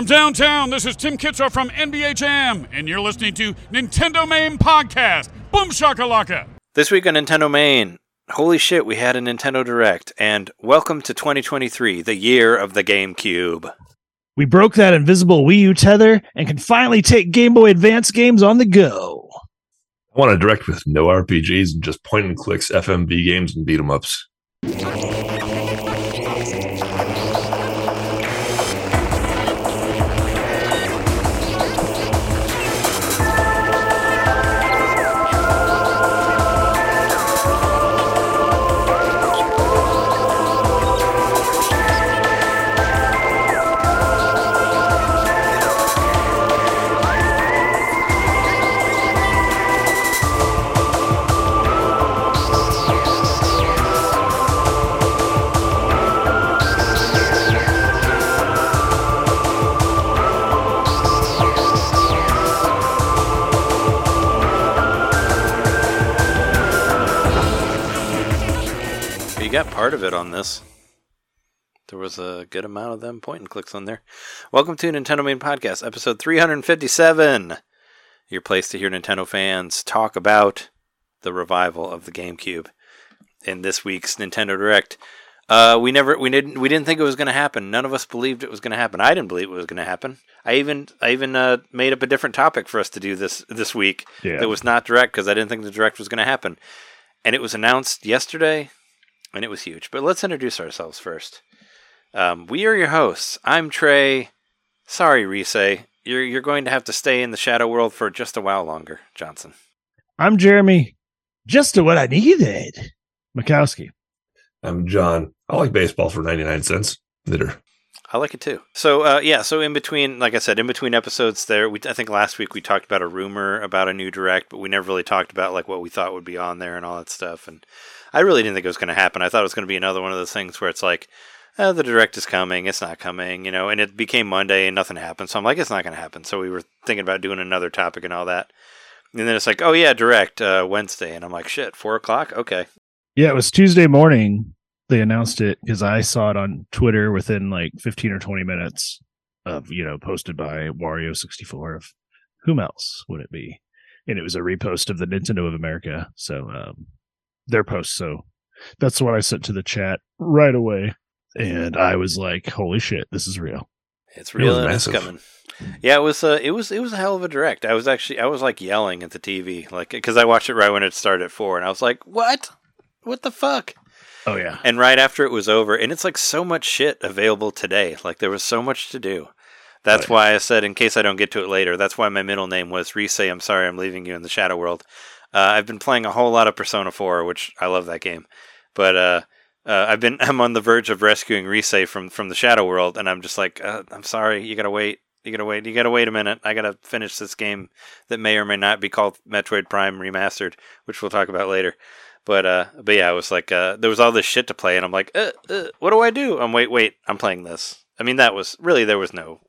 From downtown, this is Tim Kitzrow from NBA Jam, and you're listening to Nintendo Main Podcast. Boom shakalaka! This week on Nintendo Main, holy shit, we had a Nintendo Direct, and welcome to 2023, the year of the GameCube. We broke that invisible Wii U tether and can finally take Game Boy Advance games on the go. I want a direct with no RPGs and just point and clicks FMV games and beat 'em ups. Part of it on this. There was a good amount of them point and clicks on there. Welcome to Nintendo Main Podcast, episode 357. Your place to hear Nintendo fans talk about the revival of the GameCube in this week's Nintendo Direct. Uh, we never, we didn't, we didn't think it was going to happen. None of us believed it was going to happen. I didn't believe it was going to happen. I even, I even uh, made up a different topic for us to do this this week. Yeah. That was not direct because I didn't think the direct was going to happen. And it was announced yesterday, and it was huge. But let's introduce ourselves first. Um, we are your hosts. I'm Trey. Sorry, Risei. You're you're going to have to stay in the shadow world for just a while longer, Johnson. I'm Jeremy. Just to what I needed. Mikowski. I'm John. I like baseball for 99 cents. Knitter. I like it too. So uh, yeah, so in between, like I said, in between episodes, there, we, I think last week we talked about a rumor about a new direct, but we never really talked about like what we thought would be on there and all that stuff. And I really didn't think it was going to happen. I thought it was going to be another one of those things where it's like, oh, the direct is coming, it's not coming, you know. And it became Monday and nothing happened, so I'm like, it's not going to happen. So we were thinking about doing another topic and all that. And then it's like, oh yeah, direct uh, Wednesday, and I'm like, shit, four o'clock, okay. Yeah, it was Tuesday morning. They announced it because I saw it on Twitter within like 15 or 20 minutes of, you know, posted by Wario64 of whom else would it be? And it was a repost of the Nintendo of America. So, um, their post. So that's what I sent to the chat right away. And I was like, holy shit, this is real. It's real was and it's coming. Yeah, it was. Uh, it was. It was a hell of a direct. I was actually. I was like yelling at the TV, like because I watched it right when it started at four, and I was like, "What? What the fuck?" Oh, yeah. And right after it was over, and it's like so much shit available today. Like there was so much to do. That's Oh, yeah. why I said, in case I don't get to it later, that's why my middle name was Risei. I'm sorry, I'm leaving you in the shadow world. Uh, I've been playing a whole lot of Persona 4, which I love that game, but uh, uh, I've been I'm on the verge of rescuing Risei from from the shadow world, and I'm just like, uh, I'm sorry, you gotta wait. You gotta wait. You gotta wait a minute. I gotta finish this game that may or may not be called Metroid Prime Remastered, which we'll talk about later. But uh, but yeah, it was like uh, there was all this shit to play, and I'm like, what do I do? I'm wait, wait, I'm playing this. I mean, that was really there was no,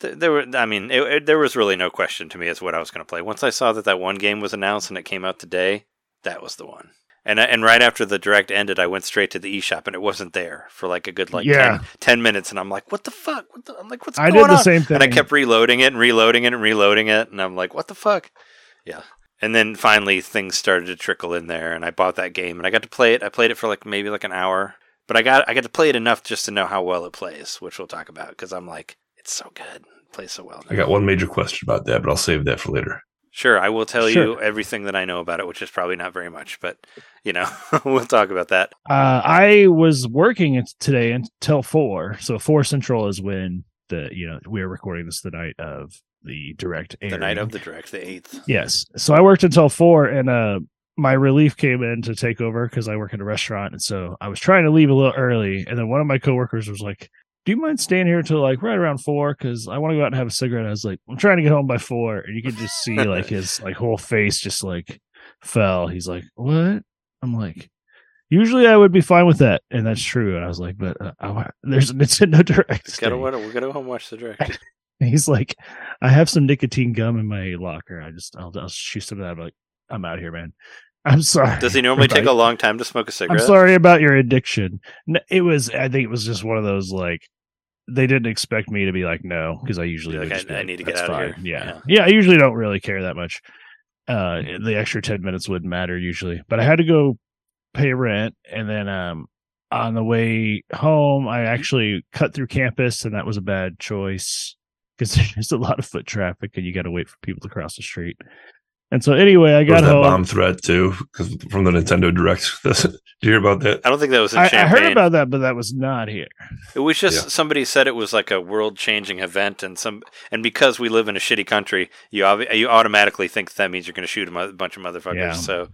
there were. I mean, it, it- there was really no question to me as what I was going to play. Once I saw that that one game was announced and it came out today, that was the one. And uh, and right after the direct ended, I went straight to the eShop, and it wasn't there for like a good like Yeah. 10, 10 minutes, and I'm like, what the fuck? What the? I'm like, what's I going did the on? same thing. And I kept reloading it and reloading it and reloading it, and I'm like, what the fuck? Yeah. And then finally things started to trickle in there, and I bought that game, and I got to play it. I played it for like maybe like an hour, but I got I got to play it enough just to know how well it plays, which we'll talk about because I'm like, it's so good, it plays so well. I got one major question about that, but I'll save that for later. Sure, I will tell you everything that I know about it, which is probably not very much, but you know, we'll talk about that. Uh, I was working today until four. So four central is when the you know we are recording this the night of the direct airing. The night of the direct, the eighth. yes. So I worked until four, and uh, my relief came in to take over because I work at a restaurant, and so I was trying to leave a little early, and then one of my coworkers was like. Do you mind staying here till like right around four? Because I want to go out and have a cigarette. I was like, I'm trying to get home by four, and you could just see like his like whole face just like fell. He's like, "What?" I'm like, Usually I would be fine with that, and that's true. And I was like, but uh, I, there's a Nintendo Direct. Gotta thing. wa- we're gonna go home and watch the direct. He's like, I have some nicotine gum in my locker. I just, I'll, I'll shoot some of that. I'm like, I'm out here, man. I'm sorry. Does he normally take a long time to smoke a I'm cigarette? sorry about your addiction. It was, I think it was just one of those like, they didn't expect me to be like no because I usually like, I- I need to get "That's out of fine." here. Yeah. yeah, I usually don't really care that much. Uh, the extra ten minutes wouldn't matter usually, but I had to go pay rent, and then um on the way home, I actually cut through campus, and that was a bad choice because there's a lot of foot traffic, and you got to wait for people to cross the street. And so anyway, I There was got that home. bomb threat too, because from the Nintendo Direct. Did you hear about that? I don't think that was in I, I heard about that, but that was not here. It was just Yeah. somebody said it was like a world-changing event, and some and because we live in a shitty country, you obvi- you automatically think that means you're going to shoot a mo- bunch of motherfuckers. Yeah. So,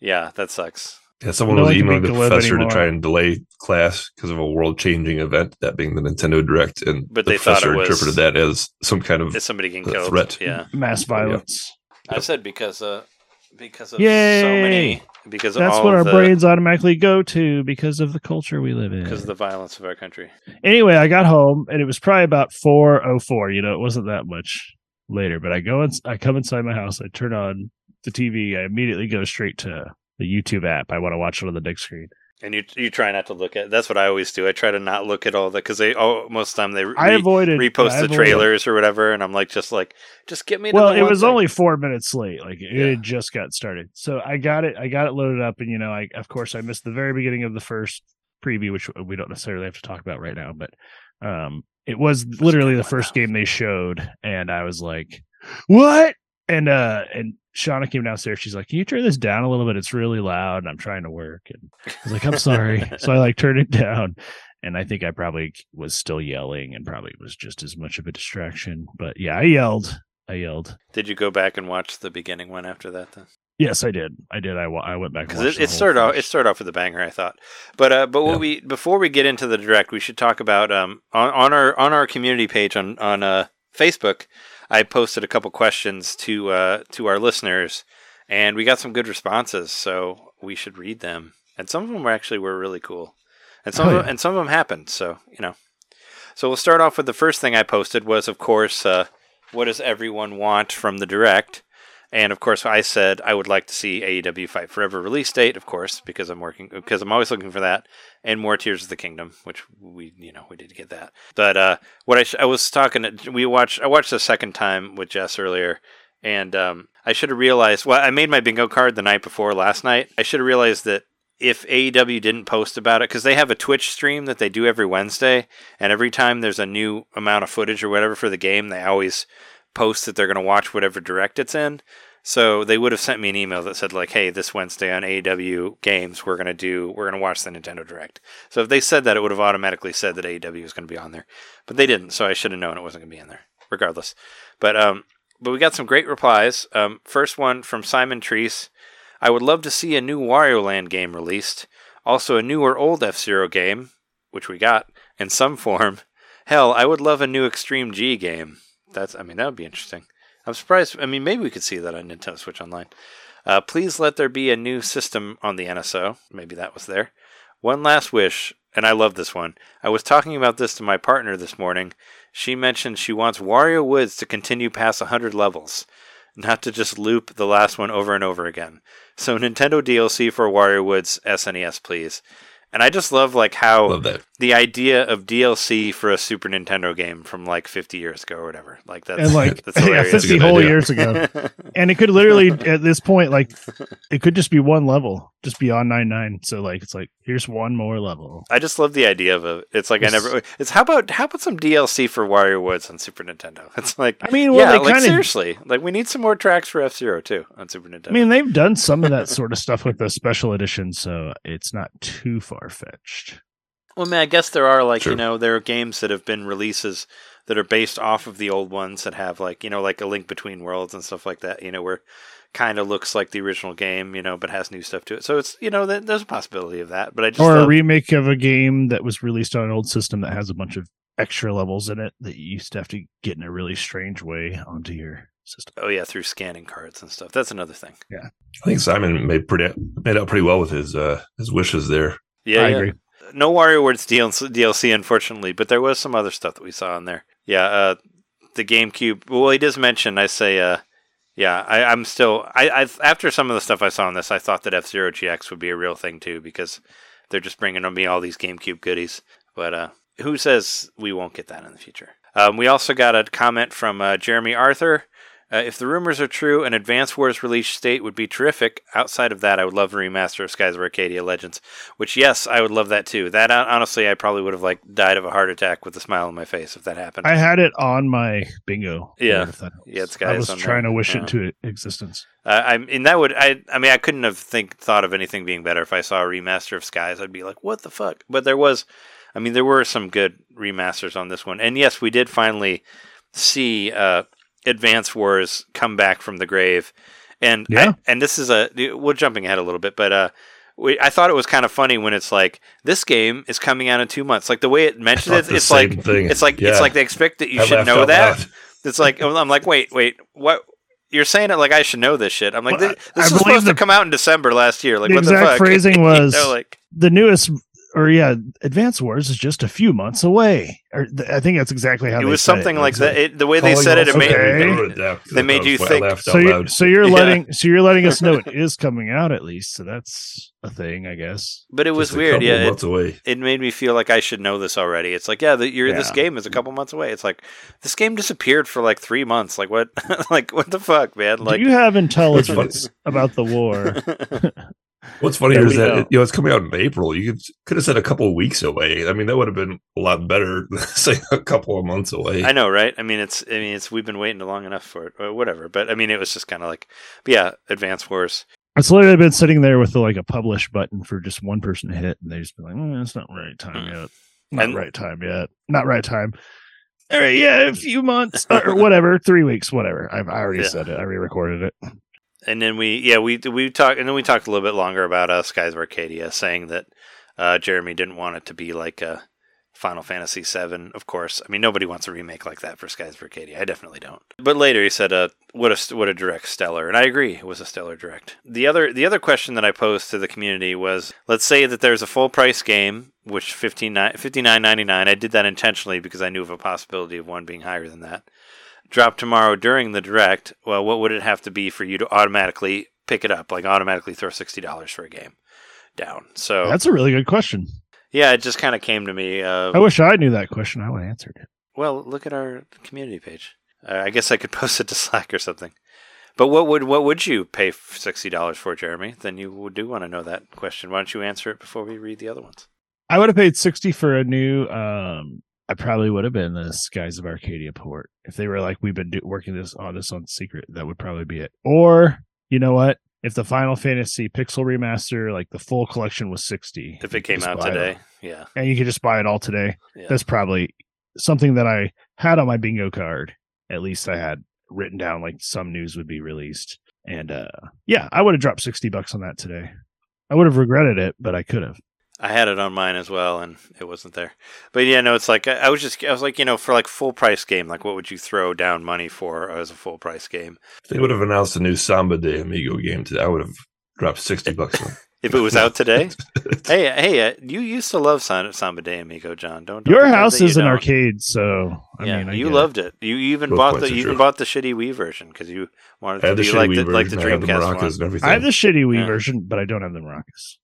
yeah, that sucks. Yeah, someone No was one emailing the professor anymore. to try and delay class because of a world-changing event, that being the Nintendo Direct, and But the they thought it professor was- interpreted that as some kind of somebody getting A killed? threat. Yeah, Mass violence. I said because uh because of Yay! so many because of That's what of our the, brains automatically go to because of the culture we live in. because of the violence of our country. anyway, I got home and it was probably about four oh four. You know, it wasn't that much later. But I go in, I come inside my house, I turn on the TV, I immediately go straight to the YouTube app. I want to watch it on the big screen. And you you try not to look at. That's what I always do. I try to not look at all that because they oh most of the time they re- I avoided repost I the avoided- trailers or whatever, and I'm like just like just get me. To Well, the it was thing. only four minutes late. Like it Yeah. had just got started. So I got it. I got it loaded up, and you know, I of course I missed the very beginning of the first preview, which we don't necessarily have to talk about right now. But um, it was literally the first game they showed, and I was like, "What?" And uh, and Shauna came downstairs. She's like, "Can you turn this down a little bit? It's really loud, and I'm trying to work." And I was like, "I'm sorry." so I like turned it down. And I think I probably was still yelling and probably was just as much of a distraction. But yeah, I yelled. I yelled. Did you go back and watch the beginning one after that then? Yes, I did. I did. I, I went back Because it, it started off. It started off with a banger, I thought. But uh, but what Yeah. we before we get into the direct, we should talk about um on, on our on our community page on on uh Facebook. I posted a couple questions to uh to our listeners, and we got some good responses. So we should read them, and some of them were actually were really cool, and some Oh, of them, and some of them happened. So you know. So we'll start off with the first thing I posted was, of course, uh, what does everyone want from the direct? And of course, I said I would like to see AEW Fight Forever release date, of course, because I'm working because I'm always looking for that, and more Tears of the Kingdom, which we you know we did get that. But uh, what I sh- I was talking, we watched I watched the second time with Jess earlier, and um, I should have realized. Well, I made my bingo card the night before last night. I should have realized that if AEW didn't post about it, because they have a Twitch stream that they do every Wednesday, and every time there's a new amount of footage or whatever for the game, they always post that they're going to watch whatever direct it's in. So they would have sent me an email that said like, "Hey, this Wednesday on AEW Games, we're going to do we're going to watch the Nintendo Direct." So if they said that, it would have automatically said that AEW was going to be on there, but they didn't. So I should have known it wasn't going to be in there, regardless. But um, but we got some great replies. Um, first one from Simon Treese. I would love to see a new Wario Land game released. Also, a new or old F Zero game, which we got in some form. Hell, I would love a new Extreme G game. That's, I mean, that would be interesting. I'm surprised. I mean, maybe we could see that on Nintendo Switch Online. Uh, please let there be a new system on the NSO. Maybe that was there. One last wish, and I love this one. I was talking about this to my partner this morning. She mentioned she wants Wario Woods to continue past 100 levels, not to just loop the last one over and over again. So Nintendo DLC for Wario Woods SNES, please. And I just love like how love that. the idea of DLC for a Super Nintendo game from like 50 years ago or whatever. Like that's and like that's yeah, hilarious. That's fifty good whole idea. years ago, and it could literally at this point, like it could just be one level, just beyond nine nine. So like it's like here's one more level. I just love the idea of it. It's like I never. It's how about how about some DLC for Wario Woods on Super Nintendo? It's like I mean, well, yeah, like kind of. seriously, like we need some more tracks for F Zero too on Super Nintendo. I mean, they've done some of that sort of stuff with the special edition, so it's not too far fetched. Well, I mean, I guess there are like you know there are games that have been releases that are based off of the old ones that have like you know like a link between worlds and stuff like that. You know where kind of looks like the original game, you know, but has new stuff to it. So it's you know th- there's a possibility of that. But I just Or a love- remake of a game that was released on an old system that has a bunch of extra levels in it that you used to have to get in a really strange way onto your system. oh yeah through scanning cards and stuff. That's another thing. Yeah, I think Simon made pretty made out pretty well with his uh his wishes there. Yeah, I yeah. agree. No Wario Woods DLC, DLC, unfortunately, but there was some other stuff that we saw in there. Yeah, uh, the GameCube. Well, he does mention. I say, uh, yeah, I, I'm still. I, I after some of the stuff I saw in this, I thought that F Zero GX would be a real thing too because they're just bringing me all these GameCube goodies. But uh, who says we won't get that in the future? Um, we also got a comment from uh, Jeremy Arthur. Uh, if the rumors are true, an Advance Wars release state would be terrific. Outside of that, I would love a remaster of Skies of Arcadia Legends. Which, yes, I would love that too. That uh, honestly, I probably would have like died of a heart attack with a smile on my face if that happened. I had it on my bingo. Yeah. board, if that Yeah, it's helps. I was on trying there. to wish Yeah. it to existence. Uh, I mean, that would I. I mean, I couldn't have think thought of anything being better if I saw a remaster of Skies. I'd be like, what the fuck? But there was, I mean, there were some good remasters on this one, and yes, we did finally see uh, Advance Wars come back from the grave, and Yeah. I, and this is a we're jumping ahead a little bit, but uh. We, I thought it was kind of funny when it's like this game is coming out in two months. Like the way it mentions thought it, it's like thing. it's like Yeah. it's like they expect that you I should know that. loud. It's like I'm like, wait, wait, what? You're saying it like I should know this shit. I'm like, Well, this, this was supposed the- to come out in December last year. Like, the what the exact fuck? phrasing You was- know, like, The newest, or yeah, Advance Wars is just a few months away. Or th- I think that's exactly how it they was something It. like that. It, the way they said it, it made Okay. I wrote it down 'cause They made you think- So you're, so you're Yeah. letting so you're letting us know it is coming out at least. So that's a thing, I guess. but it was Just weird. Yeah, it, away. it made me feel like I should know this already. It's like, yeah, the, you're, this game is a couple months away. It's like this game disappeared for like three months. Like what? like what the fuck, man? Like Do you have intelligence about the war? What's funny is that go. it, you know it's coming out in April. You could could have said a couple of weeks away. I mean, that would have been a lot better than saying a couple of months away. I know, right? I mean, it's. I mean, it's. We've been waiting long enough for it, or whatever. But I mean, it was just kind of like, but yeah, Advance Wars. It's literally been sitting there with the, like a publish button for just one person to hit, and they just be like, mm, "It's not right time Hmm. yet. Not And- right time yet. Not right time." All right, yeah, a few months or whatever, three weeks, whatever. I've I already Yeah. said it. I re-recorded it. And then we yeah we we talked and then we talked a little bit longer about uh, Skies of Arcadia, saying that uh, Jeremy didn't want it to be like a Final Fantasy VII. Of course, I mean nobody wants a remake like that for Skies of Arcadia. I definitely don't. But later he said, uh, "What a what a direct stellar," and I agree. It was a stellar direct. The other the other question that I posed to the community was, let's say that there's a full price game, which fifteen fifty nine ninety nine. I did that intentionally because I knew of a possibility of one being higher than that drop tomorrow during the direct, well, what would it have to be for you to automatically pick it up, like automatically throw sixty dollars for a game down? So That's a really good question. yeah, it just kind of came to me. Uh, I wish I knew that question. I would have answered it. well, look at our community page. Uh, I guess I could post it to Slack or something. But what would what would you pay sixty dollars for, Jeremy? Then you do want to know that question. Why don't you answer it before we read the other ones? I would have paid sixty for a new. um I probably would have been the Skies of Arcadia port if they were like we've been do- working this on this on secret. That would probably be it. Or you know what? If the Final Fantasy Pixel remaster, like the full collection, was sixty, If it came out it today, yeah, and you could just buy it all today. yeah. That's probably something that I had on my bingo card. At least I had written down like some news would be released, and uh yeah, I would have dropped sixty bucks on that today. I would have regretted it, but I could have. I had it on mine as well, and it wasn't there. But yeah, no, it's like I, I was just I was like, you know, for like full price game, like what would you throw down money for as a full price game? If they would have announced a new Samba de Amigo game today, I would have dropped sixty bucks on. If it was out today, hey, hey, uh, you used to love Samba de Amigo, John. Don't, don't Your house that you is an don't. arcade, so I yeah, mean, I you get it. loved it. You even Both bought the are you even bought the shitty Wii version because you wanted I to had the be shitty like the like the version, I had the Dreamcast maracas one. and everything. I have the shitty Wii Yeah. version, but I don't have the maracas.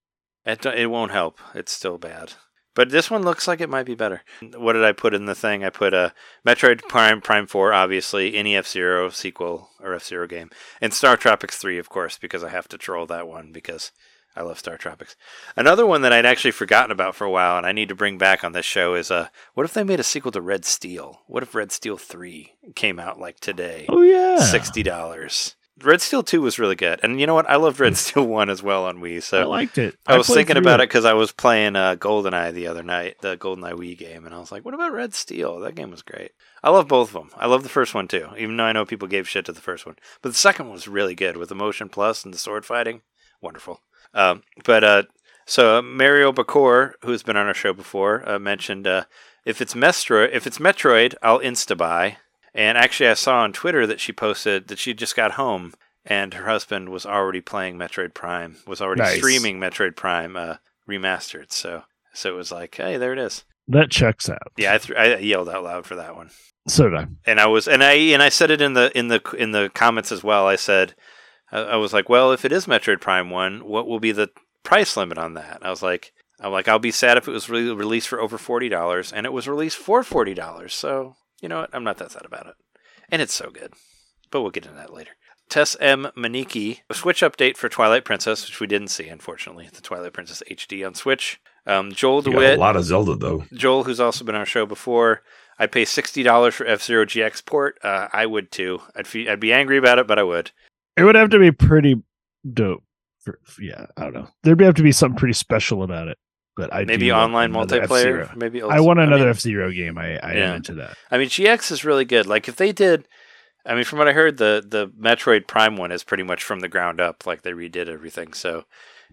It, it won't help. It's still bad. But this one looks like it might be better. What did I put in the thing? I put a Metroid Prime Prime 4, obviously, any F Zero sequel or F Zero game, and Star Tropics 3, of course, because I have to troll that one because I love Star Tropics. Another one that I'd actually forgotten about for a while and I need to bring back on this show is uh, what if they made a sequel to Red Steel? What if Red Steel 3 came out like today? Oh yeah, Sixty dollars. Red Steel Two was really good, and you know what? I loved Red Steel One as well on Wii. So I liked it. I was thinking about it because I was playing uh, GoldenEye the other night, the GoldenEye Wii game, and I was like, "What about Red Steel? That game was great." I love both of them. I love the first one too, even though I know people gave shit to the first one. But the second one was really good with the motion plus and the sword fighting. Wonderful. Um, but uh, so uh, Mario Bakor, who's been on our show before, uh, mentioned uh, if it's Metroid, if it's Metroid, I'll insta buy. And actually, I saw on Twitter that she posted that she just got home and her husband was already playing Metroid Prime, was already Nice. streaming Metroid Prime uh, remastered. So, so it was like, hey, there it is. That checks out. Yeah, I, th- I yelled out loud for that one, So did I. and I was, and I, and I said it in the in the in the comments as well. I said, I, I was like, well, if it is Metroid Prime one, what will be the price limit on that? I was like, I'm like, I'll be sad if it was re- released for over forty dollars, and it was released for forty dollars. So you know what? I'm not that sad about it, and it's so good. But we'll get into that later. Tess M. Maniki, a Switch update for Twilight Princess, which we didn't see, unfortunately. The Twilight Princess HD on Switch. Um, Joel You got DeWitt, a lot of Zelda though. Joel, who's also been on our show before. I pay sixty dollars for F Zero GX port. Uh, I would too. I'd fe- I'd be angry about it, but I would. It would have to be pretty dope. For, yeah, I don't know. There'd have to be something pretty special about it. But I Maybe online multiplayer. F-Zero. Maybe I want mean- another F Zero game. I, I Yeah. am into that. I mean, GX is really good. Like if they did, I mean, from what I heard, the the Metroid Prime one is pretty much from the ground up. Like they redid everything. So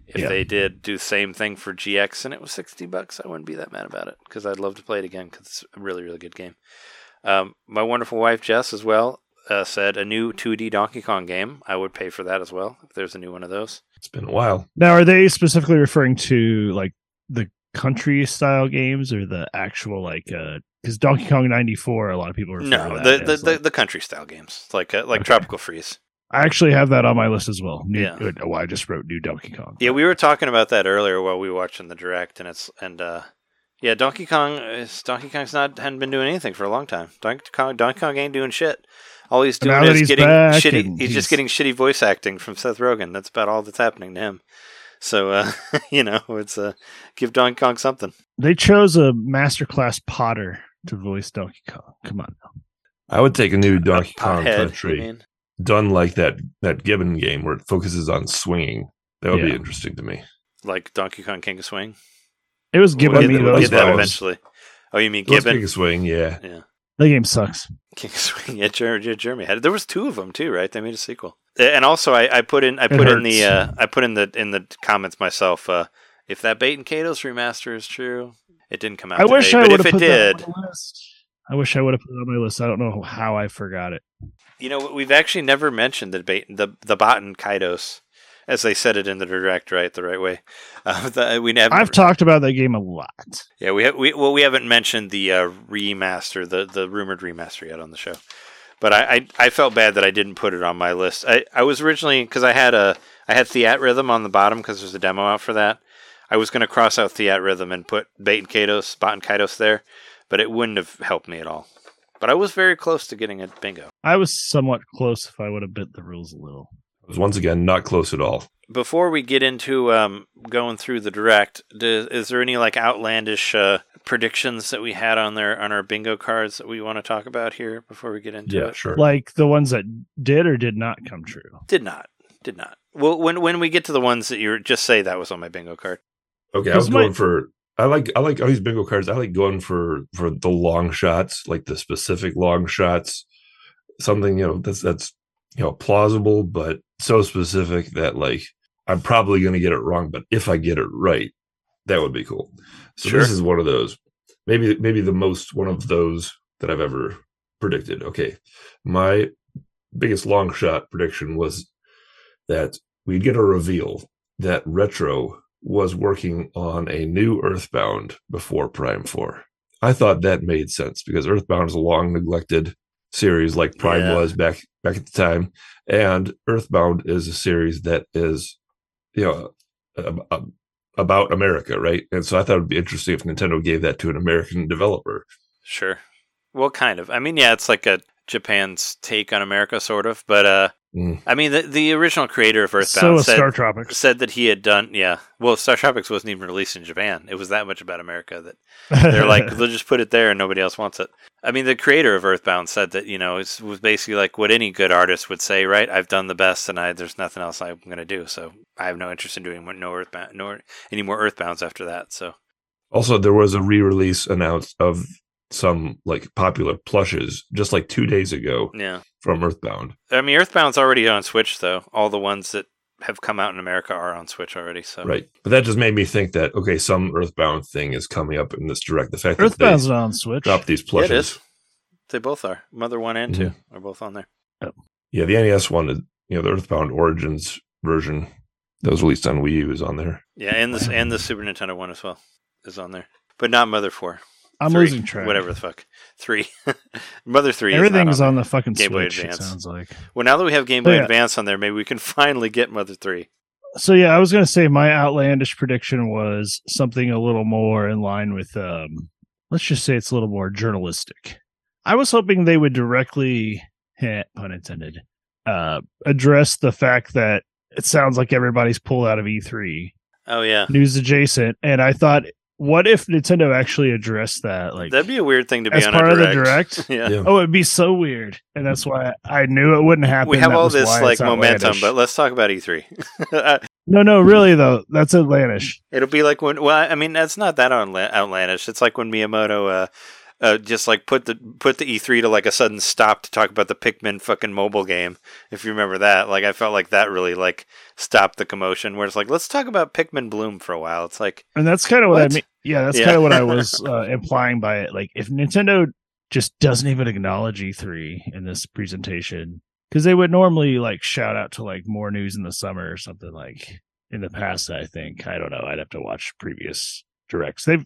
if Yeah. they did do the same thing for GX and it was sixty bucks, I wouldn't be that mad about it because I'd love to play it again because it's a really really good game. Um, my wonderful wife Jess as well uh, said a new 2D Donkey Kong game. I would pay for that as well if there's a new one of those. It's been a while. Now, are they specifically referring to like the country style games or the actual like? Because Donkey Kong '94, a lot of people refer No, to the the, the, like- the country style games like uh, like Okay. Tropical Freeze. I actually have that on my list as well. New, Yeah. Oh, I just wrote New Donkey Kong. Yeah, we were talking about that earlier while we were watching the direct, and it's and uh, yeah, Donkey Kong is Donkey Kong's not hadn't been doing anything for a long time. Donkey Kong Donkey Kong ain't doing shit. All he's doing is he's getting shitty. and He's, just getting shitty voice acting from Seth Rogen. That's about all that's happening to him. So uh, you know, it's uh, give Donkey Kong something. They chose a masterclass Potter to voice Donkey Kong. Come on, now. I would take a new Donkey Kong Pothead, Country you mean? done like that that Gibbon game where it focuses on swinging. That would be interesting to me. like Donkey Kong King of Swing. It was We'll Gibbon get, me that- we'll get that balls. eventually. Oh, you mean Let's Gibbon? take a swing, yeah. Yeah. That game sucks. King of Swing. Yeah, Jer- Jer- Jeremy had it. There was two of them too, right? They made a sequel. Uh, And also, I, I put in I put in the uh, I put in the in the comments myself. Uh, if that Bait and Kato's remaster is true, it didn't come out. I wish I but would if have it put did, that on my list. I wish I would have put it on my list. I don't know how I forgot it. you know, we've actually never mentioned the bait the the Baten Kaitos, as they said it in the direct, right, the right way. Uh, the, we never. I've talked about that game a lot. Yeah, we ha- we well we haven't mentioned the uh, remaster, the the rumored remaster yet on the show. But I, I, I felt bad that I didn't put it on my list. I, I was originally because I had a I had Theatrhythm on the bottom because there's a demo out for that. I was going to cross out Theatrhythm and put Bait and Katos, Bot and Kaitos there, but it wouldn't have helped me at all. But I was very close to getting a bingo. I was somewhat close if I would have bit the rules a little. It was once again not close at all. Before we get into um, going through the direct, do, is there any like outlandish uh, predictions that we had on there on our bingo cards that we want to talk about here before we get into Yeah, it? sure. Like the ones that did or did not come true. Did not, did not. Well, when when we get to the ones that you just say that was on my bingo card. Okay, I was Because my- going for I like I like all these bingo cards. I like going for for the long shots, like the specific long shots. Something, you know, that's that's you know plausible but so specific that like I'm probably going to get it wrong, but if I get it right, that would be cool. So Sure. this is one of those. Maybe maybe the most one of those that I've ever predicted. Okay. My biggest long shot prediction was that we'd get a reveal that Retro was working on a new Earthbound before Prime 4. I thought that made sense because Earthbound is a long neglected series like Prime Yeah. was back back at the time and Earthbound is a series that is you know ab- ab- about America, right? And so I thought it would be interesting if Nintendo gave that to an American developer. Sure. Well, kind of. I mean, yeah, it's like a Japan's take on America, sort of. But uh, Mm. I mean, the the original creator of Earthbound was said Star Tropics. said that he had done. Yeah. Well, Star Tropics wasn't even released in Japan. It was that much about America that they're like, they'll just put it there and nobody else wants it. I mean, the creator of Earthbound said that you know it was basically like what any good artist would say, right? I've done the best, and I there's nothing else I'm going to do, so I have no interest in doing more- no Earthbound, nor any more Earthbounds after that. So Also, there was a re-release announced of some like popular plushes just like two days ago yeah, from Earthbound. I mean, Earthbound's already on Switch though. All the ones that have come out in America are on Switch already. So Right. But that just made me think that okay, some Earthbound thing is coming up in this direct. The fact Earthbound's that not on Switch. Drop dropped these Yeah, it plushes. is. They both are. Mother one and two mm-hmm. are both on there. Yeah, the NES one, is- you know, the Earthbound Origins version that was released on Wii U is on there. Yeah, and this and the Super Nintendo one as well is on there, but not Mother four. I'm Three, losing track. Whatever the fuck. Three. Mother three. Everything's is on, on. the fucking Game Boy Switch. Advance. sounds like. Well, now that we have Game Boy yeah. Advance on there, maybe we can finally get Mother three. so yeah, I was gonna say my outlandish prediction was something a little more in line with um let's just say it's a little more journalistic. I was hoping they would directly heh, pun intended, uh address the fact that it sounds like everybody's pulled out of E3 Oh yeah, news adjacent. And I thought, what if Nintendo actually addressed that? Like that'd be a weird thing to be as on part a of the direct. direct. yeah. Yeah. Oh, it'd be so weird, and that's why I knew it wouldn't happen. We have That all this like momentum, outlandish. but let's talk about E3. Uh, no, no, really though, that's outlandish. It'll be like when. Well, I mean, that's not that outla- outlandish. It's like when Miyamoto, uh, uh, just like put the put the E3 to like a sudden stop to talk about the Pikmin fucking mobile game. If you remember that, like I felt like that really like stopped the commotion. Where it's like, let's talk about Pikmin Bloom for a while. It's like, And that's kind of what, What? I mean. Yeah, that's Yeah. kind of what I was uh, implying by it. Like, if Nintendo just doesn't even acknowledge E3 in this presentation, because they would normally like shout out to like more news in the summer or something like in the past. I think I don't know. I'd have to watch previous directs. They've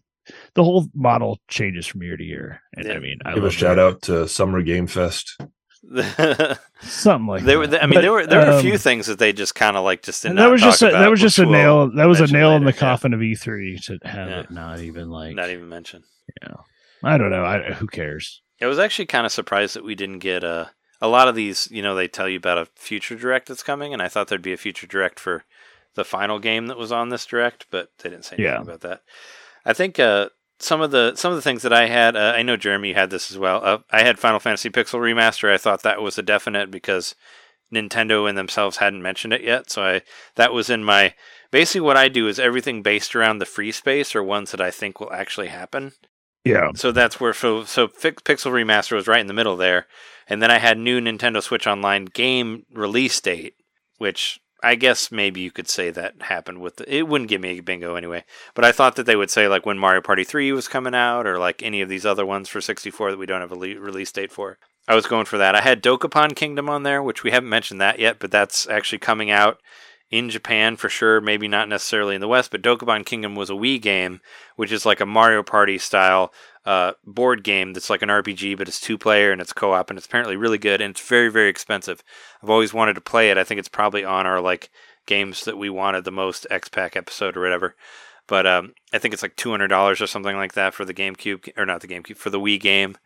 the whole model changes from year to year, and Yeah. I mean, I Give a shout it. out to Summer Game Fest. there something like were. that. I mean, But, there were there were a um, few things that they just kind of like just didn't. that was just a, that was just a which we'll nail that was a mention nail in the yeah. coffin of E3 to have Yeah. it not even like Not even mentioned. mention. I don't know. I who cares? I was actually kind of surprised that we didn't get a a lot of these. You know, they tell you about a future direct that's coming, and I thought there'd be a future direct for the final game that was on this direct, but they didn't say anything Yeah. about that. I think uh, some of the some of the things that I had, uh, I know Jeremy had this as well. Uh, I had Final Fantasy Pixel Remaster. I thought that was a definite because Nintendo and themselves hadn't mentioned it yet, so I that was in my. Basically, what I do is everything based around the free space or ones that I think will actually happen Yeah, so that's where so so Pixel Remaster was right in the middle there, and then I had new Nintendo Switch Online game release date, which I guess maybe you could say that happened with the, it wouldn't give me a bingo anyway, but I thought that they would say like when Mario Party 3 was coming out or like any of these other ones for 64 that we don't have a le- release date for. I was going for that. I had Dokapon Kingdom on there, which we haven't mentioned that yet, but that's actually coming out in Japan for sure, maybe not necessarily in the West, but Dokapon Kingdom was a Wii game, which is like a Mario Party style uh, board game that's like an RPG, but it's two player and it's co op, and it's apparently really good and it's very, very expensive. I've always wanted to play it. I think it's probably on our like games that we wanted the most X Pack episode or whatever. But um, I think it's like two hundred dollars or something like that for the GameCube, or not the GameCube, for the Wii game.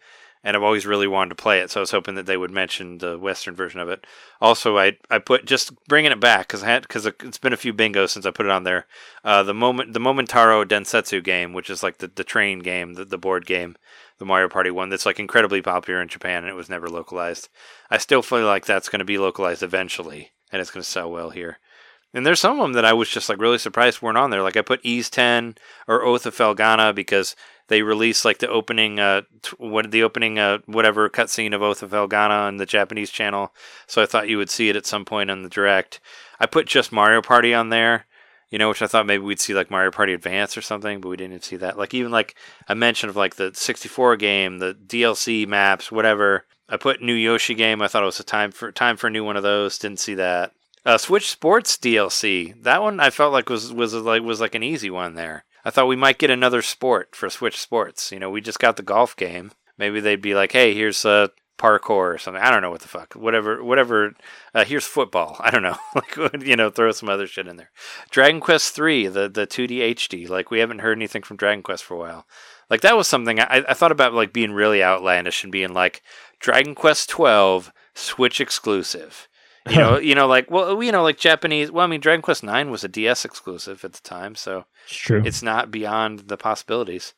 And I've always really wanted to play it, so I was hoping that they would mention the Western version of it. Also, I I put just bringing it back because I had because it's been a few bingos since I put it on there. Uh, the moment the Momotaro Densetsu game, which is like the, the train game, the, the board game, the Mario Party one, that's like incredibly popular in Japan and it was never localized. I still feel like that's going to be localized eventually, and it's going to sell well here. And there's some of them that I was just like really surprised weren't on there. Like I put Ys 10 or Oath of Felghana because they released like the opening, uh, t- what the opening, uh, whatever cutscene of Oath of Felghana on the Japanese channel. So I thought you would see it at some point on the direct. I put just Mario Party on there, you know, which I thought maybe we'd see like Mario Party Advance or something, but we didn't even see that. Like even like a mention of like the 64 game, the DLC maps, whatever. I put new Yoshi game. I thought it was a time for time for a new one of those. Didn't see that. Uh, Switch Sports DLC. That one I felt like was was like was like an easy one there. I thought we might get another sport for Switch Sports. You know, we just got the golf game. Maybe they'd be like, "Hey, here's a parkour or something." I don't know what the fuck. Whatever, whatever. Uh, here's football. I don't know. like, you know, throw some other shit in there. Dragon Quest Three, the the 2D HD. Like, we haven't heard anything from Dragon Quest for a while. Like, that was something I, I thought about, like being really outlandish and being like Dragon Quest 12 Switch exclusive. You know, you know, like well, you know, like Japanese. Well, I mean, Dragon Quest Nine was a DS exclusive at the time, so It's true. it's not beyond the possibilities.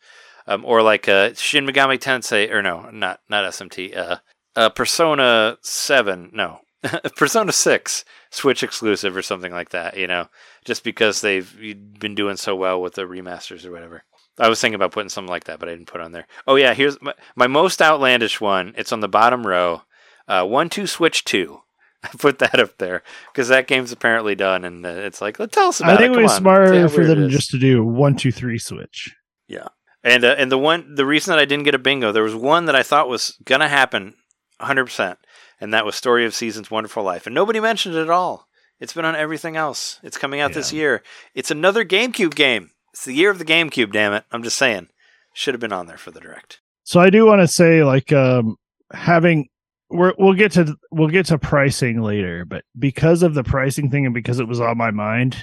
Um, or like uh, Shin Megami Tensei, or no, not not SMT. Uh, uh, Persona Seven, no, Persona Six, Switch exclusive or something like that. You know, just because they've been doing so well with the remasters or whatever. I was thinking about putting something like that, but I didn't put on there. Oh yeah, here's my, my most outlandish one. It's on the bottom row. Uh, one two Switch two. I put that up there because that game's apparently done, and uh, it's like, let tell us about it. I think it Come was on. smarter for them just to do one, two, three switch. Yeah, and uh, and the one the reason that I didn't get a bingo, there was one that I thought was gonna happen, hundred percent, and that was Story of Seasons, Wonderful Life, and nobody mentioned it at all. It's been on everything else. It's coming out this year. It's another GameCube game. It's the year of the GameCube. Damn it! I'm just saying, should have been on there for the direct. So I do want to say, like, um, having we're, we'll get to we'll get to pricing later, but because of the pricing thing and because it was on my mind,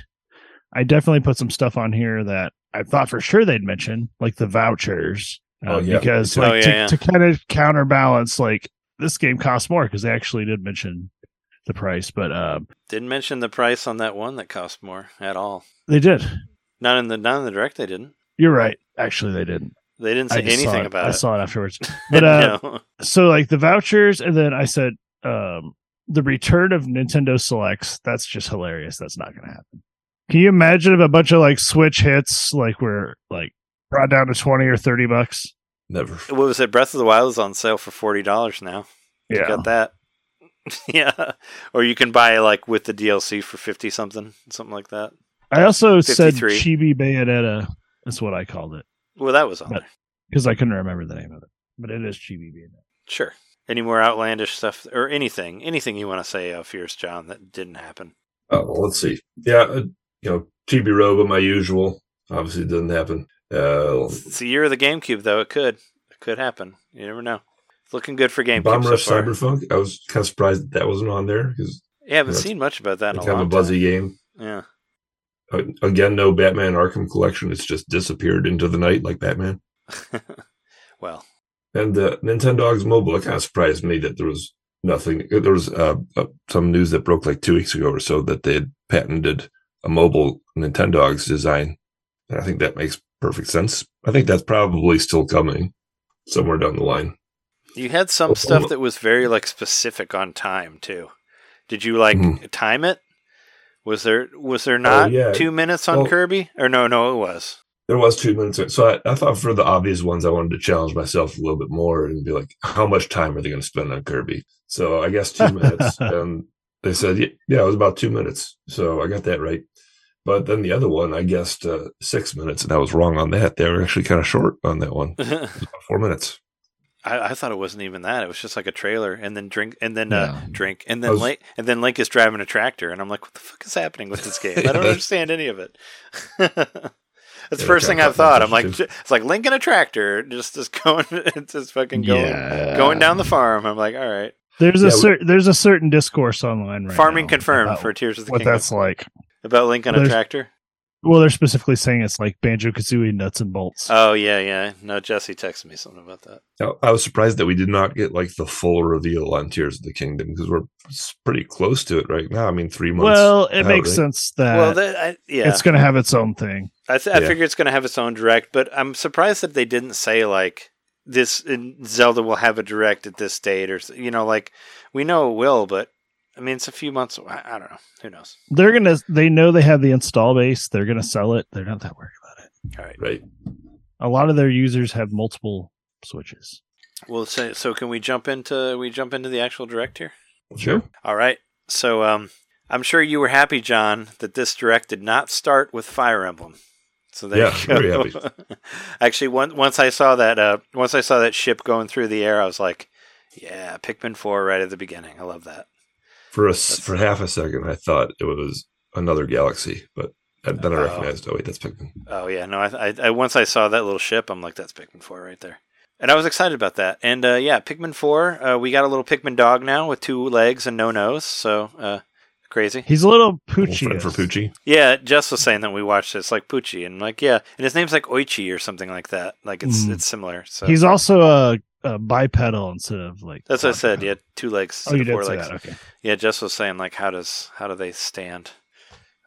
I definitely put some stuff on here that I thought for sure they'd mention, like the vouchers. Oh, uh, yeah. because Oh, yeah, to, yeah. to kind of counterbalance, like this game costs more because they actually did mention the price, but uh, Didn't mention the price on that one that cost more at all. they did. Not in the not in the direct. They didn't. You're right. Actually, they didn't. They didn't say anything it. about I it. I saw it afterwards. But uh, no. so like the vouchers, and then I said um, the return of Nintendo Selects. That's just hilarious. That's not going to happen. Can you imagine if a bunch of like Switch hits like were like brought down to twenty or thirty bucks? Never. What was it? Breath of the Wild is on sale for forty dollars now. You Yeah, got that. yeah. Or you can buy like with the DLC for fifty something, something like that. I also said Chibi Bayonetta. That's what I called it Well, that was on But- there. because I couldn't remember the name of it, but it is Chibi Bayonetta. Sure. Any more outlandish stuff or anything? Anything you want to say, uh, Fierce John, that didn't happen? Oh, well, let's see. Yeah, uh, you know, Chibi Robo, my usual. Obviously, it didn't happen. Uh, It's the year of the GameCube, though. It could. It could happen. You never know. It's looking good for GameCube Bomb so Rush far. Cyberfunk. I was kind of surprised that, that wasn't on there because Yeah, I haven't That's- seen much about that in it's a kind of a buzzy time. game. Yeah. Uh, again, no Batman Arkham Collection. It's just disappeared into the night like Batman. well, And uh, Nintendogs Mobile, it kind of surprised me that there was nothing. There was uh, uh, some news that broke like two weeks ago or so that they had patented a mobile Nintendogs design. And I think that makes perfect sense. I think that's probably still coming somewhere down the line. you had some Oh, stuff oh. that was very like specific on time too. Did you like Mhm. time it? Was there was there not Oh, yeah. two minutes on Well- Kirby? Or no, no, it was. There was two minutes. So I, I thought for the obvious ones, I wanted to challenge myself a little bit more and be like, how much time are they going to spend on Kirby? So I guess two minutes. And they said, yeah, yeah, it was about two minutes. So I got that right. But then the other one, I guessed uh, six minutes, and I was wrong on that. They were actually kind of short on that one. About four minutes. I, I thought it wasn't even that. It was just like a trailer, and then drink, and then uh, drink, and then was- Link, and then Link is driving a tractor, and I'm like, what the fuck is happening with this game? I don't understand any of it. That's the Yeah, first thing I've thought. I'm like, it's like Link in a tractor, just just going, it's just fucking going, Yeah. going down the farm. I'm like, all right, There's Yeah, a we- certain there's a certain discourse online right farming now confirmed about for Tears of the what Kingdom that's like. about Link on a tractor. Well, they're specifically saying it's like Banjo Kazooie nuts and bolts. Oh yeah, yeah. No, Jesse texted me something about that. Now, I was surprised that we did not get like the full reveal on Tears of the Kingdom because we're pretty close to it right now. I mean, three months. well, it out, makes right? sense that well, that, I, yeah, it's going to have its own thing. I, th- I Yeah. figure it's going to have its own direct, but I'm surprised that they didn't say like this Zelda will have a direct at this date, or you know, like we know it will, but I mean it's a few months. I, I don't know. Who knows? They're gonna. They know they have the install base. They're gonna sell it. They're not that worried about it. All right. Right. A lot of their users have multiple switches. Well, so, so can we jump into we jump into the actual direct here? Sure. All right. So um, I'm sure you were happy, John, that this direct did not start with Fire Emblem. So there Yeah, you go. very happy. Actually, one, once I saw that, uh, once I saw that ship going through the air, I was like, "Yeah, Pikmin Four right at the beginning. I love that." For a s- for half a second, I thought it was another galaxy, but then I Oh. recognized, oh wait, that's Pikmin. Oh yeah, no. I, I, I once I saw that little ship, I'm like, "That's Pikmin Four right there," and I was excited about that. And uh, yeah, Pikmin Four. Uh, we got a little Pikmin dog now with two legs and no nose. So uh, crazy. He's a little Little poochy. friend for Poochie. Yeah, Jess was saying that we watched this like Poochie, and like yeah, and his name's like Oichi or something like that. Like it's Mm. it's similar. So He's also a, a bipedal instead of like. that's what I said. Yeah, two legs, Oh, you did four say legs. that. Okay. Yeah, Jess was saying like, how does how do they stand?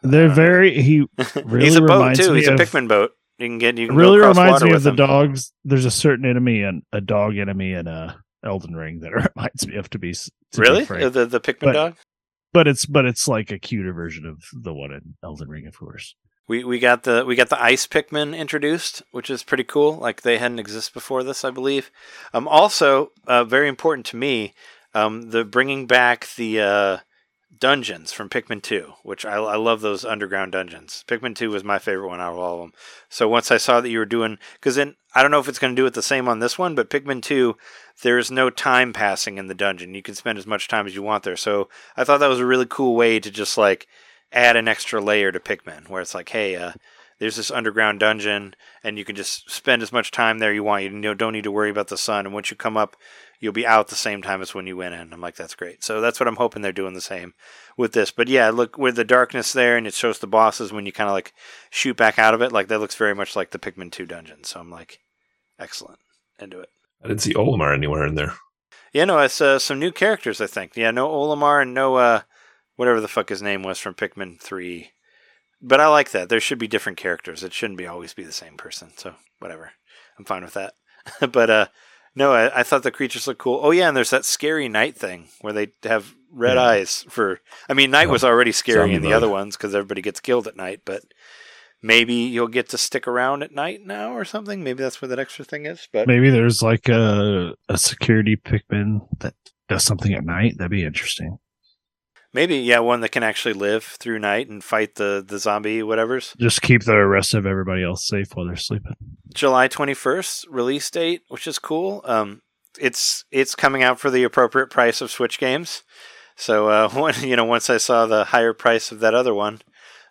They're Uh, very. He Really He's a boat too. He's a of- Pikmin boat. You can get you can really reminds me of the him. dogs. There's a certain enemy and a dog enemy in a Elden Ring that reminds me of. To be to Really. Uh, the the Pikmin But- dog. but it's but it's like a cuter version of the one in Elden Ring, of course. We we got the we got the ice Pikmin introduced, which is pretty cool. Like they hadn't existed before this, I believe. Um, also uh, very important to me, um, the bringing back the uh, dungeons from Pikmin Two, which I, I love those underground dungeons. Pikmin Two was my favorite one out of all of them. So once I saw that you were doing, because then I don't know if it's going to do it the same on this one, but Pikmin Two, there is no time passing in the dungeon. You can spend as much time as you want there. So I thought that was a really cool way to just like add an extra layer to Pikmin, where it's like, hey, uh, there's this underground dungeon, and you can just spend as much time there you want. You don't need to worry about the sun. And once you come up, you'll be out the same time as when you went in. I'm like, that's great. So that's what I'm hoping they're doing the same with this. But yeah, look with the darkness there, and it shows the bosses when you kind of like shoot back out of it. Like that looks very much like the Pikmin 2 dungeon. So I'm like, excellent, into it. I didn't see Olimar anywhere in there. Yeah, no, it's uh, some new characters. I think. Yeah, no Olimar and no uh, whatever the fuck his name was from Pikmin 3. But I like that. There should be different characters. It shouldn't be always be the same person. So whatever, I'm fine with that. but uh, no, I, I, thought the creatures looked cool. Oh yeah, and there's that scary night thing where they have red yeah. eyes for. I mean, night was already scary in the other ones because everybody gets killed at night. But maybe you'll get to stick around at night now or something. Maybe that's where that extra thing is. But maybe there's like a a security Pikmin that does something at night. That'd be interesting. Maybe, yeah, one that can actually live through night and fight the the zombie whatever's. Just keep the rest of everybody else safe while they're sleeping. July twenty first release date, which is cool. Um, it's it's coming out for the appropriate price of Switch games. So uh, when, you know, once I saw the higher price of that other one,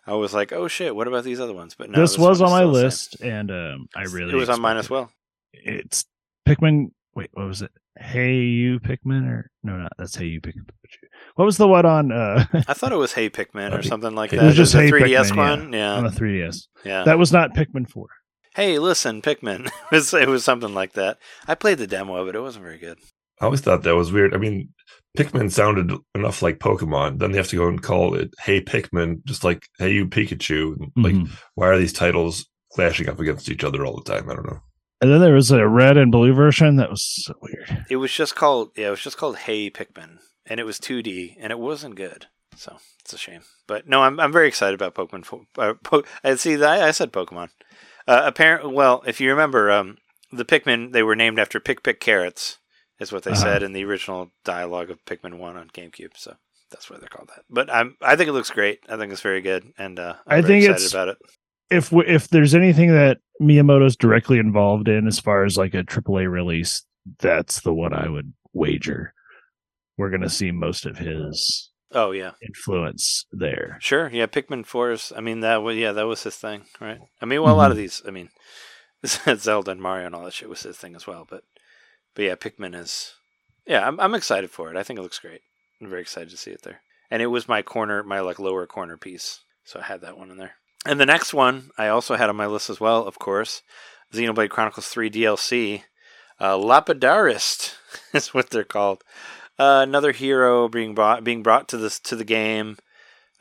I was like, "Oh shit, what about these other ones?" But no, this, this was on my list, and um, I really it was on mine as well. It's Pikmin. Wait, what was it? Hey You Pikmin or no, not that's Hey You Pikmin. What was the one on? Uh, I thought it was Hey Pikmin or something like that. It was just Hey 3DS Pikmin, one, yeah. yeah, on the 3DS. Yeah, that was not Pikmin Four. Hey, listen, Pikmin. it, was, it was something like that. I played the demo of it. It wasn't very good. I always thought that was weird. I mean, Pikmin sounded enough like Pokemon. Then they have to go and call it Hey Pikmin, just like Hey You Pikachu. Like, mm-hmm. why are these titles clashing up against each other all the time? I don't know. And then there was a red and blue version that was so weird. It was just called yeah, it was just called Hey Pikmin, and it was 2D, and it wasn't good. So it's a shame. But no, I'm I'm very excited about Pokemon. Uh, po- I see. I, I said Pokemon. Uh, apparently, well, if you remember, um, the Pikmin they were named after Pikpik carrots, is what they uh-huh. said in the original dialogue of Pikmin One on GameCube. So that's why they're called that. But I'm I think it looks great. I think it's very good, and uh, i think it's about it. If if there's anything that Miyamoto's directly involved in as far as like a AAA release, that's the one I would wager. We're going to see most of his oh yeah influence there. Sure, yeah, Pikmin Four. I mean that was yeah that was his thing, right? I mean, well, a lot of mm-hmm. these. I mean, Zelda and Mario and all that shit was his thing as well. But but yeah, Pikmin is yeah. I'm I'm excited for it. I think it looks great. I'm very excited to see it there. And it was my corner, my like lower corner piece, so I had that one in there. And the next one I also had on my list as well, of course, Xenoblade Chronicles 3 DLC. Uh, Lapidarist is what they're called. Uh, another hero being brought being brought to this to the game.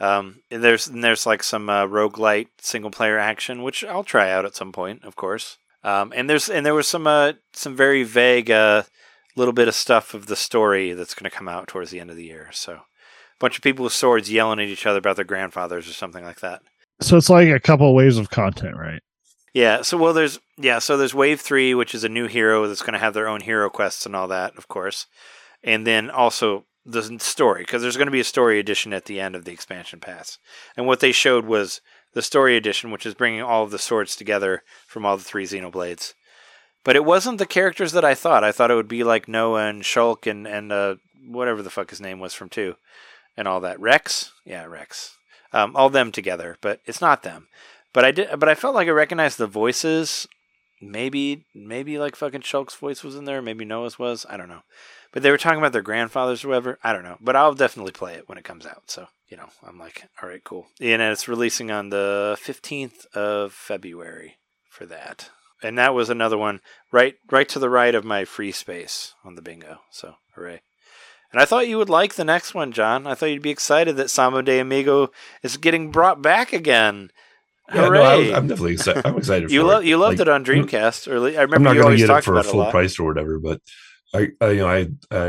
Um, and there's and there's like some uh, roguelite single player action, which I'll try out at some point, of course. Um, and there's and there was some uh, some very vague uh, little bit of stuff of the story that's going to come out towards the end of the year. So, a bunch of people with swords yelling at each other about their grandfathers or something like that. So it's like a couple of waves of content, right? Yeah. So well, there's yeah. So there's Wave Three, which is a new hero that's going to have their own hero quests and all that, of course, and then also the story because there's going to be a story edition at the end of the expansion pass. And what they showed was the story edition, which is bringing all of the swords together from all the three Xenoblades. But it wasn't the characters that I thought. I thought it would be like Noah and Shulk and and uh, whatever the fuck his name was from two, and all that. Rex, yeah, Rex um, all them together, but it's not them. But I did, but I felt like I recognized the voices. Maybe, maybe like fucking Shulk's voice was in there. Maybe Noah's was. I don't know. But they were talking about their grandfathers or whatever. I don't know. But I'll definitely play it when it comes out. So you know, I'm like, all right, cool. And it's releasing on the 15th of February for that. And that was another one right, right to the right of my free space on the bingo. So hooray! And I thought you would like the next one, John. I thought you'd be excited that Samba de Amigo is getting brought back again. Yeah, Hooray! No, I, am definitely excited. I'm excited. you lo- you loved like, it on Dreamcast. Or I remember I'm not going to get it for a full a price or whatever, but I, I, you know, I, I,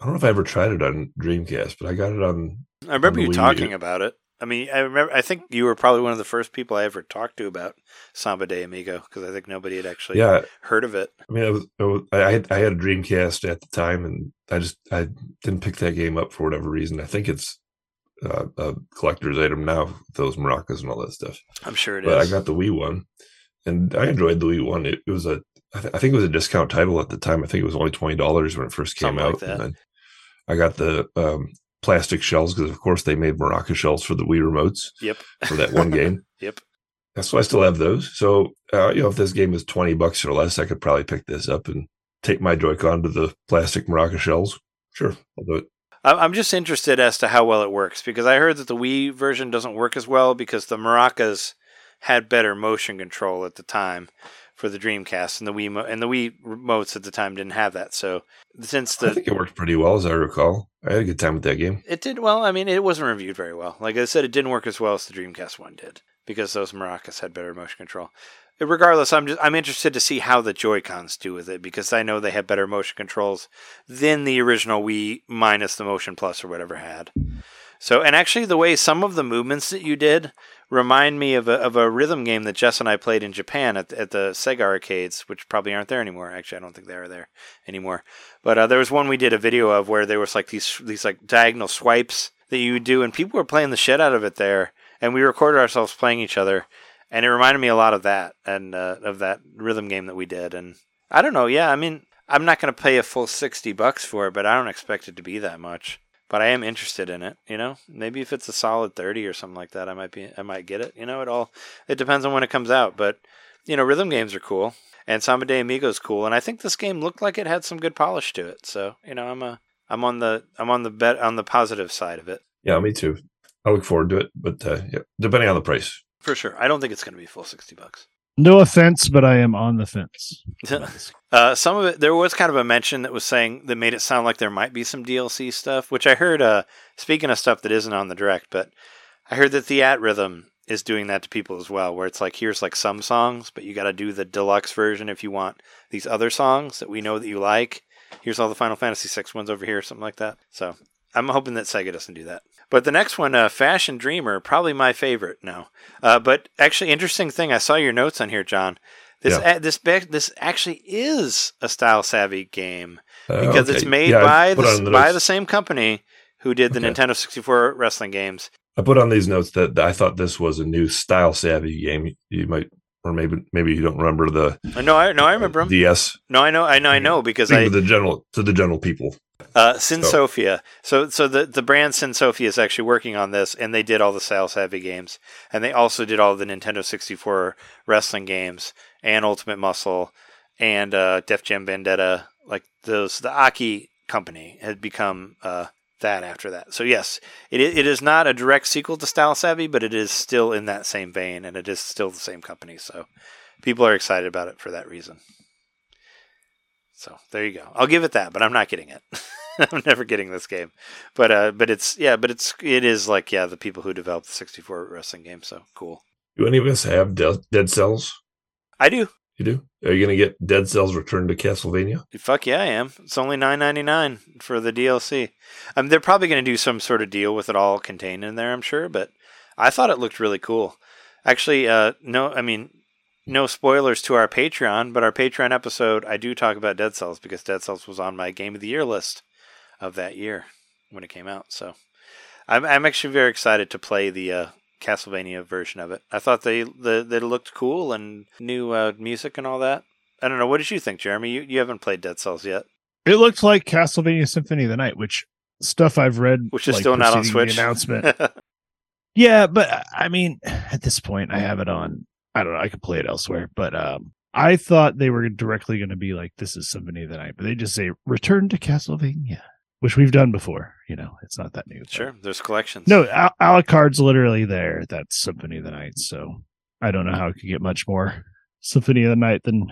I don't know if I ever tried it on Dreamcast, but I got it on. I remember on you Wii talking U. about it. I mean, I remember. I think you were probably one of the first people I ever talked to about Samba de Amigo because I think nobody had actually yeah. heard of it. I mean, it was, it was, I had I had a Dreamcast at the time, and I just I didn't pick that game up for whatever reason. I think it's uh, a collector's item now, those maracas and all that stuff. I'm sure it but is. I got the Wii one, and I enjoyed the Wii one. It, it was a I, th- I think it was a discount title at the time. I think it was only twenty dollars when it first came Something out. Like and then I got the um, plastic shells because of course they made maraca shells for the Wii remotes. Yep. For that one game. yep. So I still have those. So uh, you know, if this game is twenty bucks or less, I could probably pick this up and take my Joy-Con to the plastic maraca shells. Sure, I'll do it. I- I'm just interested as to how well it works because I heard that the Wii version doesn't work as well because the maracas had better motion control at the time for the Dreamcast, and the Wii mo- and the Wii remotes at the time didn't have that. So since the I think it worked pretty well, as I recall. I had a good time with that game. it did well, I mean, it wasn't reviewed very well. Like I said, it didn't work as well as the Dreamcast one did because those maracas had better motion control. Regardless, I'm just I'm interested to see how the Joy Cons do with it because I know they have better motion controls than the original Wii minus the Motion Plus or whatever had. So, and actually, the way some of the movements that you did remind me of a, of a rhythm game that Jess and I played in Japan at, at the Sega arcades, which probably aren't there anymore. Actually, I don't think they are there anymore. But uh, there was one we did a video of where there was like these these like diagonal swipes that you would do, and people were playing the shit out of it there, and we recorded ourselves playing each other, and it reminded me a lot of that and uh, of that rhythm game that we did. And I don't know, yeah, I mean, I'm not going to pay a full sixty bucks for it, but I don't expect it to be that much but I am interested in it. You know, maybe if it's a solid thirty or something like that, I might be, I might get it. You know, it all it depends on when it comes out. But you know, rhythm games are cool, and Samba de Amigo is cool, and I think this game looked like it had some good polish to it. So you know, I'm a, I'm on the, I'm on the bet on the positive side of it Yeah, me too. I look forward to it, but uh, yeah, depending on the price. For sure. I don't think it's going to be full sixty bucks. No offense, but I am on the fence. Uh, some of it, there was kind of a mention that was saying that made it sound like there might be some DLC stuff, which I heard. Uh, speaking of stuff that isn't on the direct, but I heard that Theatrhythm is doing that to people as well, where it's like here's like some songs, but you got to do the deluxe version if you want these other songs that we know that you like. Here's all the Final Fantasy VI ones over here, something like that. So I'm hoping that Sega doesn't do that. But the next one, uh, Fashion Dreamer, probably my favorite. No, uh, but actually, interesting thing. I saw your notes on here, John. This Yeah. a- this this actually is a style savvy game Uh, because it's made Yeah, by the, the by notes- the same company who did the Okay. Nintendo 64 wrestling games. I put on these notes that I thought this was a new style savvy game. You might, or maybe maybe you don't remember the Uh, No, I no, I remember them. DS. No, I know, I know, I know because I the general to the general people. uh, Syn Sophia. So so the the brand Syn Sophia is actually working on this, and they did all the style savvy games, and they also did all the Nintendo 64 wrestling games and Ultimate Muscle and uh, Def Jam Vendetta. Like those, the Aki company had become uh, that after that. So yes, it it is not a direct sequel to Style Savvy, but it is still in that same vein, and it is still the same company. So people are excited about it for that reason. So there you go. I'll give it that, but I'm not getting it. I'm never getting this game. But uh, but it's yeah, but it's it is like yeah, the people who developed the 64 wrestling game. So cool. Do any of us have De- Dead Cells? I do. You do? Are you going to get Dead Cells Return to Castlevania? Fuck yeah, I am. It's only nine ninety nine for the DLC. Mean, they're probably going to do some sort of deal with it all contained in there. I'm sure, but I thought it looked really cool. Actually, uh, no, I mean, no spoilers to our Patreon, but our Patreon episode, I do talk about Dead Cells because Dead Cells was on my Game of the Year list of that year when it came out. So I'm, I'm actually very excited to play the uh, Castlevania version of it. I thought they the, they looked cool and new uh, music and all that. I don't know. What did you think, Jeremy? You you haven't played Dead Cells yet. It looked like Castlevania Symphony of the Night, which stuff I've read, Which is like, still not on Switch. announcement. yeah, but I mean, at this point, I have it on. I don't know. I could play it elsewhere, but um, I thought they were directly going to be like, "This is Symphony of the Night," but they just say, "Return to Castlevania," which we've done before. You know, it's not that new. sure, there's collections. No, Al- Alucard's literally there. That's Symphony of the Night. So I don't know how it could get much more Symphony of the Night than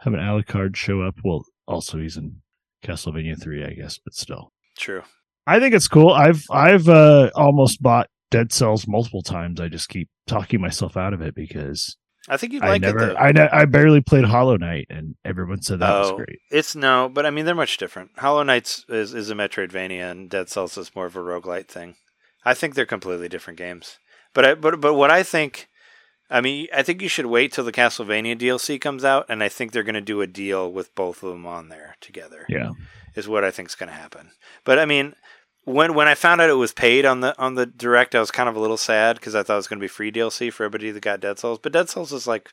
having Alucard show up. Well, also he's in Castlevania three, I guess, but still, true. I think it's cool. I've I've uh, almost bought Dead Cells multiple times. I just keep talking myself out of it because I think you'd I like never, it though. I ne- I barely played Hollow Knight, and everyone said that was Oh, great. It's no, but I mean they're much different. Hollow Knight's is, is a Metroidvania, and Dead Cells is more of a roguelite thing. I think they're completely different games. But I, but but what I think, I mean, I think you should wait till the Castlevania DLC comes out, and I think they're going to do a deal with both of them on there together. Yeah, is what I think is going to happen. But I mean, when when I found out it was paid on the on the direct, I was kind of a little sad because I thought it was going to be free DLC for everybody that got Dead Souls. But Dead Souls is like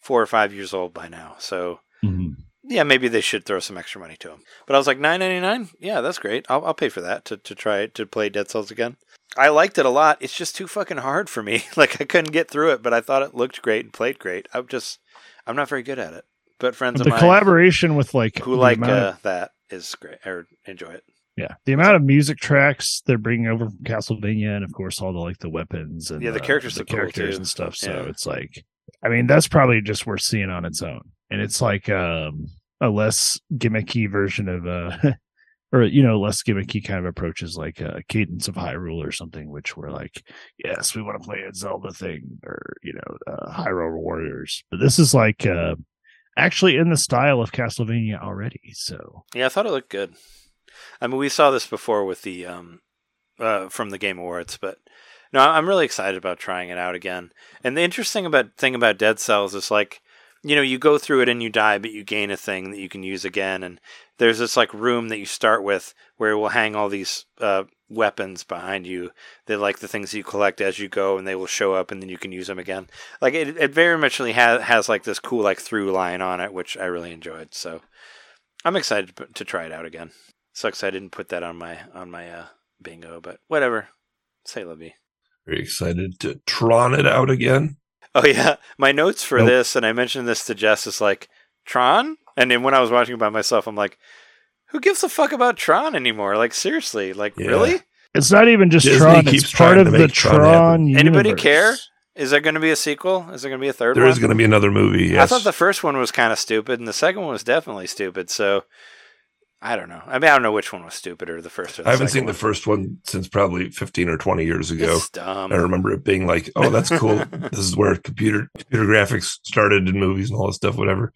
four or five years old by now, so Mhm. yeah, maybe they should throw some extra money to them. But I was like, nine ninety nine. Yeah, that's great. I'll, I'll pay for that to, to try to play Dead Souls again. I liked it a lot. It's just too fucking hard for me. like I couldn't get through it, but I thought it looked great and played great. I'm just, I'm not very good at it. But friends But of the mine collaboration with like who like uh, that is great or enjoy it. Yeah, the amount of music tracks they're bringing over from Castlevania, and of course all the like the weapons and Yeah, the characters the look cool, characters and stuff. So Yeah. it's like, I mean, that's probably just worth seeing on its own, and it's like um a less gimmicky version of uh. Or you know, less gimmicky kind of approaches like uh, Cadence of Hyrule or something, which were like, yes, we want to play a Zelda thing, or you know, uh, Hyrule Warriors. But this is like uh, actually in the style of Castlevania already. So Yeah, I thought it looked good. I mean, we saw this before with the um, uh, from the Game Awards, but no, I'm really excited about trying it out again. And the interesting about thing about Dead Cells is like, you know, you go through it and you die, but you gain a thing that you can use again. And there's this like room that you start with where it will hang all these uh, weapons behind you. They're like the things you collect as you go, and they will show up, and then you can use them again. Like it, it very much has has like this cool like through line on it, which I really enjoyed. So I'm excited to try it out again. Sucks I didn't put that on my on my uh, bingo, but whatever. Say la vie. Very excited to Tron it out again. Oh yeah, my notes for Nope. this, and I mentioned this to Jess, is like Tron, and then when I was watching it by myself, I'm like, who gives a fuck about Tron anymore? Like seriously, like Yeah. really? It's not even just Disney Tron; keeps it's part of the Tron Tron. happen. Anybody care? Is there going to be a sequel? Is there going to be a third There one? is going to be another movie. Yes. I thought the first one was kind of stupid, and the second one was definitely stupid. So I don't know. I mean, I don't know which one was stupider, the first or the I haven't seen the first one since probably 15 or 20 years ago. It's dumb. I remember it being like, "Oh, that's cool. this is where computer computer graphics started in movies and all that stuff, whatever."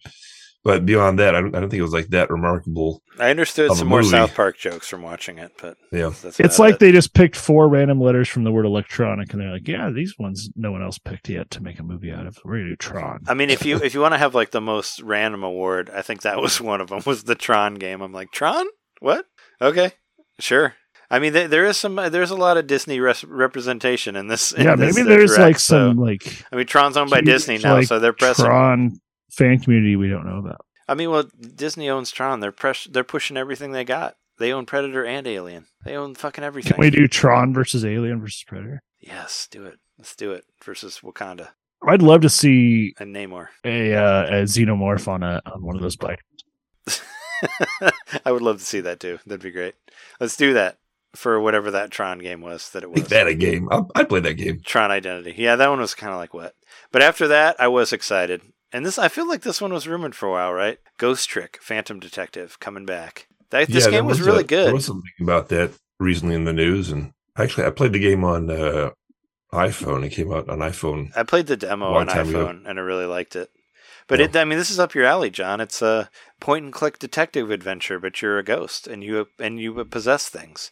But beyond that, I don't, I don't think it was like that remarkable. I understood some more. South Park jokes from watching it, but Yeah, that's It's like it. they just picked four random letters from the word electronic, and they're like, "Yeah, these ones no one else picked yet to make a movie out of. We're gonna do Tron." I mean, if you if you want to have like the most random award, I think that was one of them. Was the Tron game? I'm like Tron? What? Okay, sure. I mean, there, there is some. There's a lot of Disney res- representation in this. in yeah, this, maybe there's direct, like some like I mean, Tron's owned by Disney now, like, so they're pressing. Tron fan community we don't know about. I mean, well, Disney owns Tron. They're press- They're pushing everything they got. They own Predator and Alien. They own fucking everything. Can we do Tron versus Alien versus Predator? Yes, do it. Let's do it versus Wakanda I'd love to see a Namor. a uh, a xenomorph on a on one of those bikes. I would love to see that too. That'd be great. Let's do that for whatever that Tron game was that it was. make that a game. I'll, I'd play that game. Tron Identity. Yeah, that one was kind of like what. But after that, I was excited. And this, I feel like this one was rumored for a while, right? Ghost Trick, Phantom Detective, coming back. That, this Yeah, game was, a- really good. There was something about that recently in the news, and actually, I played the game on uh, iPhone. It came out on iPhone. I played the demo on time ago. iPhone, and I really liked it. But Yeah. it, I mean, this is up your alley, John. It's a point and click detective adventure, but you're a ghost and you and you possess things.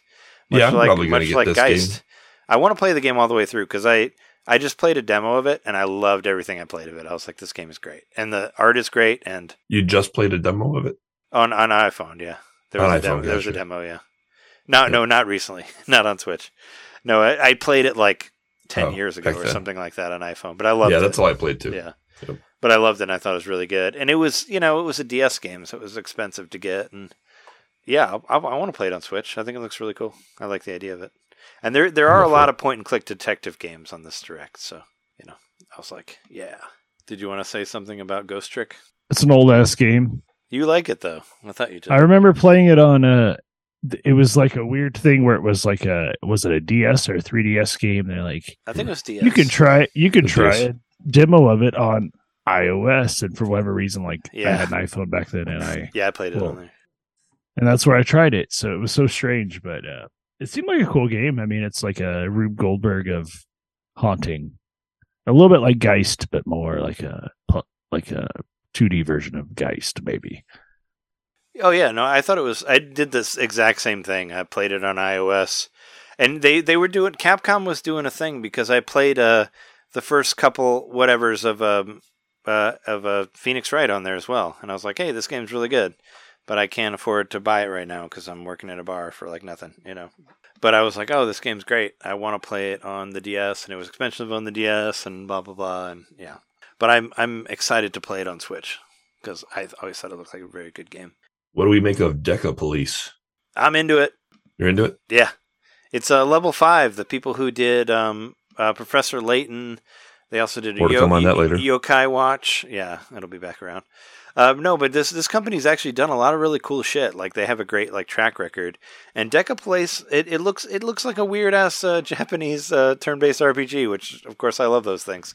Yeah, I'm like, probably much get like this Geist. game. I want to play the game all the way through because I I just played a demo of it and I loved everything I played of it. I was like, this game is great, and the art is great, and You just played a demo of it. on on iPhone, yeah, there was On a demo. iPhone, there yeah, was a demo, yeah. No, no, not recently, not on Switch. No, I, I played it like ten Oh, years ago or then. something like that on iPhone, but I loved yeah, it. Yeah, that's all I played too. Yeah. Yep. But I loved it and I thought it was really good. And it was, you know, it was a DS game, so it was expensive to get. And yeah, I, I want to play it on Switch. I think it looks really cool. I like the idea of it. And there there are a lot of point and click detective games on this direct. So, you know, I was like, yeah. Did you want to say something about Ghost Trick? It's an old ass game. You like it though. I thought you did. I remember playing it on a. It was like a weird thing where it was like a was it a DS or a 3DS game? They're like I think it was DS. you can try you can It try is. a demo of it on iOS, and for whatever reason, like I had an iPhone back then, and I Yeah, I played it Cool. on there. and that's where I tried it. So it was so strange, but uh, it seemed like a cool game. I mean, it's like a Rube Goldberg of haunting, a little bit like Geist, but more like a like a 2D version of Geist, maybe. Oh yeah, no, I thought it was. I did this exact same thing. I played it on iOS, and they they were doing. Capcom was doing a thing because I played uh the first couple whatevers of um uh of uh, Phoenix Wright on there as well, and I was like, hey, this game's really good, but I can't afford to buy it right now because I'm working at a bar for like nothing, you know. But I was like, oh, this game's great. I want to play it on the DS, and it was expensive on the DS, and blah blah blah, and yeah. But I'm I'm excited to play it on Switch because I always thought it looked like a very good game. What do we make of Deca Police? I'm into it. You're into it? Yeah, it's uh, level five. The people who did um, uh, Professor Layton, they also did a More to come on that later. Yokai Watch. Yeah, it'll be back around. Um, no, but this this company's actually done a lot of really cool shit. Like they have a great like track record. And Deca Place, it, it looks it looks like a weird ass uh, Japanese uh, turn based RPG, which of course I love those things.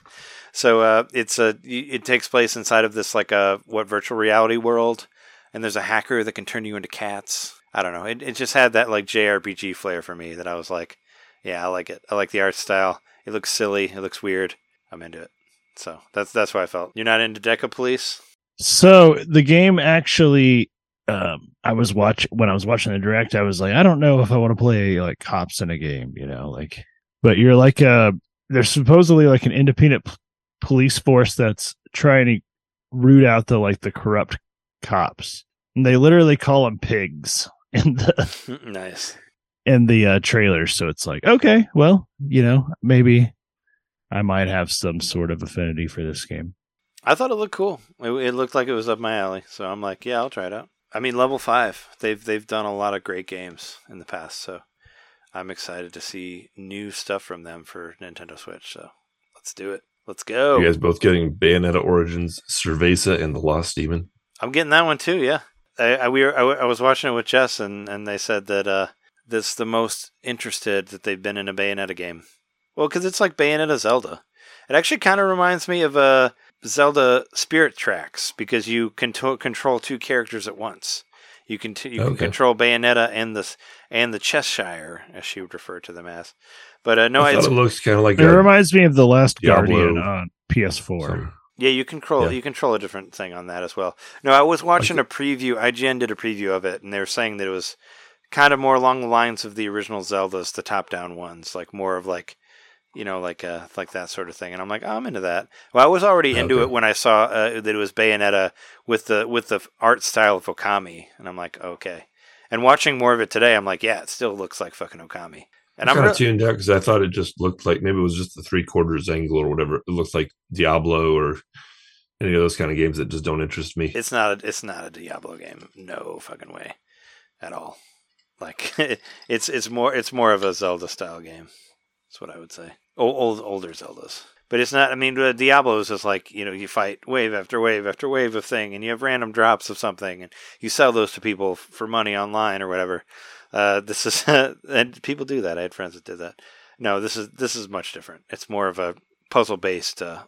So uh, it's a it takes place inside of this like a what virtual reality world, and there's a hacker that can turn you into cats. I don't know. It it just had that like JRPG flair for me that I was like, yeah, I like it. I like the art style. It looks silly. It looks weird. I'm into it. So that's that's what I felt. You're not into Deca Police? So the game actually, um, I was watch when I was watching the direct. I was like, I don't know if I want to play like cops in a game, you know, like. But you're like a there's supposedly like an independent p- police force that's trying to root out the like the corrupt cops. And they literally call them pigs in the nice. in the uh, trailers. So it's like, okay, well, you know, maybe I might have some sort of affinity for this game. I thought it looked cool. It, it looked like it was up my alley. So I'm like, yeah, I'll try it out. I mean, level five. They've they've done a lot of great games in the past, so I'm excited to see new stuff from them for Nintendo Switch. So let's do it. Let's go. You guys both getting Bayonetta Origins, Cereza, and the Lost Demon? I'm getting that one too. Yeah, I, I we were, I, I was watching it with Jess, and and they said that uh, that's the most interested that they've been in a Bayonetta game. Well, because it's like Bayonetta Zelda. It actually kind of reminds me of uh, Zelda Spirit Tracks because you can to- control two characters at once. You can t- you can control Bayonetta and the and the Cheshire, as she would refer to them as. But uh, no, I it's, it looks kind of like It a, reminds me of the Last Diablo. Guardian on PS4. some- Yeah, you control Yeah. you control a different thing on that as well. No, I was watching a preview. IGN did a preview of it, and they were saying that it was kind of more along the lines of the original Zeldas, the top-down ones, like more of like, you know, like uh, like that sort of thing. And I'm like, oh, I'm into that. Well, I was already into Okay. it when I saw uh, that it was Bayonetta with the with the art style of Okami, and I'm like, okay. And watching more of it today, I'm like, yeah, it still looks like fucking Okami. And I'm kind of tuned out because I thought it just looked like maybe it was just the three quarters angle or whatever. It looked like Diablo or any of those kind of games that just don't interest me. It's not. A, it's not a Diablo game. No fucking way, at all. Like it's it's more it's more of a Zelda style game. That's what I would say. Old older Zeldas, but it's not. I mean, Diablo is just like you know you fight wave after wave after wave of thing, and you have random drops of something, and you sell those to people for money online or whatever. Uh, this is and people do that. I had friends that did that. No, this is this is much different. It's more of a puzzle based uh,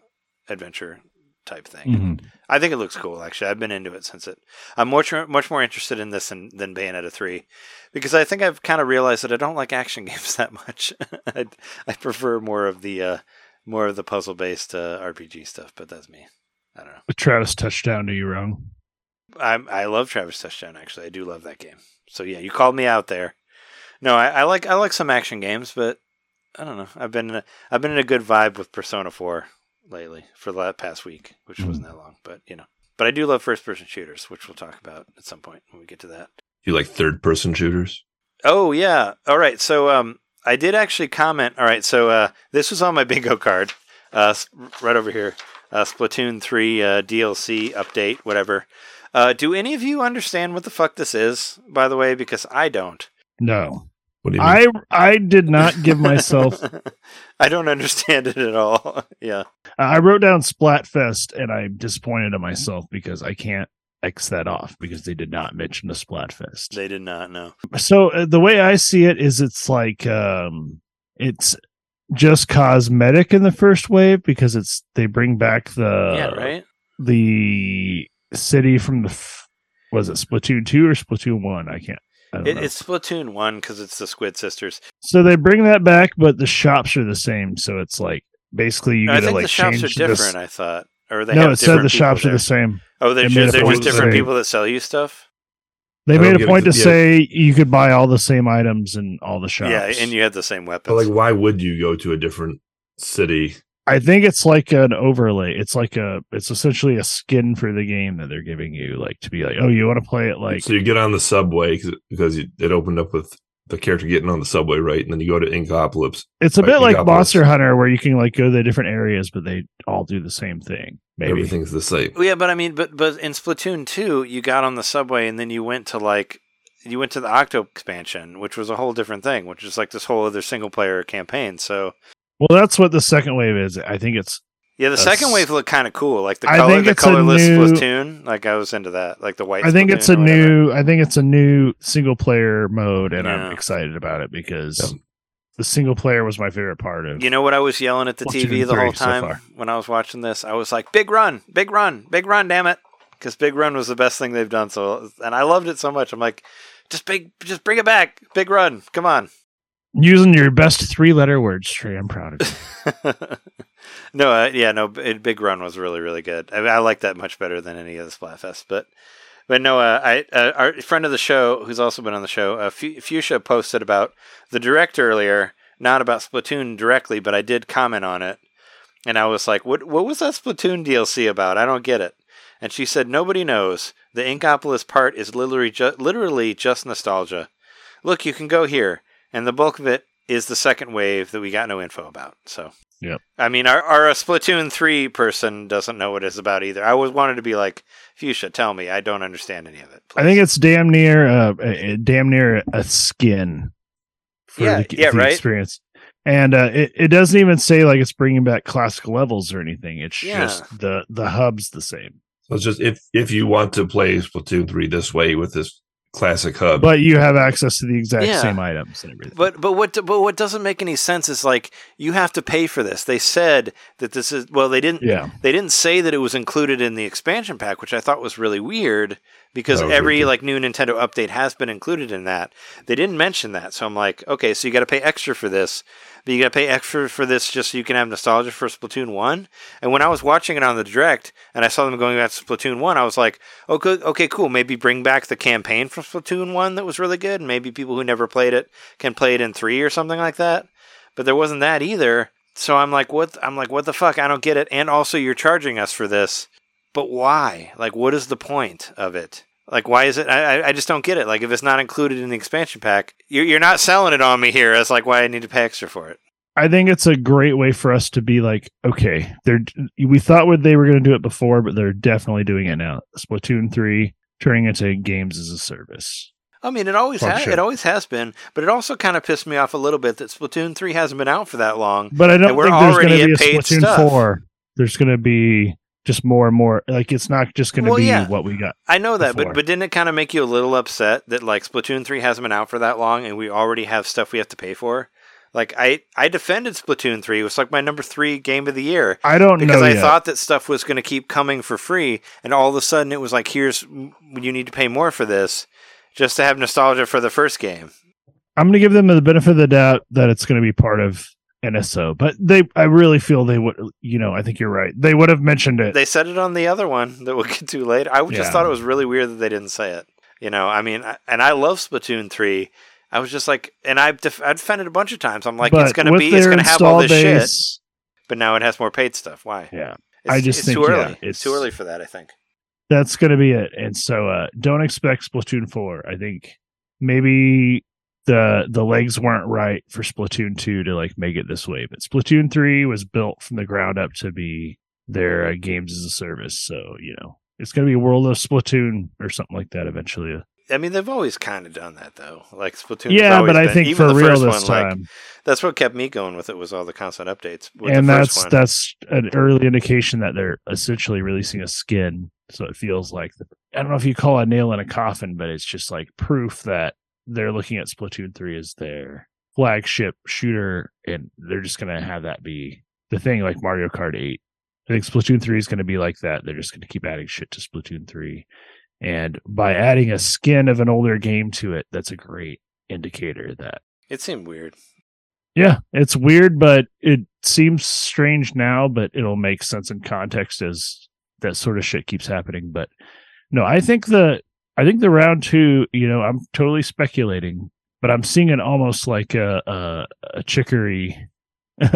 adventure type thing. Mhm. I think it looks cool. Actually, I've been into it since it. I'm much much more interested in this than, than Bayonetta three, because I think I've kind of realized that I don't like action games that much. I I prefer more of the uh, more of the puzzle based uh, RPG stuff. But that's me. I don't know. Travis touchdown to you wrong. I I love Travis Touchdown. Actually, I do love that game. So yeah, you called me out there. No, I, I like I like some action games, but I don't know. I've been in a, I've been in a good vibe with Persona Four lately for the past week, which wasn't that long, but you know. But I do love first person shooters, which we'll talk about at some point when we get to that. You like third person shooters? Oh yeah. All right. So um, I did actually comment. All right. So uh, this was on my bingo card, uh, right over here. Uh, Splatoon three uh, DLC update, whatever. Uh, do any of you understand what the fuck this is? By the way, because I don't. No. What do you mean? I I did not give myself I don't understand it at all. yeah. I wrote down Splatfest and I'm disappointed in myself because I can't X that off because they did not mention the Splatfest. They did not know. so uh, the way I see it is it's like um it's just cosmetic in the first wave because it's they bring back the yeah. Right. the city from the f- was it Splatoon 2 or Splatoon 1 I can't I don't It, it's Splatoon one because it's the Squid Sisters. so they bring that back but the shops are the same so it's like basically you I get to think like the shops are change this- different. I thought, or they no have it said the people shops are the same Oh, they're They made just, they're just different people that sell you stuff. They made a point to yeah. say you could buy all the same items in all the shops. Yeah, and you had the same But weapons. like, why would you go to a different city? I think it's like an overlay. It's like a it's essentially a skin for the game that they're giving you, like to be like, oh, you want to play it like so you get on the subway because it it opened up with the character getting on the subway, right? And then you go to Inkopolis. It's a Like, bit you like Monster Hunter, where you can like go to the different areas, but they all do the same thing. Maybe Everything's the same. Well, yeah, but I mean, but but in Splatoon two, you got on the subway and then you went to like you went to the Octo expansion, which was a whole different thing, which is like this whole other single player campaign. So Well, that's what the second wave is. I think it's yeah, the That's- second wave looked kind of cool, like the I color, think the it's a colorless new- Splatoon. Like I was into that, like the white. I think it's a new I think it's a new single player mode and Yeah. I'm excited about it because Yeah. the single player was my favorite part of You know what I was yelling at the TV the whole 3 so time when I was watching this? I was like, "Big run, big run, big run, damn it!" Because Big Run was the best thing they've done. So, and I loved it so much. I'm like, just big, just bring it back, Big Run, come on. Using your best three letter words, Trey. I'm proud of you. no, uh, yeah, no, Big Run was really, really good. I, I like that much better than any of the Splatfest. But, but no, uh, I uh, our friend of the show, who's also been on the show, uh, Fu- Fuchsia posted about the direct earlier, not about Splatoon directly, but I did comment on it, and I was like, "What? What was that Splatoon DLC about? I don't get it." And she said, "Nobody knows. The Inkopolis part is literally ju- literally just nostalgia. Look, you can go here, and the bulk of it is the second wave that we got no info about. So yeah, I mean, our, our uh, Splatoon 3 person doesn't know what it's about either. I always wanted to be like, Fuchsia, tell me. I don't understand any of it. I think it's damn near uh, uh, damn near a skin for Yeah, the, yeah, the right. experience. And uh, it, it doesn't even say like it's bringing back classic levels or anything. It's Yeah. just the the hub's the same. So it's just if if you want to play Splatoon three this way with this classic hub, But you have access to the exact Yeah. same items and everything. But but what but what doesn't make any sense is like you have to pay for this. They said that this is well they didn't yeah, they didn't say that it was included in the expansion pack, which I thought was really weird because every like new Nintendo update has been included in that. They didn't mention that, so I'm like, okay, so you got to pay extra for this, but you got to pay extra for this just so you can have nostalgia for Splatoon One. And when I was watching it on the direct and I saw them going back to Splatoon One, I was like, oh, okay, okay, cool. Maybe bring back the campaign from Splatoon One that was really good. and Maybe people who never played it can play it in three or something like that. But there wasn't that either. So I'm like, what? I'm like, what the fuck? I don't get it. And also, you're charging us for this, but why? Like, what is the point of it? Like, why is it? I, I- just don't get it. Like, if it's not included in the expansion pack, you're, you're not selling it on me here as like why I need to pay extra for it. I think it's a great way for us to be like, okay, they're we thought what they were going to do it before, but they're definitely doing it now. Splatoon three turning into games as a service. I mean, it always has. sure. It always has been, but it also kind of pissed me off a little bit that Splatoon three hasn't been out for that long. But I don't think there's going already to be a Splatoon stuff. four. There's going to be just more and more. Like it's not just going to Well, be yeah. what we got. I know that, before. but but didn't it kind of make you a little upset that like Splatoon three hasn't been out for that long and we already have stuff we have to pay for? Like I I defended Splatoon three. It was like my number three game of the year. I don't because I yet. thought that stuff was going to keep coming for free, and all of a sudden it was like, here's you need to pay more for this just to have nostalgia for the first game. I'm going to give them the benefit of the doubt that it's going to be part of NSO, but they, I really feel they would, you know, I think you're right. They would have mentioned it. They said it on the other one that we'll get to later. I just Yeah. thought it was really weird that they didn't say it. You know, I mean, and I love Splatoon three. I was just like, and I def- I defended a bunch of times. I'm like, but it's gonna be, it's gonna have all this install shit, but now it has more paid stuff. Why? Yeah, It's, I just it's think, too yeah, early. it's- it's too early for that. I think. that's going to be it. And so, uh, don't expect Splatoon four. I think maybe the the legs weren't right for Splatoon two to like make it this way, but Splatoon three was built from the ground up to be their uh, games as a service. So you know, it's going to be a world of Splatoon or something like that eventually. I mean, they've always kind of done that though. Like Splatoon. yeah, but I think for real this like, time. that's what kept me going with it was all the constant updates. And that's one. that's an early indication that they're essentially releasing a skin so it feels like i don't know if you call a nail in a coffin but it's just like proof that they're looking at splatoon 3 as their flagship shooter and they're just going to have that be the thing like mario kart 8 i think splatoon 3 is going to be like that they're just going to keep adding shit to splatoon 3 and by adding a skin of an older game to it that's a great indicator that it seemed weird. yeah, it's weird, but it seems strange now, but it'll make sense in context as that sort of shit keeps happening. But no, I think the I think the round two, you know, I'm totally speculating, but I'm seeing it almost like a a, a chicory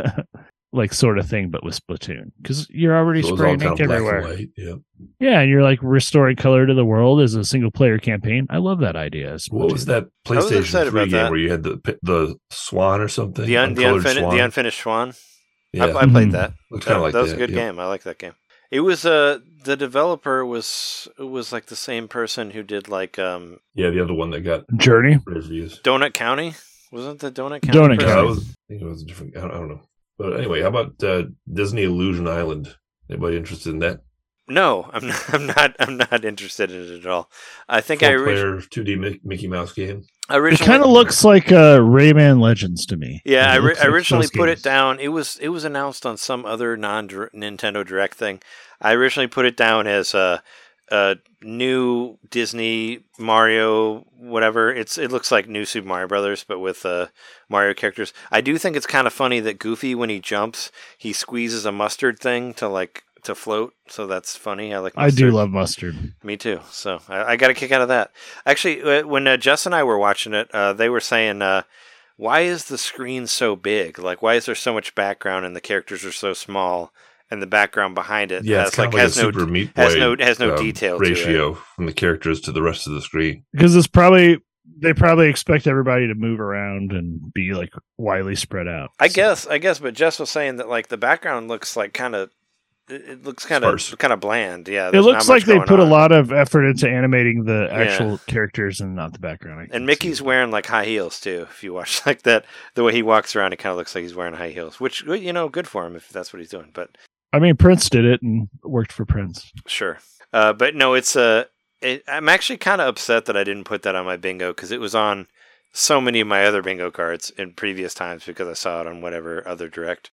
like sort of thing, but with Splatoon because you're already So it spraying ink kind and everywhere. white. Yeah. Yeah, and you're like restoring color to the world as a single player campaign. I love that idea. as What was that was PlayStation excited 3 game that. where you had the the swan or something? The, un, the, Uncolored unfini- swan? the unfinished swan. yeah, I, I played Mhm. that. looked That, of like that was that. a good yeah. game. I like that game. It was uh the developer was it was like the same person who did like um Yeah, the other one that got Journey. reviews. Donut County. Wasn't the Donut County? Donut person? Yeah, County. was, I think it was a different. I don't, I don't know. But anyway, how about uh, Disney Illusion Island? Anybody interested in that? No, I'm not. I'm not. I'm not interested in it at all. I think I, orig- Four-player 2D Mickey Mouse game. I It kind of looks like uh, Rayman Legends to me. Yeah, I, ri- looks I originally put games. it down. It was it was announced on some other non Nintendo Direct thing. I originally put it down as a, a new Disney Mario whatever. It's it looks like new Super Mario Brothers, but with uh, Mario characters. I do think it's kind of funny that Goofy when he jumps, he squeezes a mustard thing to like to float. So that's funny. I like. I do love mustard. Me too. So I, I got a kick out of that. Actually, uh, when uh, Jess and I were watching it, uh, they were saying, uh, "Why is the screen so big? Like, why is there so much background and the characters are so small, and the background behind it Yeah, it's kind like of like has a no Super Meat has Boy, no has no um, detail to it. ratio from the characters to the rest of the screen. because it's probably they probably expect everybody to move around and be like widely spread out. I So- guess. I guess. But Jess was saying that like the background looks like kind of. It it looks kind of kind of bland. Yeah, it looks like they going put a lot of effort into animating the Yeah. actual characters and not the background. And Mickey's see. wearing like high heels too. If you watch like that, the way he walks around, it kind of looks like he's wearing high heels. Which you know, good for him if that's what he's doing. But I mean, Prince did it and worked for Prince. Sure. Uh, but no, it's a. It, I'm actually kind of upset that I didn't put that on my bingo because it was on so many of my other bingo cards in previous times because I saw it on whatever other direct.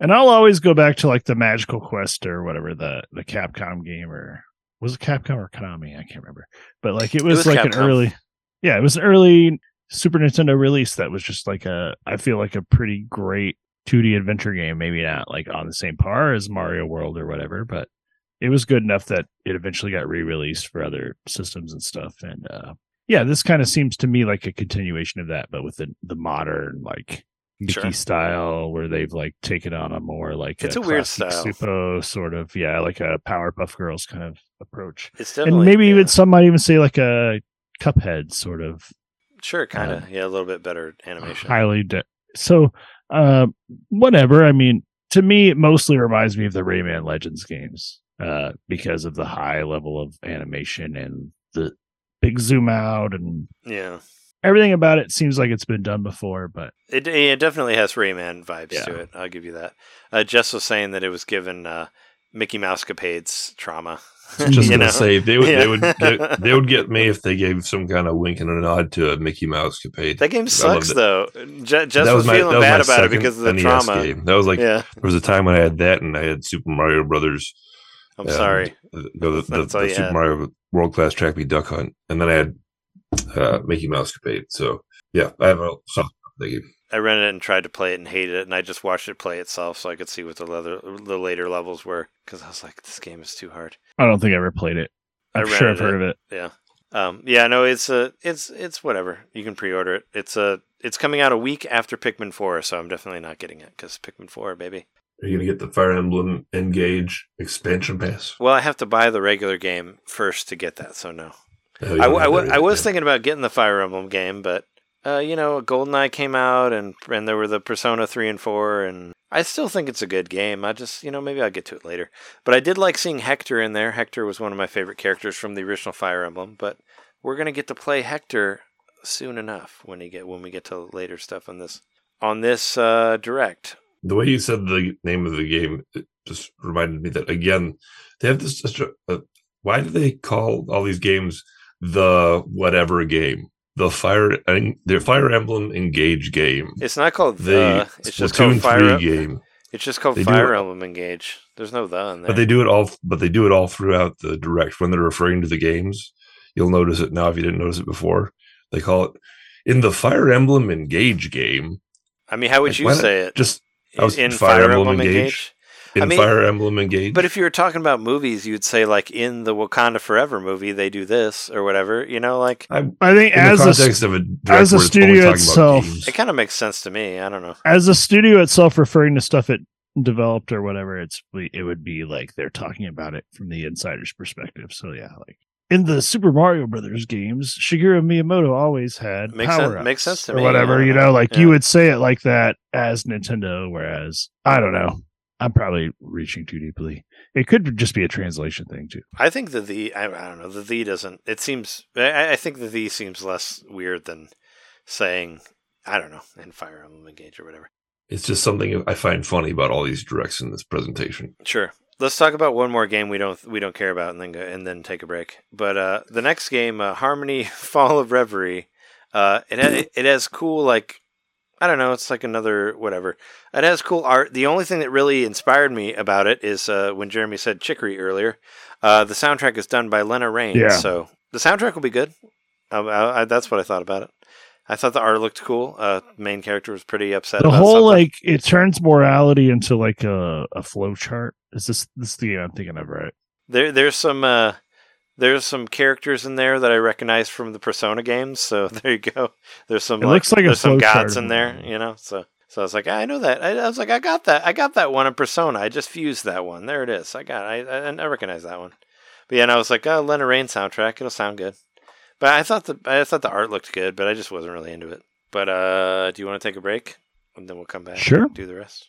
And I'll always go back to like the Magical Quest or whatever the the Capcom game or was it Capcom or Konami? I can't remember. But like it was, was like an early, yeah, it was an early Super Nintendo release that was just like a I feel like a pretty great 2D adventure game. Maybe not like on the same par as Mario World or whatever, but it was good enough that it eventually got re-released for other systems and stuff. And uh yeah, this kind of seems to me like a continuation of that, but with the the modern like Mickey Sure. style, where they've like taken on a more like It's a weird style. Supo sort of yeah, like a Powerpuff Girls kind of approach, It's definitely and maybe yeah. even some might even say like a Cuphead sort of sure, kind of um, yeah, a little bit better animation. highly de- so uh whatever i mean to me it mostly reminds me of the rayman legends games uh because of the high level of animation and the big zoom out and Yeah, everything about it seems like it's been done before but it it definitely has Rayman vibes Yeah. to it. I'll give you that. Uh, Jess was saying that it was given uh, Mickey Mousecapades trauma. Just gonna know? say they would Yeah. they would get, they would get me if they gave some kind of wink and a nod to a Mickey Mousecapade. That game sucks though. Je- Jess That was, my- feeling that was bad about it because of the NES trauma. Game. That was like Yeah, there was a time when I had that and I had Super Mario Brothers, I'm sorry. the, the, the, the Super had. Mario World Class Track Meet Duck Hunt, and then I had uh, Mickey Mousecapade. So yeah, I have a soft spot for that game. I rented it and tried to play it and hated it, and I just watched it play itself so I could see what the leather, the later levels were because I was like, this game is too hard. i don't think i ever played it I i'm sure i've rented heard of it Yeah, um, yeah, no, it's a, it's, it's whatever. You can pre-order it. It's a, it's coming out a week after Pikmin Four, so I'm definitely not getting it because Pikmin Four, baby. Are you gonna get the Fire Emblem Engage expansion pass? Well, I have to buy the regular game first to get that, so no. Oh, you I, don't w- I, have w- that I was yeah. thinking about getting the Fire Emblem game, but uh, you know, GoldenEye came out, and and there were the Persona three and four, and I still think it's a good game. I just, you know, maybe I'll get to it later. But I did like seeing Hector in there. Hector was one of my favorite characters from the original Fire Emblem. But we're gonna get to play Hector soon enough when he get when we get to later stuff on this on this uh, direct. the way you said the name of the game just reminded me that again they have this uh, why do they call all these games the whatever game the fire the fire emblem engage game It's not called the the. It's just called Fire. 3 game It's just called They Fire it- Emblem Engage. There's no the in there. but they do it all but they do it all throughout the direct when they're referring to the games you'll notice it now if you didn't notice it before they call it in the fire emblem engage game I mean, how would Like, you say it? just I was in Fire Fire, Emblem Emblem Engage. Engage. In I mean- fire emblem engage But if you were talking about movies, you'd say like in the Wakanda Forever movie, they do this or whatever. You know, like i think in as the a context of a as a where it's only studio itself- it kind of makes sense to me. I don't know. as a studio itself referring to stuff it developed or whatever, it's it would be like they're talking about it from the insider's perspective. So yeah, like in the Super Mario Brothers games, Shigeru Miyamoto always had Makes power sense- makes sense to or me, whatever. yeah. You know, like Yeah. you would say it like that as Nintendo, whereas I don't know. I'm probably reaching too deeply. It could just be a translation thing too. I think the the I, I don't know the the doesn't. It seems I, I think the the seems less weird than saying I don't know in Fire Emblem Engage or whatever. It's just something I find funny about all these directs in this presentation. Sure. Let's talk about one more game we don't we don't care about and then go, and then take a break. But uh, the next game, uh, Harmony Fall of Reverie, uh, it ha- it has cool like I don't know, it's like another whatever. It has cool art. The only thing that really inspired me about it is uh, when Jeremy said Chicory earlier. Uh, the soundtrack is done by Lena Raine, Yeah. so the soundtrack will be good. I, I, that's what I thought about it. I thought the art looked cool. Uh, main character was pretty upset. the whole something. like it turns morality into like a, a flow chart. Is this this the game I'm thinking of, right? There, there's some, uh, there's some characters in there that I recognize from the Persona games. So there you go. There's some. It looks like there's some gods in there, you know. So, so I was like, I know that. I, I was like, I got that. I got that one in Persona. I just fused that one. There it is. I got. I, I, I recognize that one. But yeah, and I was like, oh, Lena Raine soundtrack. It'll sound good. But I thought the I thought the art looked good, but I just wasn't really into it. But uh, do you want to take a break, and then we'll come back? Sure. And do the rest.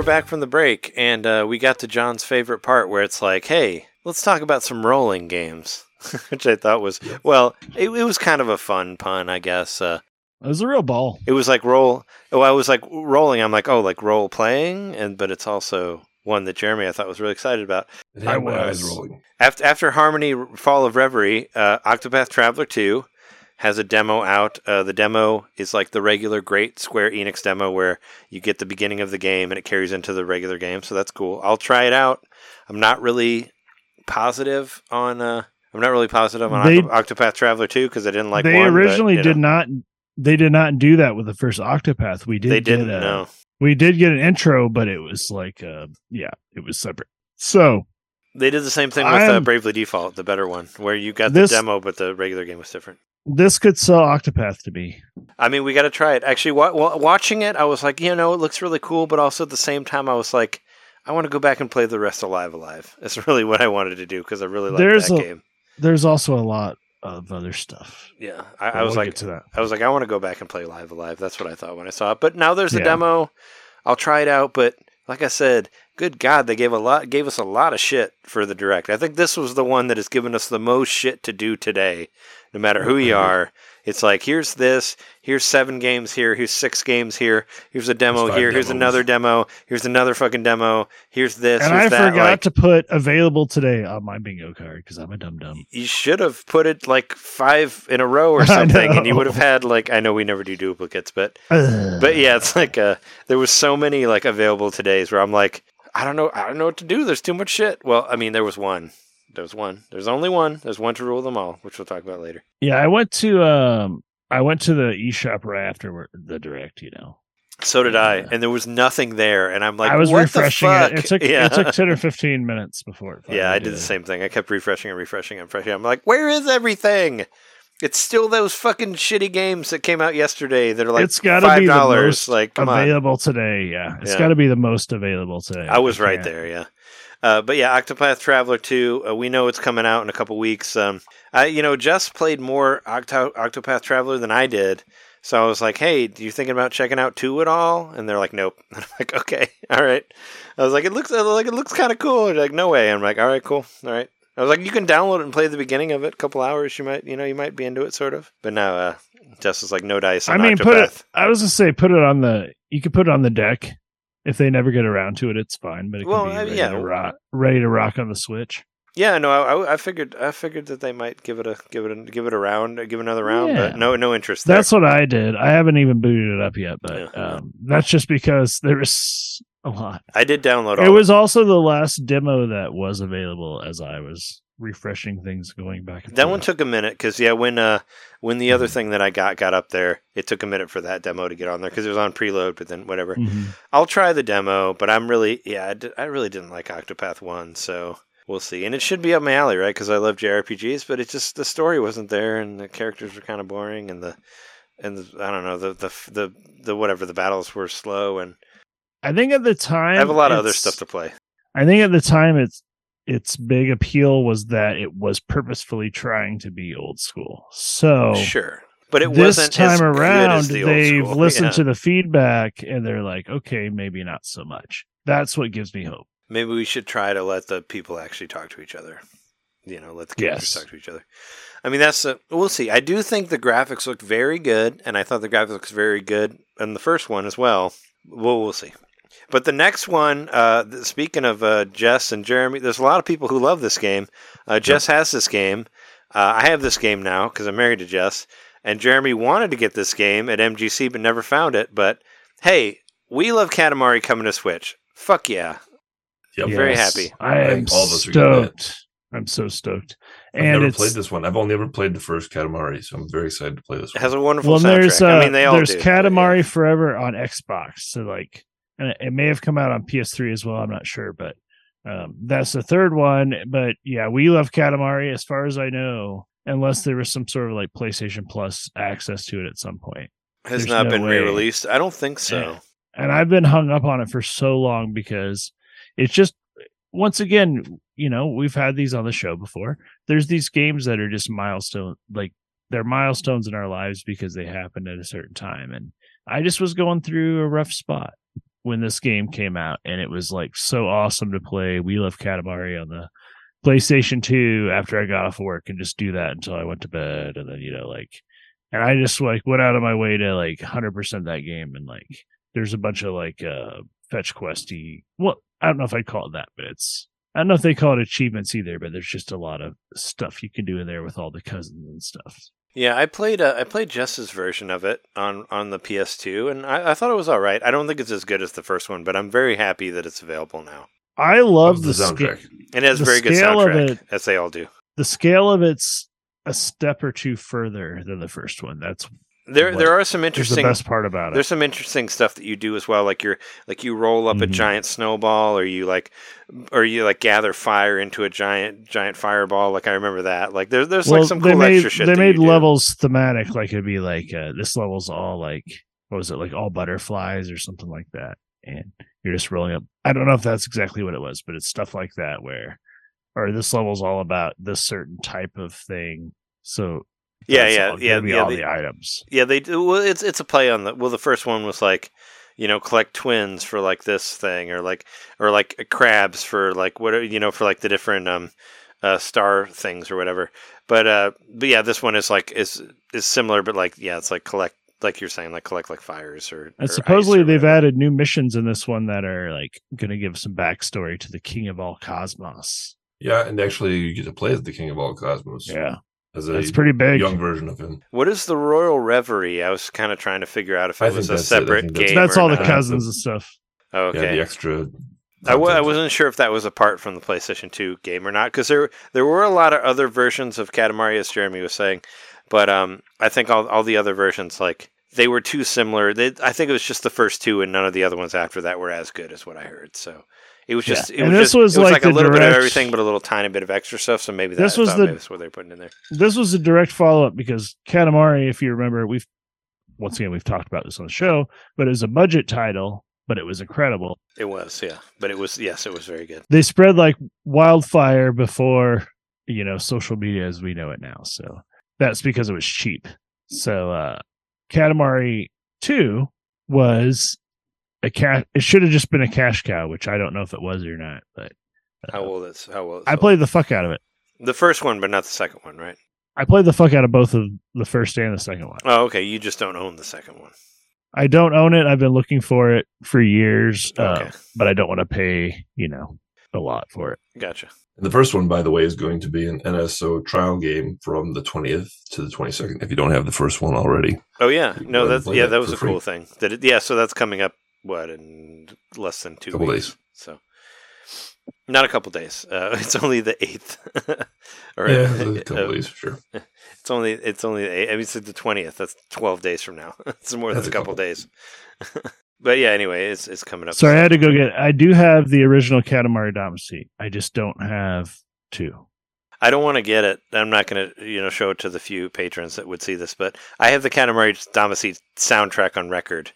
We're back from the break, and uh, we got to John's favorite part where it's like, hey, let's talk about some rolling games. Which I thought was, well, it, it was kind of a fun pun, I guess. Uh, It was a real ball. it was like roll. Oh, I was like rolling. I'm like, oh, like role playing, and but it's also one that Jeremy I thought was really excited about. It had I my eyes was. rolling. After after Harmony Fall of Reverie, uh, Octopath Traveler 2 has a demo out. Uh, the demo is like the regular great Square Enix demo where you get the beginning of the game and it carries into the regular game. So that's cool. I'll try it out. I'm not really positive on. Uh, I'm not really positive on They- Octo- Octopath Traveler 2 because I didn't like they one, originally you did know, not. They did not do that with the first Octopath. We did. They didn't a- know. We did get an intro, but it was like, uh, yeah, it was separate. So They did the same thing with uh, Bravely Default, the better one, where you got This- the demo, but the regular game was different. This could sell Octopath to me. I mean, we got to try it. Actually, wa- wa- watching it, I was like, you know, it looks really cool, but also at the same time, I was like, I want to go back and play the rest of Live Alive. That's really what I wanted to do because I really like that a- game. There's also a lot of other stuff. Yeah, I, I was like, to that. I was like, I want to go back and play Live Alive. That's what I thought when I saw it. But now there's a Yeah. demo. I'll try it out. But like I said, good God, they gave a lot, gave us a lot of shit for the direct. I think this was the one that has given us the most shit to do today. No matter who you are, it's like here's this, here's seven games here, here's six games here, here's a demo here, here's another demo, here's another fucking demo, here's this, And here's I that. forgot like, to put available today on my bingo card because I'm a dumb dumb. you should have put it like five in a row or something, and you would have had like I know we never do duplicates, but but yeah, it's like uh, there was so many like available today's where I'm like, I don't know, I don't know what to do. There's too much shit. Well, I mean, there was one. There was one. There's only one. There's one to rule them all, which we'll talk about later. Yeah, I went to um, I went to the eShop right after the direct. You know, So did I, and there was nothing there, and I'm like, I was what refreshing the fuck? it. It took yeah. it took ten or fifteen minutes before. It yeah, I finally did the same thing. I kept refreshing and refreshing and refreshing. I'm like, where is everything? It's still those fucking shitty games that came out yesterday that are like it's got to five be the dollars. most Like, come on. available today. Yeah, it's Yeah. got to be the most available today. I was right there, yeah. Uh, but yeah, Octopath Traveler 2, uh, we know it's coming out in a couple weeks. Um, I, you know, Jess played more Octo- Octopath Traveler than I did. So I was like, hey, do you thinking about checking out 2 at all? And they're like, nope. And I'm like, okay, all right. I was like, it looks like it looks kind of cool. They're like, no way. I'm like, all right, cool. All right. I was like, you can download it and play the beginning of it. A couple hours, you might, you know, you might be into it, sort of. But now, uh, Jess was like, no dice. I mean, Octopath. put it. I was gonna say, put it on the. You could put it on the deck. If they never get around to it, it's fine. But it Well, can be I- ready, yeah. to rock, ready to rock on the Switch. Yeah, no, I, I- I figured, I figured that they might give it a, give it a, give it a round, give another round, Yeah. but no, no interest there. That's what I did. I haven't even booted it up yet, but Yeah. um, that's just because there is a lot. I did download all. It was also the last demo that was available as I was refreshing things, going back. And that forth. one took a minute because yeah, when uh when the other Mhm. thing that I got got up there, it took a minute for that demo to get on there because it was on preload. But then whatever, Mhm. I'll try the demo. But I'm really yeah, I, really didn't like Octopath One, so we'll see. And it should be up my alley, right? Because I love JRPGs, but it just the story wasn't there, and the characters were kind of boring, and the and the, I don't know the the the the whatever the battles were slow, and I think at the time I have a lot of other stuff to play. I think at the time it's its big appeal was that it was purposefully trying to be old school. So Sure, but it this wasn't time around the they've school. listened Yeah. to the feedback and they're like, okay, maybe not so much. That's what gives me hope. Maybe we should try to let the people actually talk to each other. You know, let the characters Yes. talk to each other. I mean, that's a, we'll see. I do think the graphics look very good, and I thought the graphics looks very good in the first one as well. Well, we'll see. But the next one, uh, speaking of uh, Jess and Jeremy, there's a lot of people who love this game. Uh, Jess has this game. Uh, I have this game now because I'm married to Jess. And Jeremy wanted to get this game at MGC but never found it. But hey, we love Katamari coming to Switch. Fuck yeah. Yep. Very happy. I I am think all of us are stoked. I'm so stoked. I've And never played this one. I've only ever played the first Katamari, so I'm very excited to play this It one. has a wonderful well, soundtrack. there's uh, I mean, they all there's do. but Katamari yeah. Forever on Xbox. So like, and it, may have come out on PS3 as well. I'm not sure, but um, that's the third one. But yeah, we love Katamari as far as I know, unless there was some sort of like PlayStation Plus access to it at some point. has there's not no been re-released. I don't think so. Yeah. and I've been hung up on it for so long because it's just once again, you know, we've had these on the show before. There's these games that are just milestone like they're milestones in our lives because they happened at a certain time and I just was going through a rough spot when this game came out and it was like so awesome to play. We Love Katamari on the PlayStation 2 after I got off work and just do that until I went to bed and then you know like and I just like went out of my way to like 100% that game and like there's a bunch of like uh fetch questy well i don't know if i'd call it that but it's i don't know if they call it achievements either but there's just a lot of stuff you can do in there with all the cousins and stuff Yeah, I played uh, I played Jess's version of it on on the PS2, and I, I thought it was all right. I don't think it's as good as the first one, but I'm very happy that it's available now. I love the, the sca- soundtrack. And it has The very good scale of soundtrack, it- as they all do. the scale of it's a step or two further than the first one. That's There there are some interesting best part about it. There's some interesting stuff that you do as well, like you're like you roll up a Mhm. giant snowball, or you like, or you like gather fire into a giant giant fireball. Like I remember that. Like there's there's like some cool made, extra shit. They made you do. levels thematic, like it'd be like uh, this level's all like what was it, like all butterflies or something like that, and you're just rolling up. I don't know if that's exactly what it was, but it's stuff like that where, or this level's all about this certain type of thing. So Yeah, that's yeah, all yeah, gonna yeah, all they- the items. Yeah, they do. Well, it's it's a play on the. Well, the first one was like, you know, collect twins for like this thing, or like or like crabs for like what you know for like the different um uh star things or whatever. But uh, but yeah, this one is like is is similar, but like yeah, it's like collect like you're saying, like collect like fires or. or And ice supposedly or they've whatever. added new missions in this one that are like going to give some backstory to the King of all Cosmos. Yeah, and actually you get to play as the King of all cosmos. Yeah, As a that's pretty big. young version of him. What is the Royal Reverie? I was kind of trying to figure out if it I was a that's it. Separate think that's- game. That's or all the not. cousins and stuff. Oh, Yeah, okay. the extra. I w- I content. wasn't sure if that was apart from the PlayStation 2 game or not because there there were a lot of other versions of Katamari, as Jeremy was saying, but um, I think all all the other versions like they were too similar. They, I think it was just the first two, and none of the other ones after that were as good as what I heard. So it was Yeah. just it And was this just, was it was like like, a the little bit of everything, but a little tiny bit of extra stuff. So maybe that, This was the- maybe that's what they're putting in there. This was a direct follow up because Katamari, if you remember, we've once again we've talked about this on the show, but it was a budget title, but it was incredible. It was yeah, but it was yes, it was very good. They spread like wildfire before you know social media as we know it now. So that's because it was cheap. So uh Katamari 2 was a cash it should have just been a cash cow, which I don't know if it was or not, but uh, How well it's how well it's I sold. played the fuck out of it. the first one, but not the second one, right? I played the fuck out of both of the first and the second one. Oh, okay. You just don't own the second one. I don't own it. I've been looking for it for years, uh, but I don't want to pay, you know, a lot for it. Gotcha. And the first one, by the way, is going to be an NSO trial game from the 20th to the 22nd. If you don't have the first one already, Oh yeah, no, go ahead and that's yeah, that that was a free. cool thing. That it, yeah, so that's coming up what in less than two Couple weeks. days. So not a couple days. Uh, it's only the eighth. or yeah, a couple uh, days, sure. It's only it's only the eight, I mean it's the twentieth. That's twelve days from now. it's more That's than a a couple couple. days. but yeah, anyway, it's it's coming up. Sorry, I had to go get. I do have the original Katamari Damacy. I just don't have two. I don't want to get it. I'm not going to, you know, show it to the few patrons that would see this, but I have the Katamari Damacy soundtrack on record,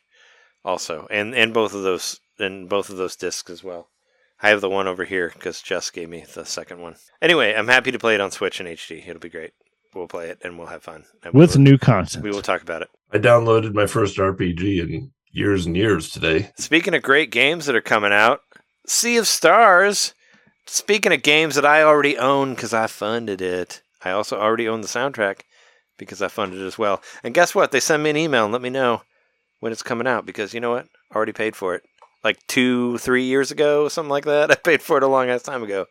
also, and and both of those and both of those discs as well. I have the one over here because Jess gave me the second one. Anyway, I'm happy to play it on Switch and HD. It'll be great. We'll play it and we'll have fun. And we With will, new content. we will talk about it. I downloaded my first RPG in years and years today. Speaking of great games that are coming out, Sea of Stars. Speaking of games that I already own because I funded it, I also already own the soundtrack because I funded it as well. And guess what? They send me an email and let me know when it's coming out because you know what? I already paid for it. Like two, three years ago, something like that. I paid for it a long ass time ago.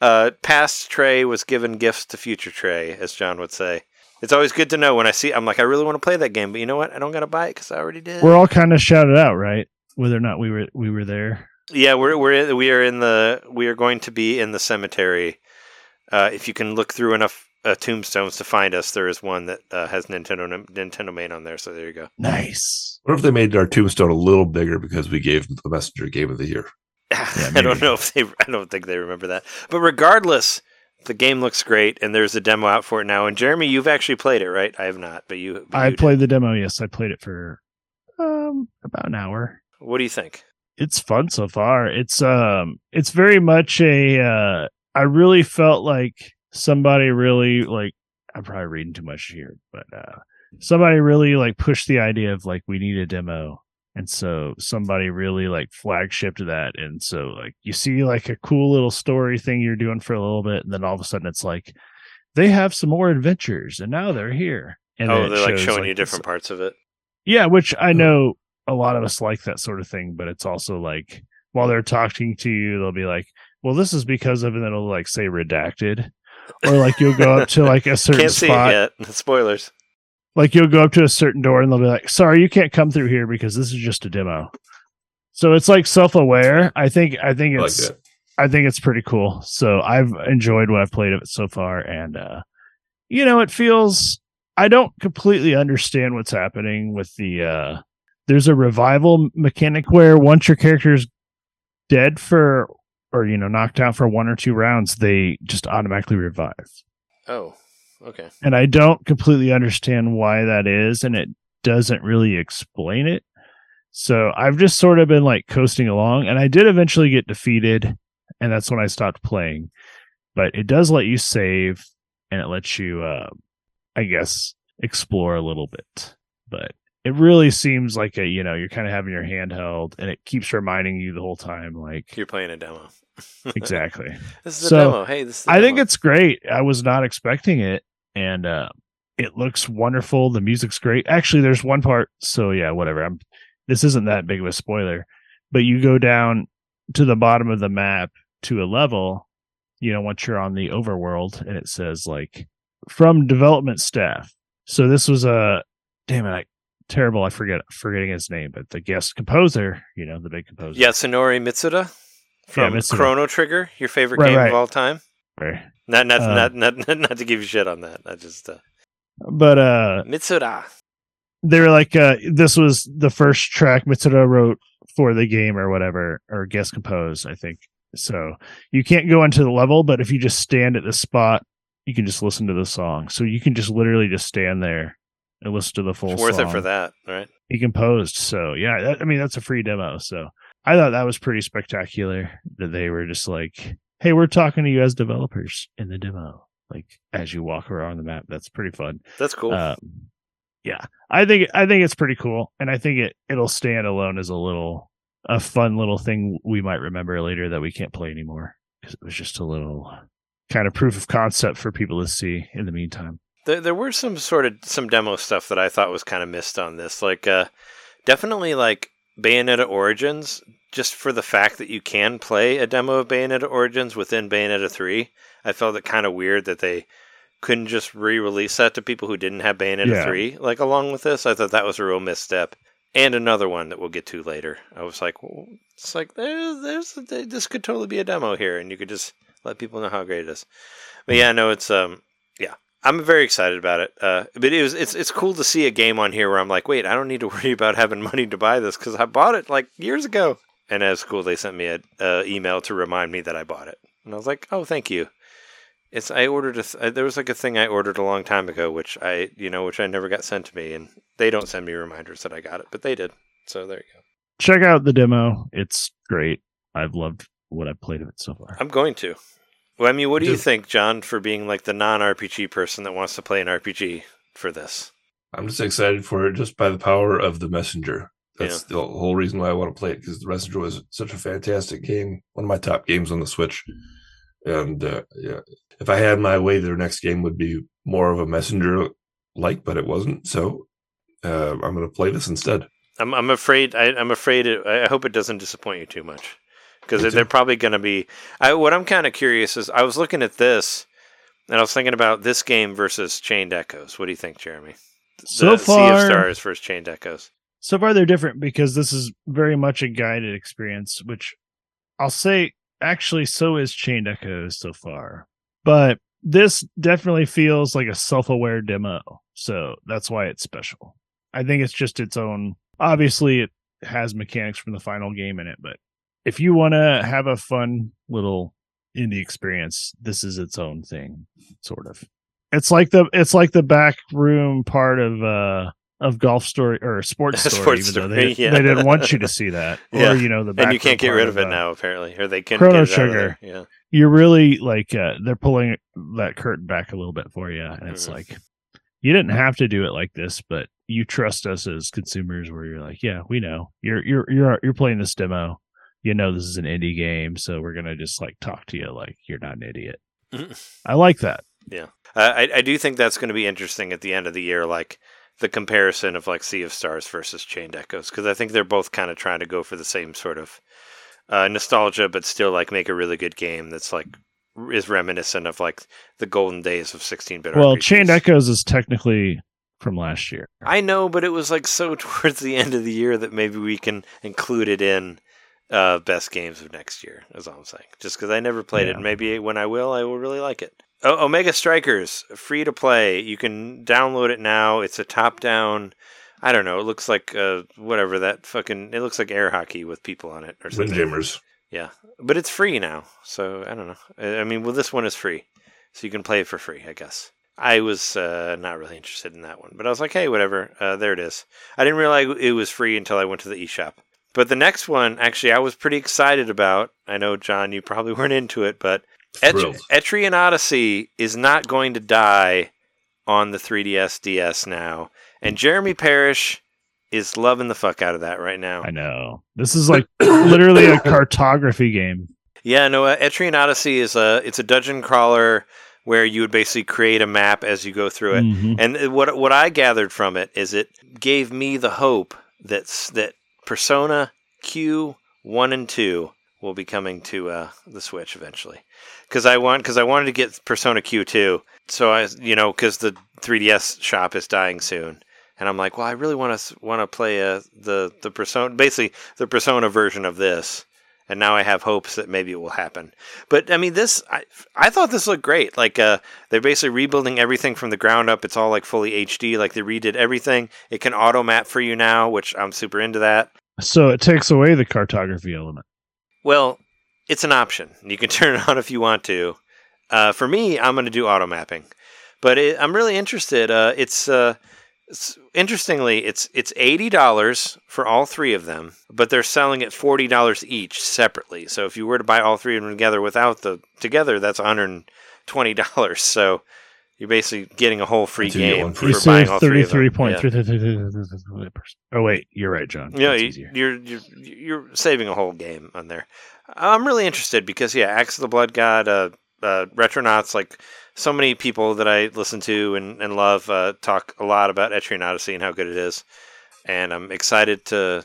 Uh, past Trey was given gifts to future Trey, as John would say. It's always good to know when I see. I'm like, I really want to play that game, but you know what? I don't gotta buy it because I already did. We're all kind of shouted out, right? Whether or not we were we were there. Yeah, we're we're we are in the we are going to be in the cemetery. Uh, if you can look through enough uh, tombstones to find us, there is one that uh, has Nintendo Nintendo main on there. So there you go. Nice. What if they made our tombstone a little bigger because we gave the messenger game of the year? I don't know if they. I don't think they remember that. But regardless, the game looks great, and there's a demo out for it now. And Jeremy, you've actually played it, right? I have not, but you. but I you played the demo. Yes, I played it for um about an hour. What do you think? It's fun so far. It's um it's very much a uh I really felt like somebody really like I'm probably reading too much here, but uh somebody really like pushed the idea of like we need a demo. And so somebody really like flagshipped that. And so like you see like a cool little story thing you're doing for a little bit, and then all of a sudden it's like they have some more adventures and now they're here. And oh, they're like showing you different parts of it. yeah, which I Hmm. know a lot of us like that sort of thing, but it's also like while they're talking to you, they'll be like, "Well, this is because of," and then it'll like say redacted, or like you'll go up to like a certain Can't see it spot. yet. Spoilers. Like you'll go up to a certain door and they'll be like, "Sorry, you can't come through here because this is just a demo." So it's like self-aware. I think I think I like it's that. I think it's pretty cool. So I've enjoyed what I've played of it so far, and uh, you know, it feels. I don't completely understand what's happening with the. uh There's a revival mechanic where once your character's dead for, or you know, knocked out for one or two rounds, they just automatically revive, Oh, okay. and I don't completely understand why that is, and it doesn't really explain it. So I've just sort of been like coasting along, and I did eventually get defeated, and that's when I stopped playing. But it does let you save, and it lets you, uh, I guess, explore a little bit. But it really seems like a you know you're kind of having your hand held, and it keeps reminding you the whole time, like You're playing a demo. Exactly. this is So, a demo. Hey, this is. I think it's great. I was not expecting it, and uh, it looks wonderful. The music's great. Actually, there's one part. So yeah, whatever. I'm. This isn't that big of a spoiler, but you go down to the bottom of the map to a level. You know, once you're on the overworld, and it says like from development staff. So this was a damn it. I, terrible. I forget forgetting his name, but the guest composer. You know, the big composer. Yeah, Yasunori Mitsuda from Mitsuda. Chrono Trigger, your favorite Right, game right. of all time. Right. Not not, Uh, not not not not to give you shit on that. I just uh, But uh, Mitsuda. they were like uh this was the first track Mitsuda wrote for the game or whatever or guest composed, I think so you can't go into the level but if you just stand at the spot you can just listen to the song so you can just literally just stand there and listen to the full It's worth it song for that, right? he composed so yeah that, I mean that's a free demo so I thought that was pretty spectacular that they were just like hey we're talking to you as developers in the demo like as you walk around the map that's pretty fun That's cool. um, yeah, I think I think it's pretty cool, and I think it it'll stand alone as a little a fun little thing we might remember later that we can't play anymore because it was just a little kind of proof of concept for people to see in the meantime. There, there were some sort of some demo stuff that I thought was kind of missed on this. Like, uh, definitely like Bayonetta Origins, just for the fact that you can play a demo of Bayonetta Origins within Bayonetta 3. I felt it kind of weird that they couldn't just re-release that to people who didn't have Bayonetta Yeah. 3 like along with this. I thought that was a real misstep. And another one that we'll get to later. I was like, well, it's like there's, there's this could totally be a demo here, and you could just let people know how great it is. But yeah, no, it's um, I'm very excited about it. Uh, but it was it's it's cool to see a game on here where I'm like, wait, I don't need to worry about having money to buy this because I bought it like years ago. And as cool, they sent me an uh, email to remind me that I bought it, and I was like, oh, thank you. It's I ordered a th- uh, there was like a thing I ordered a long time ago, which I you know which I never got sent to me, and they don't send me reminders that I got it, but they did. So there you go. Check out the demo; it's great. I've loved what I've played of it so far. I'm going to. Well, I mean, what do you think, John, for being like the non-RPG person that wants to play an RPG for this? I'm just excited for it just by the power of the messenger. That's the whole reason why I want to play it because the messenger was such a fantastic game, one of my top games on the Switch. And uh, yeah, if I had my way, their next game would be more of a messenger like, but it wasn't. So uh, I'm going to play this instead. I'm I'm afraid I, I'm afraid it, I hope it doesn't disappoint you too much because they're, they're probably going to be. I, what I'm kind of curious is I was looking at this and I was thinking about this game versus Chained Echoes. What do you think, Jeremy? So the Sea of far, Stars versus Chained Echoes. so far they're different because this is very much a guided experience, which I'll say actually so is Chained Echoes so far. But this definitely feels like a self-aware demo. So that's why it's special. I think it's just its own obviously it has mechanics from the final game in it, but if you want to have a fun little indie experience, this is its own thing, sort of. It's like the it's like the back room part of uh of golf story or sports story, Sports even though Story, they, yeah. they didn't want you to see that. Yeah. Or you know the back And you can't get rid of it uh, now, apparently, or they can Chrono get it out of Trigger. there. Yeah. You're really like uh, they're pulling that curtain back a little bit for you, and it's Mhm. like you didn't have to do it like this, but you trust us as consumers, where you're like, yeah, we know you're you're you're you're playing this demo. You know this is an indie game, so we're gonna just like talk to you like you're not an idiot. I like that. Yeah, I, I do think that's going to be interesting at the end of the year, like the comparison of like Sea of Stars versus Chained Echoes, because I think they're both kind of trying to go for the same sort of uh, nostalgia, but still like make a really good game that's like is reminiscent of like the golden days of 16-bit. Well, RPGs. Chained Echoes is technically from last year. I know, but it was like so towards the end of the year that maybe we can include it in uh, best games of next year. Is all I'm saying. Just because I never played it, Yeah. and maybe when I will, I will really like it. O- Omega Strikers, free to play. You can download it now. It's a top-down. I don't know. It looks like uh, whatever that fucking. It looks like air hockey with people on it or something. Windjammers. Yeah, but it's free now, so I don't know. I I mean, well, this one is free, so you can play it for free, I guess. I was uh, not really interested in that one, but I was like, hey, whatever. Uh, there it is. I didn't realize it was free until I went to the eShop. But the next one, actually, I was pretty excited about. I know, John, you probably weren't into it, but Et- Etrian Odyssey is not going to die on the 3DS DS now, and Jeremy Parish is loving the fuck out of that right now. I know. This is like literally a cartography game. Yeah, no, uh, Etrian Odyssey is a it's a dungeon crawler where you would basically create a map as you go through it. Mhm. And uh, what what I gathered from it is it gave me the hope that that Persona Q one and two will be coming to uh, the Switch eventually. Because I want because I wanted to get Persona Q two, so I you know because the 3DS shop is dying soon. And I'm like, well, I really want to want to play uh, the the persona, basically the persona version of this and now I have hopes that maybe it will happen. But I mean, this I I thought this looked great. Like uh, they're basically rebuilding everything from the ground up. It's all like fully HD. Like they redid everything. It can auto map for you now, which I'm super into that. So it takes away the cartography element. Well, it's an option. You can turn it on if you want to. Uh, for me, I'm going to do auto mapping, but it, I'm really interested. Uh, it's, uh, it's interestingly, it's it's eighty dollars for all three of them, but they're selling at forty dollars each separately. So if you were to buy all three of them together without the together, that's one hundred and twenty dollars. So you're basically getting a whole free So you get game one for free. Buying all three thirty of them. Oh wait, you're right, John. Yeah, you- easier. you're you're you're saving a whole game on there. I'm really interested because yeah, Axe of the Blood God, uh, uh, Retronauts, like so many people that I listen to and, and love uh, talk a lot about Etrian Odyssey and how good it is, and I'm excited to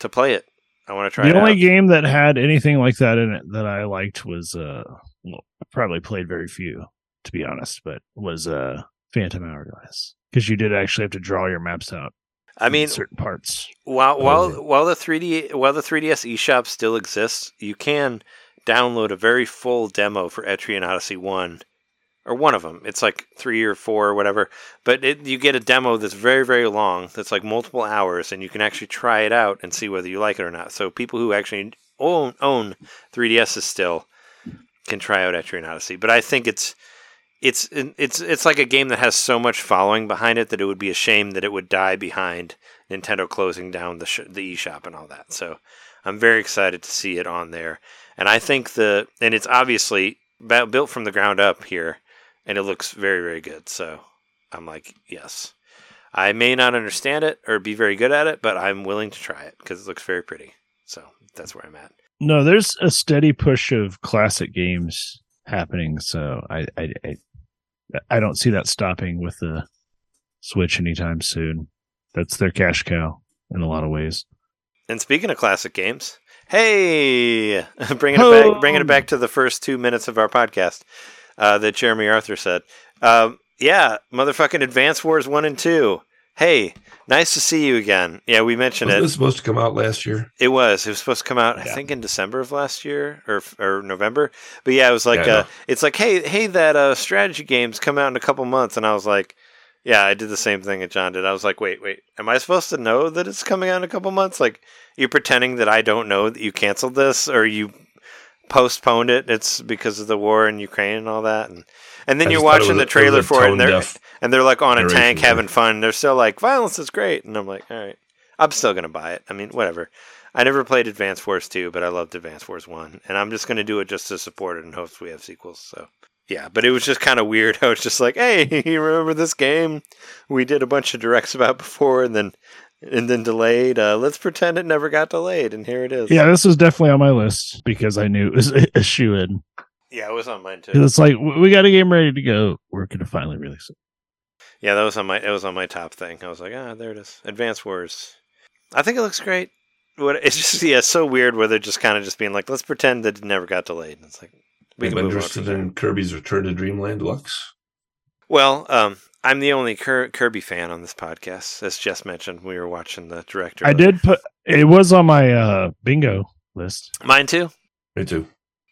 to play it. I want to try the only out. game that had anything like that in it that I liked was uh well, I probably played very few to be honest, but was uh Phantom Hourglass because you did actually have to draw your maps out. I mean, certain parts. While while while the 3D while the 3DS eShop still exists, you can download a very full demo for Etrian Odyssey 1 or one of them. It's like 3 or 4 or whatever, but it, you get a demo that's very very long that's like multiple hours and you can actually try it out and see whether you like it or not. So people who actually own own 3DSs still can try out Etrian Odyssey, but I think it's it's it's it's like a game that has so much following behind it that it would be a shame that it would die behind Nintendo closing down the sh- the eShop and all that. So I'm very excited to see it on there, and I think the and it's obviously built from the ground up here, and it looks very very good. So I'm like, yes, I may not understand it or be very good at it, but I'm willing to try it because it looks very pretty. So that's where I'm at. No, there's a steady push of classic games happening, so I I I, I don't see that stopping with the Switch anytime soon. That's their cash cow in a lot of ways. And speaking of classic games, hey, bringing it back, bringing it back to the first two minutes of our podcast uh, that Jeremy Arthur said. Um, yeah, motherfucking Advance Wars one and two. Hey, nice to see you again. Yeah, we mentioned Wasn't it. Was supposed to come out last year? It was. It was supposed to come out, I think, in December of last year or or November. But yeah, it was like, Yeah, uh, it's like, hey, hey, that uh, strategy game's come out in a couple months, and I was like, yeah, I did the same thing that John did. I was like, wait, wait, am I supposed to know that it's coming out in a couple months? Like, you're pretending that I don't know that you canceled this or you postponed it. It's because of the war in Ukraine and all that, and and then I you're just thought it watching the a- it was trailer a for it, and they're and they're like on a tank having fun. They're still like, violence is great, and I'm like, all right, I'm still gonna buy it. I mean, whatever. I never played Advance Wars 2, but I loved Advance Wars 1, and I'm just gonna do it just to support it and hopes we have sequels. So. Yeah, but it was just kind of weird. I was just like, "Hey, you remember this game? We did a bunch of directs about before, and then and then delayed. Uh, let's pretend it never got delayed, and here it is." Yeah, this was definitely on my list because I knew it was a, a shoe in. yeah, it was on mine too. It's like we got a game ready to go. We're gonna finally release it. Yeah, that was on my it was on my top thing. I was like, ah, there it is. Advance Wars. I think it looks great. What it's just yeah, it's so weird where they're just kind of just being like, let's pretend that it never got delayed. And it's like we I'm can move on interested in Kirby's Return to Dreamland Deluxe. Well, um, I'm the only Kir- Kirby fan on this podcast, as Jess mentioned. We were watching the director. I did put it was on my uh bingo list. mine too. Me too.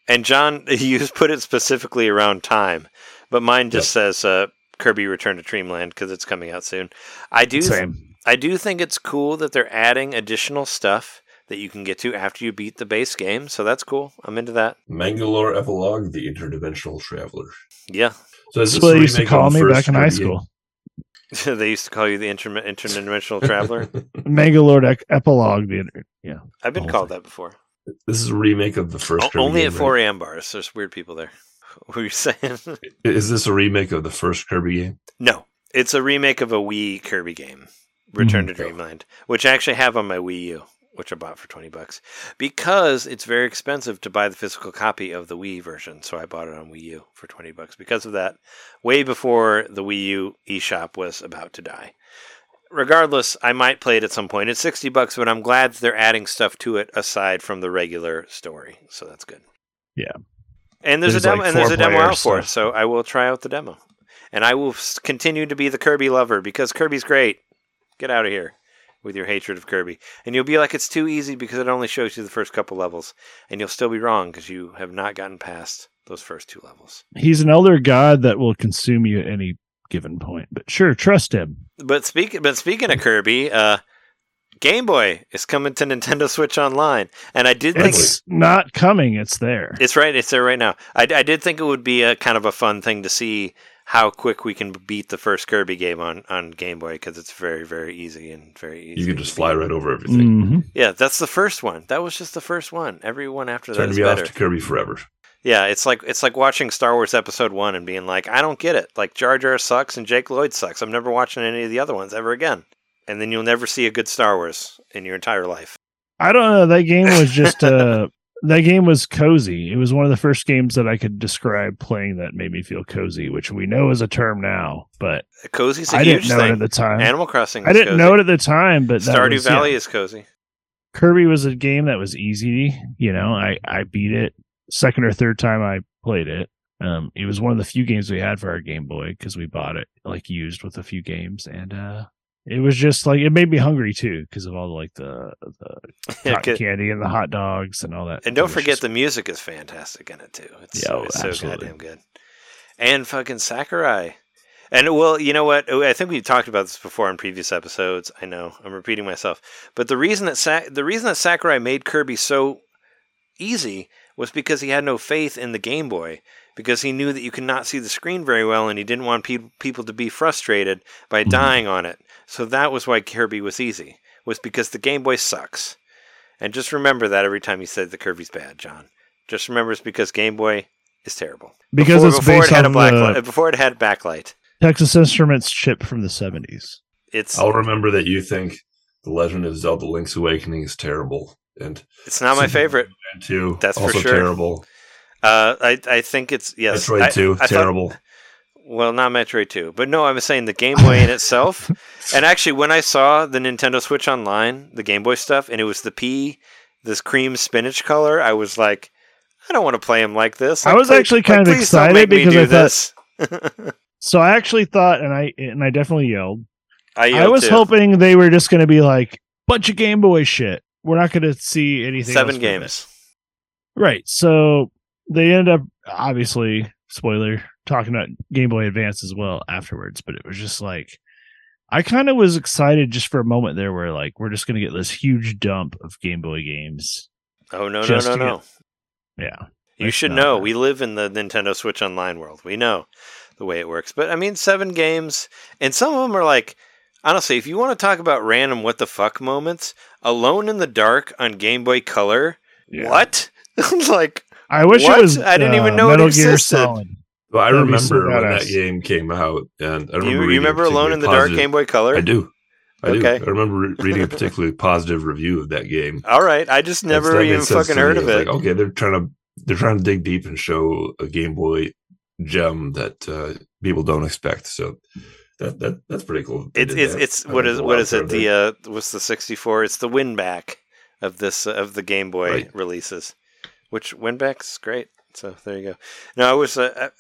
And John, you put it specifically around time, but mine just says uh, Kirby Return to Dreamland because it's coming out soon. I do, Same. I do think it's cool that they're adding additional stuff that you can get to after you beat the base game. So that's cool. I'm into that. Magolor Epilogue, The Interdimensional Traveler. Yeah, So is That's this what a they used to call me back in high school. they used to call you the inter- interdimensional traveler. Magolor ec- epilogue. The inter- yeah. I've been Oh, called that before. This is a remake of the first O- Kirby only game, at 4 right? a.m. bars. There's weird people there. What were you saying? Is this a remake of the first Kirby game? no, it's a remake of a Wii Kirby game, Return Mhm. to Dreamland, which I actually have on my Wii U, which I bought for 20 bucks because it's very expensive to buy the physical copy of the Wii version. So I bought it on Wii U for 20 bucks because of that, way before the Wii U eShop was about to die. Regardless, I might play it at some point. It's 60 bucks, but I'm glad they're adding stuff to it aside from the regular story. So that's good. Yeah. And there's, There's a demo like and there's a demo out for it, so I will try out the demo. And I will continue to be the Kirby lover because Kirby's great. Get out of here with your hatred of Kirby. And you'll be like it's too easy because it only shows you the first couple levels, and you'll still be wrong because you have not gotten past those first two levels. He's an elder god that will consume you at any given point. But sure, trust him. But speak but speaking of Kirby, uh Game Boy is coming to Nintendo Switch Online, and I did think It's not coming. It's there. It's right. It's there right now. I, I did think it would be a kind of a fun thing to see how quick we can beat the first Kirby game on, on Game Boy because it's very very easy and very easy. You can just fly right over everything. Mhm. Yeah, that's the first one. That was just the first one. Every one after that Turn is me better. off to Kirby forever. Yeah, it's like it's like watching Star Wars Episode One and being like, I don't get it. Like Jar Jar sucks and Jake Lloyd sucks. I'm never watching any of the other ones ever again. And then you'll never see a good Star Wars in your entire life. I don't know. That game was just uh that game was cozy. It was one of the first games that I could describe playing that made me feel cozy, which we know is a term now, but Cozy's a I huge didn't know it at the time. Animal Crossing. I didn't cozy. know it at the time, but that Stardew was, yeah. Valley is cozy. Kirby was a game that was easy. You know, I I beat it second or third time I played it. Um, it was one of the few games we had for our Game Boy because we bought it like used with a few games, and uh, it was just like it made me hungry too because of all like the the Yeah, cotton candy and the hot dogs and all that. And don't forget the music is fantastic in it too. It's, Yeah, so, oh, it's so goddamn good. And fucking Sakurai. And well, you know what? Oh, I think we talked about this before in previous episodes. I know I'm repeating myself, but the reason that Sa- the reason that Sakurai made Kirby so easy was because he had no faith in the Game Boy because he knew that you could not see the screen very well and he didn't want pe- people to be frustrated by Mhm. dying on it. So that was why Kirby was easy. Was because the Game Boy sucks. And just remember that every time you said the Kirby's bad, John. Just remember it's because Game Boy is terrible. because before, it's before based it had a on black the light, before it had backlight. Texas Instruments chip from the seventies. It's I'll remember that you think The Legend of Zelda Link's Awakening is terrible. And it's not my favorite. Man 2, That's for also sure. terrible. Uh, I I think it's yes. Metroid I- 2, I thought- terrible. Well, not Metroid 2, but no, I was saying the Game Boy in itself. And actually, when I saw the Nintendo Switch online, the Game Boy stuff, and it was the P, this cream spinach color, I was like, I don't want to play him like this. I was actually like, kind of please don't excited because I this. thought- So I actually thought, and I and I definitely yelled. I, I was too. hoping they were just going to be like bunch of Game Boy shit. We're not going to see anything. seven games. right? So they ended up obviously spoiler talking about Game Boy Advance as well afterwards. But it was just like I kind of was excited just for a moment there, where like we're just going to get this huge dump of Game Boy games. Oh no no no to get- no! Yeah, You should know. We live in the Nintendo Switch Online world. We know the way it works. But I mean, seven games, and some of them are like, honestly, if you want to talk about random what the fuck moments, Alone in the Dark on Game Boy Color. Yeah. What? like, I wish What? it was. I didn't even uh, know it Metal Gear existed. Solid. But I That'd remember when that game came out, and I remember you, you remember Alone in the particularly Dark Game Boy Color? I do. I do. I remember re- reading a particularly positive review of that game. All right, I just never that made even fucking heard me. of it. Like, okay, they're trying to they're trying to dig deep and show a Game Boy gem that uh, people don't expect. So that that that's pretty cool. It's did it's that. it's I what think is a what lot is it? The uh, what's the sixty four? It's the WinBack of this uh, of the Game Boy Right. releases, which WinBack's great. So there you go. No, I was uh,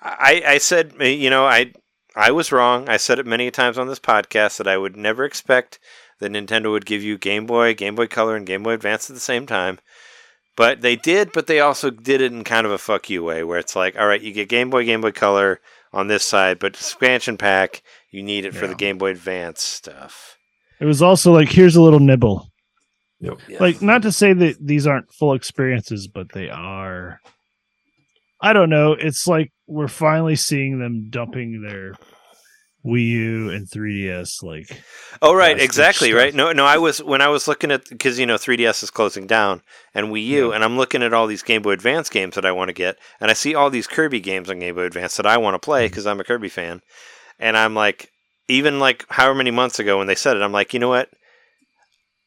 I I said you know I I was wrong. I said it many times on this podcast that I would never expect that Nintendo would give you Game Boy, Game Boy Color, and Game Boy Advance at the same time. But they did, but they also did it in kind of a fuck you way where it's like, all right, you get Game Boy, Game Boy Color on this side, but expansion pack, you need it for the Game Boy Advance stuff. It was also like, here's a little nibble. Yep. Like, not to say that these aren't full experiences, but they are. I don't know. It's like we're finally seeing them dumping their Wii U and 3DS. Like, Oh right, exactly stuff. right. No, no, I was when I was looking at because you know 3DS is closing down and Wii U, Yeah. and I'm looking at all these Game Boy Advance games that I want to get, and I see all these Kirby games on Game Boy Advance that I want to play Mm-hmm. because I'm a Kirby fan, and I'm like, even like however many months ago when they said it, I'm like, you know what?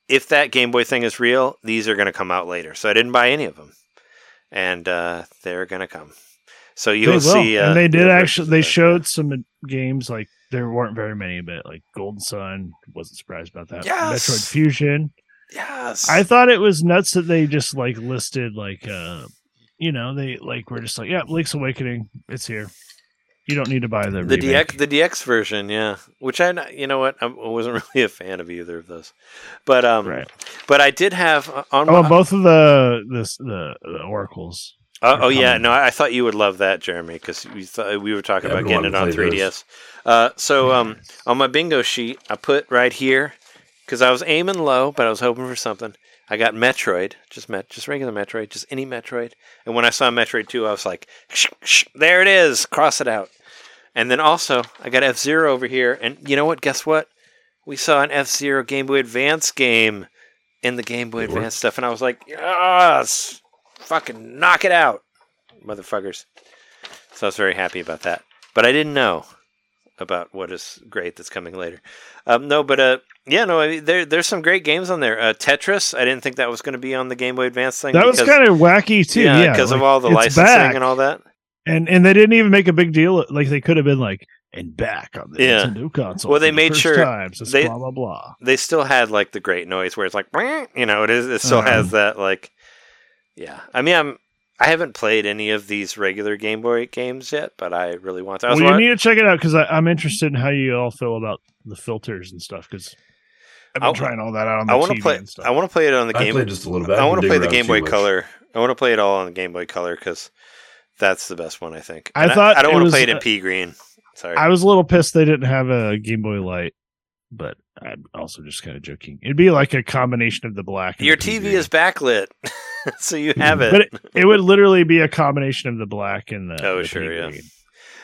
If that Game Boy thing is real, these are going to come out later. So I didn't buy any of them, and uh, they're going to come. So you'll will. see, uh, and they did actually. They that. showed some games like there weren't very many, but like Golden Sun. Wasn't surprised about that. Yes! Metroid Fusion. Yes, I thought it was nuts that they just like listed like uh you know they like were just like yeah Link's Awakening it's here. You don't need to buy the the remake. DX the DX version, yeah. Which I you know what I wasn't really a fan of either of those, but um, Right. but I did have uh, on Oh, my, both of the this the, the oracles. oh, oh yeah no I thought you would love that Jeremy because we thought we were talking Yeah, about getting it on wanting to play 3ds. Uh, so um on my bingo sheet I put right here because I was aiming low but I was hoping for something. I got Metroid, just met, just regular Metroid, just any Metroid. And when I saw Metroid 2, I was like, shh, shh, there it is, cross it out. And then also, I got F Zero over here. And you know what? Guess what? We saw an F Zero Game Boy Advance game in the Game Boy Advance stuff. And I was like, yes, fucking knock it out, motherfuckers. So I was very happy about that. But I didn't know about what is great that's coming later. Um, no, but uh, yeah, no, I mean, there there's some great games on there. Uh, Tetris, I didn't think that was going to be on the Game Boy Advance thing. That was kind of wacky too. Yeah, because of like, all the licensing back. and all that. and and they didn't even make a big deal. Like they could have been like and back on the Yeah. Nintendo console. Well, they the made sure time, so they- blah blah blah. they still had like the great noise where it's like you know it is it still Uh-huh. has that like yeah i mean i'm i haven't played any of these regular game boy games yet but i really want to I was Well, you wa- need to check it out because I'm interested in how you all feel about the filters and stuff. Because I've been I'll- trying all that out on the i want TV to play and stuff. i want to play it on the I game played just a little bit. i want to play the game boy much. color i want to play it all on the game boy color because that's the best one i think I thought i, don't want to play it in uh, pea green sorry I was a little pissed they didn't have a Game Boy Light, but I'm also just kind of joking. It'd be like a combination of the black. And your the tv green. is backlit so you have mm-hmm. it but it, it would literally be a combination of the black and the. Oh, the sure, yeah. green.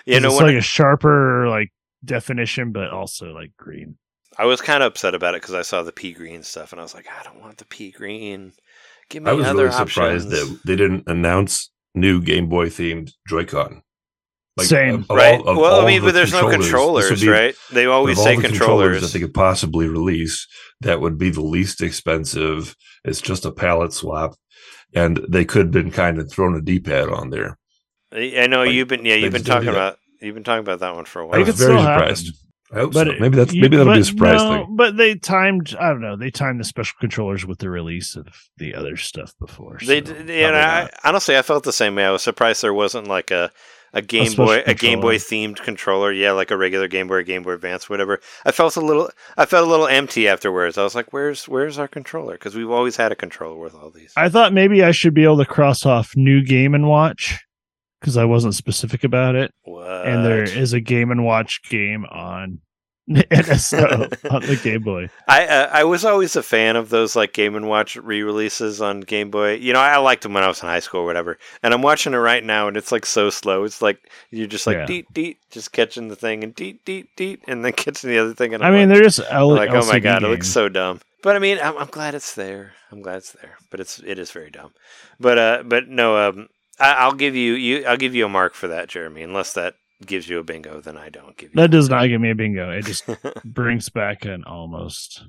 you know it's when like a sharper like definition, but also like green. I was kind of upset about it because I saw the pea green stuff, and I was like, I don't want the pea green. Give me I was other really surprised that they didn't announce new Game Boy themed Joy-Con. Same. of- of right? all- well, I mean, the but there's no controllers, be- right? They always of all say the controllers. that they could possibly release that would be the least expensive. It's just a palette swap, and they could have been kind of thrown a D-pad on there. I I know Like, you've been, yeah, you've been talking about, you've been talking about that one for a while. i was very still happen. surprised. I hope But so. Maybe that's you- maybe that'll be a surprise no, thing. But they timed. I don't know. They timed the special controllers with the release of the other stuff before. They, so did, probably and I, honestly, I felt the same way. I was surprised there wasn't like a a Game special Boy, a Game Boy themed controller. Yeah, like a regular Game Boy, or Game Boy Advance, whatever. I felt a little, I felt a little empty afterwards. I was like, "Where's, where's our controller?" Because we've always had a controller with all these. I thought maybe I should be able to cross off new Game and Watch because I wasn't specific about it, What? and there is a Game and Watch game on NSO on the Game Boy. I uh, I was always a fan of those like Game and Watch re-releases on Game Boy. You know, I liked them when I was in high school or whatever. And I'm watching it right now, and it's like so slow. It's like you're just like Yeah. deet deet, just catching the thing, and deet deet deet, and then catching the other thing. And I I'm mean, like, they're just L- like, oh my god, it looks so dumb. But I mean, I'm, I'm glad it's there. I'm glad it's there. But it's it is very dumb. But uh, but no, um, I, I'll give you you I'll give you a mark for that, Jeremy. Unless that gives you a bingo, then I don't give you. That does not give me a bingo. It just brings back an almost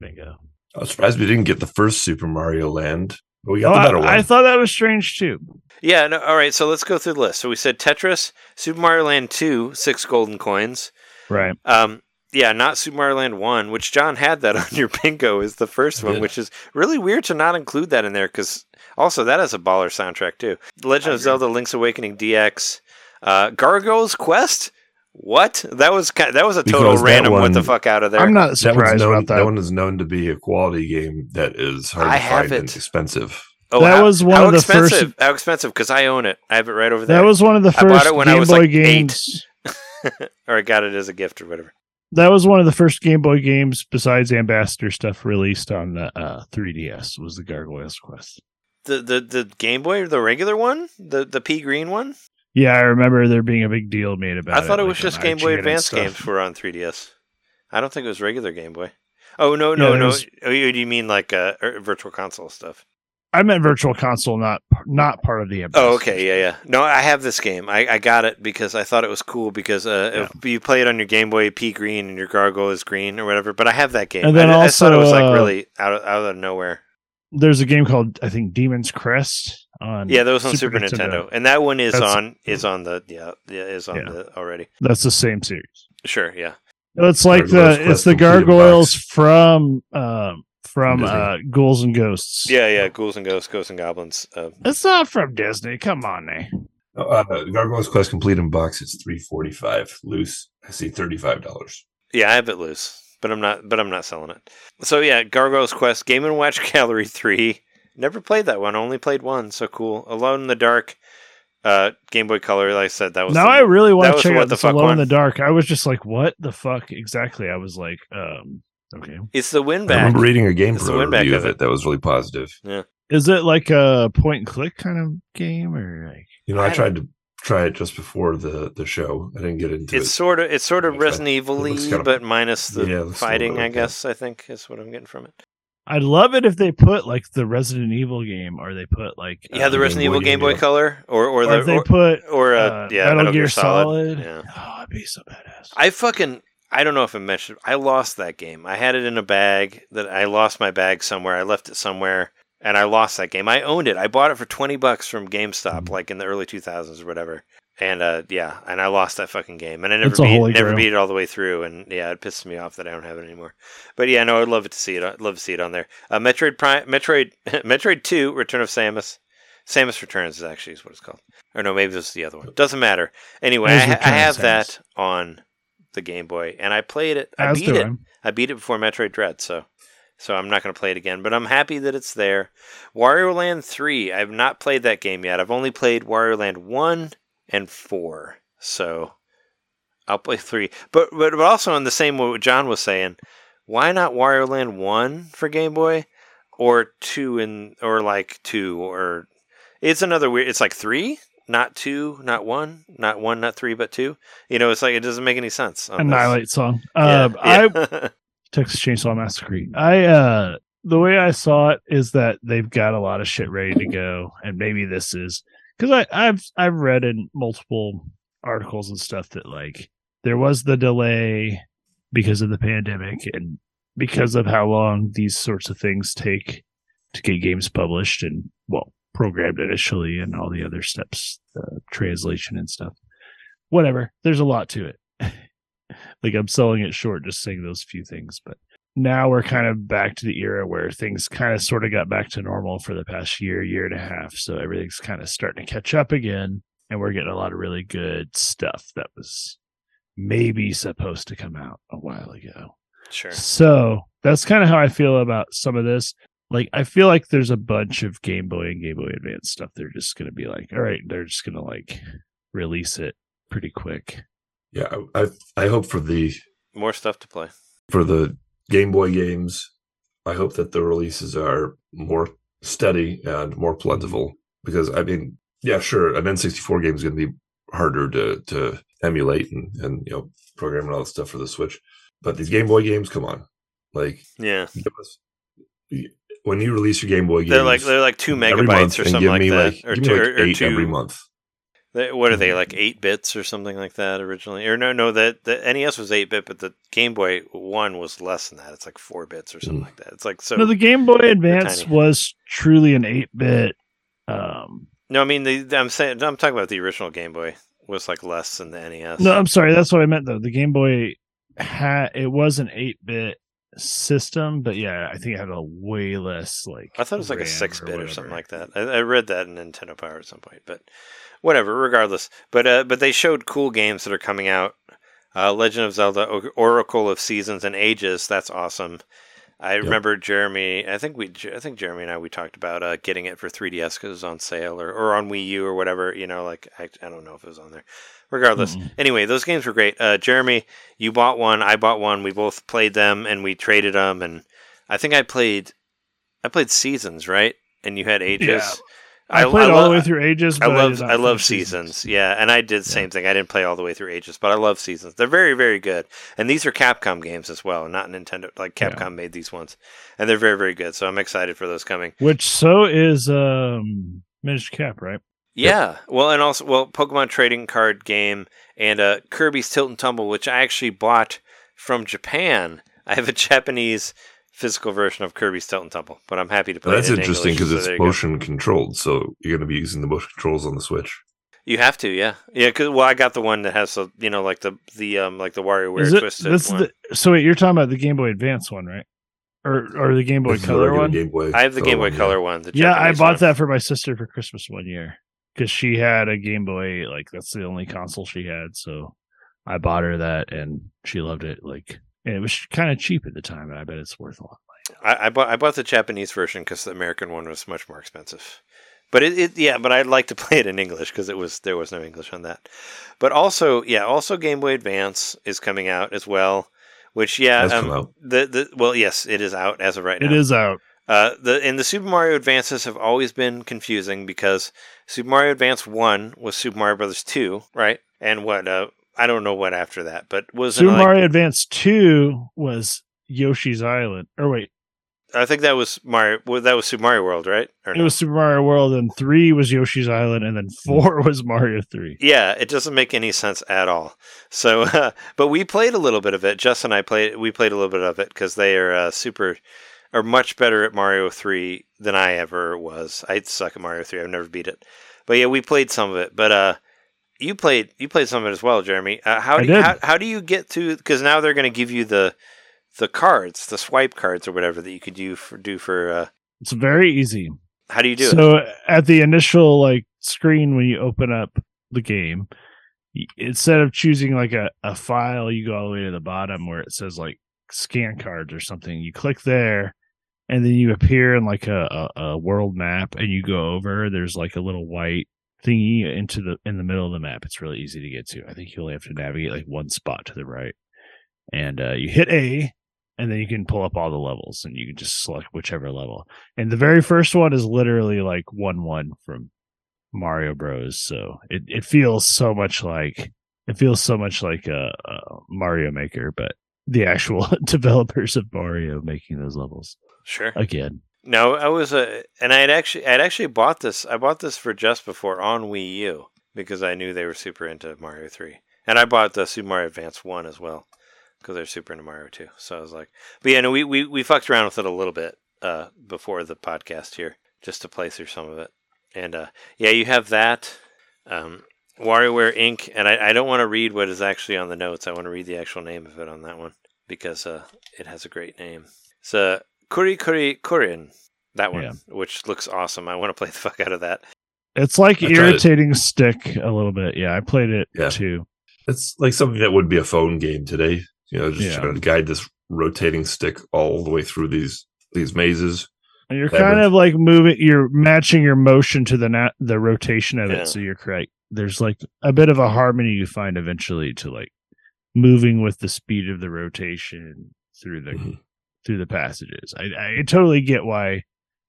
bingo. I was surprised we didn't get the first Super Mario Land, but we got Oh, the better one. I, I thought that was strange too. Yeah, no, all right, so let's go through the list. So we said Tetris, Super Mario Land 2, six golden coins. Right. Um, yeah, not Super Mario Land 1, which John had that on your bingo is the first one, which is really weird to not include that in there because also that has a baller soundtrack too. Legend of Zelda Link's Awakening DX, uh, Gargoyle's Quest. What? That was ki that was a total Because that random. what one- the fuck out of there? I'm not That surprised known. about that. That one is known to be a quality game that is hard I to have find and expensive. Oh, That how- was one how of the first- How expensive? Because I own it. I have it right over there. that was one of the I bought first it when I Game was, Boy like, eight. games. or I got it as a gift or whatever. That was one of the first Game Boy games besides Ambassador stuff released on the uh, 3DS. Was the Gargoyles Quest? The the the Game Boy, the regular one, the the pea green one. Yeah, I remember there being a big deal made about it. I thought it like, was on just Game Boy Advance games were on 3DS. I don't think it was regular Game Boy. Oh no no Yeah, no! was- Oh, you, mean like uh, er, virtual console stuff? I meant Virtual Console, not not part of the. Oh, okay, yeah, yeah. No, I have this game. I, I got it because I thought it was cool because uh, if you play it on your Game Boy P green and your Gargoyle is green or whatever. But I have that game. And then I, I thought it was like uh, really out of, out of nowhere. There's a game called I think Demon's Crest on. Yeah, that was on Super, Nintendo. and that one is That's- on is on the yeah yeah is on Yeah. the already. That's the same series. Sure, yeah. It's like Gargoyles the Quest it's the gargoyles from um from uh Ghouls and Ghosts. Yeah, yeah. Ghouls and Ghosts, Ghosts and Goblins. Uh, It's not from Disney. Come on, eh? Uh, Gargoyles Quest complete in box. It's three forty five. Loose. I see thirty five dollars. Yeah, I have it loose, but I'm not. But I'm not selling it. So yeah, Gargoyles Quest, Game and Watch Gallery three. Never played that one. Only played one. So cool. Alone in the Dark, uh, Game Boy Color. Like I said, that was Now the- I really want to was check out the fuck Alone one. in the Dark. I was just like, what the fuck exactly? I was like, um, okay. It's the WinBack. I back. remember reading a game It's the pro review of of it. it that was really positive. Yeah. Is it like a point and click kind of game or like? You know, I I, tried to try it just before the the show. I didn't get into It's it. It's sort of it's sort of Resident Evil looks kinda- but minus the Yeah, it looks a little fighting. I guess I think is what I'm getting from it. I'd love it if they put like the Resident Evil game, or they put like Yeah, the uh, Resident Game Evil Game game, Boy. Color or or or the if they or, put or, uh, uh, yeah Metal, Gear, Solid. Yeah. Oh, it'd be so badass. I fucking I don't know if I mentioned I lost that game. I had it in a bag that I lost my bag somewhere. I left it somewhere and I lost that game. I owned it. I bought it for 20 bucks from GameStop like in the early 2000s or whatever. And uh yeah, and I lost that fucking game and I never beat, never beat it all the way through and yeah, it pisses me off that I don't have it anymore. But yeah, no, I'd love to see it. I'd love to see it on there. Uh, Metroid Prime Metroid Metroid 2 Return of Samus. Samus Returns is actually is what it's called. Or no, maybe this is the other one. Doesn't matter. Anyway, I, It is ha- I have that on the Game Boy, and I played it. I As beat it. I. I beat it before Metroid Dread, so so I'm not going to play it again. But I'm happy that it's there. Wario Land Three. I've not played that game yet. I've only played Wario Land One and Four, so I'll play three. But but, but also in the same way what John was saying, why not Wario Land One for Game Boy, or two and or like two or it's another weird. It's like three. Not two, not one, not one, not three, but two. You know, it's like it doesn't make any sense. on this. Annihilate song. Yeah, Um, I. Texas Chainsaw Massacre. I uh the way I saw it is that they've got a lot of shit ready to go, and maybe this is because I I've I've read in multiple articles and stuff that like there was the delay because of the pandemic and because of how long these sorts of things take to get games published and well programmed initially and all the other steps, the translation and stuff. Whatever. There's a lot to it. Like I'm selling it short just saying those few things, but now we're kind of back to the era where things kind of sort of got back to normal for the past year, year and a half. So everything's kind of starting to catch up again, and we're getting a lot of really good stuff that was maybe supposed to come out a while ago. sure. So that's kind of how I feel about some of this. Like, I feel like there's a bunch of Game Boy and Game Boy Advance stuff. They're just going to be like, all right, they're just going to like release it pretty quick. Yeah, I, I hope for the More stuff to play. for the Game Boy games. I hope that the releases are more steady and more plentiful because I mean, yeah, sure, an N64 game is going to be harder to to emulate and and you know program and all that stuff for the Switch, but these Game Boy games, come on, like Yeah, us when you release your Game Boy games, they're like they're like two megabytes or something give like that, like, or two, like or, two. every month. They- What are they like eight bits or something like that originally? Or no, no, that the NES was eight bit, but the Game Boy One was less than that. It's like four bits or something Mm. like that. It's like so. no, the Game Boy Advance was truly an 8 bit. Um, no, I mean the, I'm saying I'm talking about the original Game Boy was like less than the NES. no, I'm sorry. That's what I meant, though. The Game Boy had it was an 8 bit system, but yeah, I think it had a way less like. I thought it was like a six bit or, whatever. something like that. I, I read that in Nintendo Power at some point, but whatever. Regardless, but uh, but they showed cool games that are coming out. Uh, Legend of Zelda: O- Oracle of Seasons and Ages. That's awesome. I remember Jeremy. I think we. I think Jeremy and I we talked about uh, getting it for 3DS because it was on sale or, or on Wii U or whatever. You know, like I, I don't know if it was on there. Regardless, Mhm. anyway, those games were great. Uh, Jeremy, you bought one. I bought one. We both played them and we traded them. And I think I played. I played Seasons, right? And you had Ages. Yeah. I, played all lo- the way through Ages. I love not I, love finish seasons. Yeah, and I did the same thing. I didn't play all the way through ages, but I love seasons. They're very very good. And these are Capcom games as well, not Nintendo. Like Yeah. Capcom made these ones, and they're very very good. So I'm excited for those coming. Which so is um Minish Cap, right? Yeah. Well, and also well, Pokemon trading card game and uh, Kirby's Tilt and Tumble, which I actually bought from Japan. I have a Japanese physical version of Kirby's Tilt and Tumble, but I'm happy to play. That's it in interesting because so it's there you go. motion controlled, so you're going to be using the motion controls on the Switch. You have to, yeah, yeah. Cause well, I got the one that has the you know like the the um like the WarioWare Is it, twisted this is one. the, so wait, you're talking about the Game Boy Advance one, right? Or or the Game Boy This Color one? Game Boy I have the Game Boy one, Color one. The Yeah, I bought one. that for my sister for Christmas one year because she had a Game Boy. Like that's the only console she had, so I bought her that, and she loved it. Like, and it was kind of cheap at the time, and I bet it's worth a lot. I, I bought I bought the Japanese version because the American one was much more expensive. But it, it yeah, but I'd like to play it in English because it was there was no English on that. But also yeah, also Game Boy Advance is coming out as well. Which yeah, um, come out. the the well yes, it is out as of right now. It is out. Uh, the and the Super Mario Advances have always been confusing because Super Mario Advance One was Super Mario Brothers Two, right? And what uh, I don't know what after that, but was Super Mario Advance Two was Yoshi's Island. Or wait, I think that was Mario. Well, that was Super Mario World, right? Or it no? was Super Mario World, and three was Yoshi's Island, and then four was Mario Three. Yeah, it doesn't make any sense at all. So, uh, but we played a little bit of it. Justin and I played. We played a little bit of it because they are uh, super, are much better at Mario Three than I ever was. I suck at Mario Three. I've never beat it. But yeah, we played some of it. But uh, you played you played some of it as well, Jeremy. Uh, how do you, how, how do you get to? Because now they're going to give you the the cards, the swipe cards or whatever that you could do for do for. Uh, It's very easy. how do you do it? so at the initial like screen when you open up the game, instead of choosing like a, a file, you go all the way to the bottom where it says like scan cards or something. You click there, and then you appear in like a, a, a world map, and you go over. There's like a little white thingy into the in the middle of the map. It's really easy to get to. I think you only have to navigate like one spot to the right, and uh, you hit A. And then you can pull up all the levels, and you can just select whichever level. And the very first one is literally like one one from Mario Bros. So it, it feels so much like it feels so much like a, a Mario Maker, but the actual developers of Mario making those levels sure. again. No, I was a, and I had actually, I had actually bought this. I bought this for just before on Wii U because I knew they were super into Mario Three, and I bought the Super Mario Advance One as well because they're super into Mario Two. So I was like, but yeah, no, we we we fucked around with it a little bit uh, before the podcast here just to play through some of it, and uh, yeah, you have that. Um, WarioWare Inc. And I, I don't want to read what is actually on the notes. I want to read the actual name of it on that one because uh, it has a great name. It's uh, Kuru Kuru Kururin. That one, Yeah. which looks awesome. I want to play the fuck out of that. It's like I tried it. irritating stick a little bit. Yeah, I played it Yeah. too. It's like something that would be a phone game today. You know, just Yeah. trying to guide this rotating stick all the way through these these mazes. And you're Labyrinth. kind of like moving. You're matching your motion to the na- the rotation of Yeah. it. So you're correct. There's like a bit of a harmony you find eventually to like moving with the speed of the rotation through the Mhm. Through the passages. I, I totally get why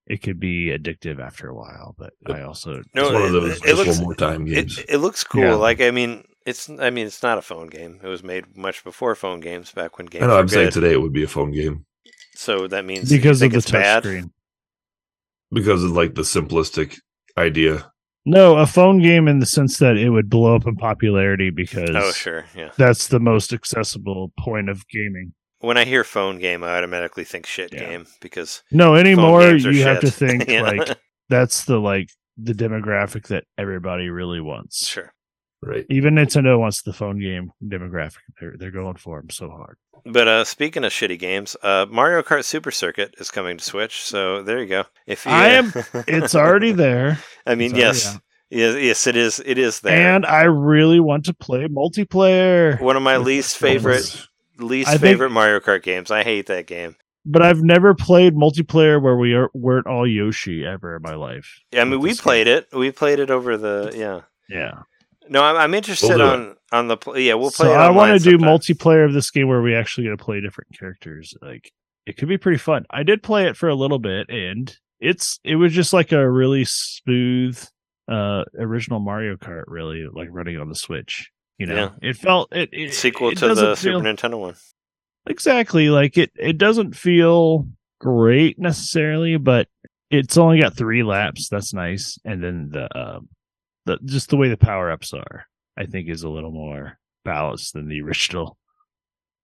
it could be addictive after a while, but I also No, it's one of it- those it looks- one more time games. It, it looks cool. Yeah. Like I mean, it's I mean, it's not a phone game. It was made much before phone games, back when games I know. were I'm saying today it would be a phone game So that means because you of the it's bad. touchscreen. because of like the simplistic idea. No, a phone game in the sense that it would blow up in popularity because Oh sure, yeah. that's the most accessible point of gaming. When I hear phone game, I automatically think shit Yeah. game because No, phone anymore games are you have to think Yeah. like that's the like the demographic that everybody really wants. sure. Right. Even Nintendo wants the phone game demographic. They're they're going for them so hard. But uh, speaking of shitty games, uh, Mario Kart Super Circuit is coming to Switch. So there you go. If you, I am- It's already there. I mean, It's yes, out. Yes, yes, it is. It is there. And I really want to play multiplayer. One of my least favorite, least I think- favorite Mario Kart games. I hate that game. But I've never played multiplayer where we are, weren't all Yoshi ever in my life. Yeah, I mean, we this played it. We played it over the yeah. Yeah. No, I'm, I'm interested We'll on on the pl- yeah. We'll play. so it I want to do multiplayer of this game where we actually get to play different characters. Like it could be pretty fun. I did play it for a little bit, and it's it was just like a really smooth uh original Mario Kart, really like running on the Switch. You know, Yeah. it felt it, it sequel it to the doesn't Super Nintendo one. exactly like it. It doesn't feel great necessarily, but it's only got three laps. That's nice, and then the um the just the way the power ups are, I think, is a little more balanced than the original.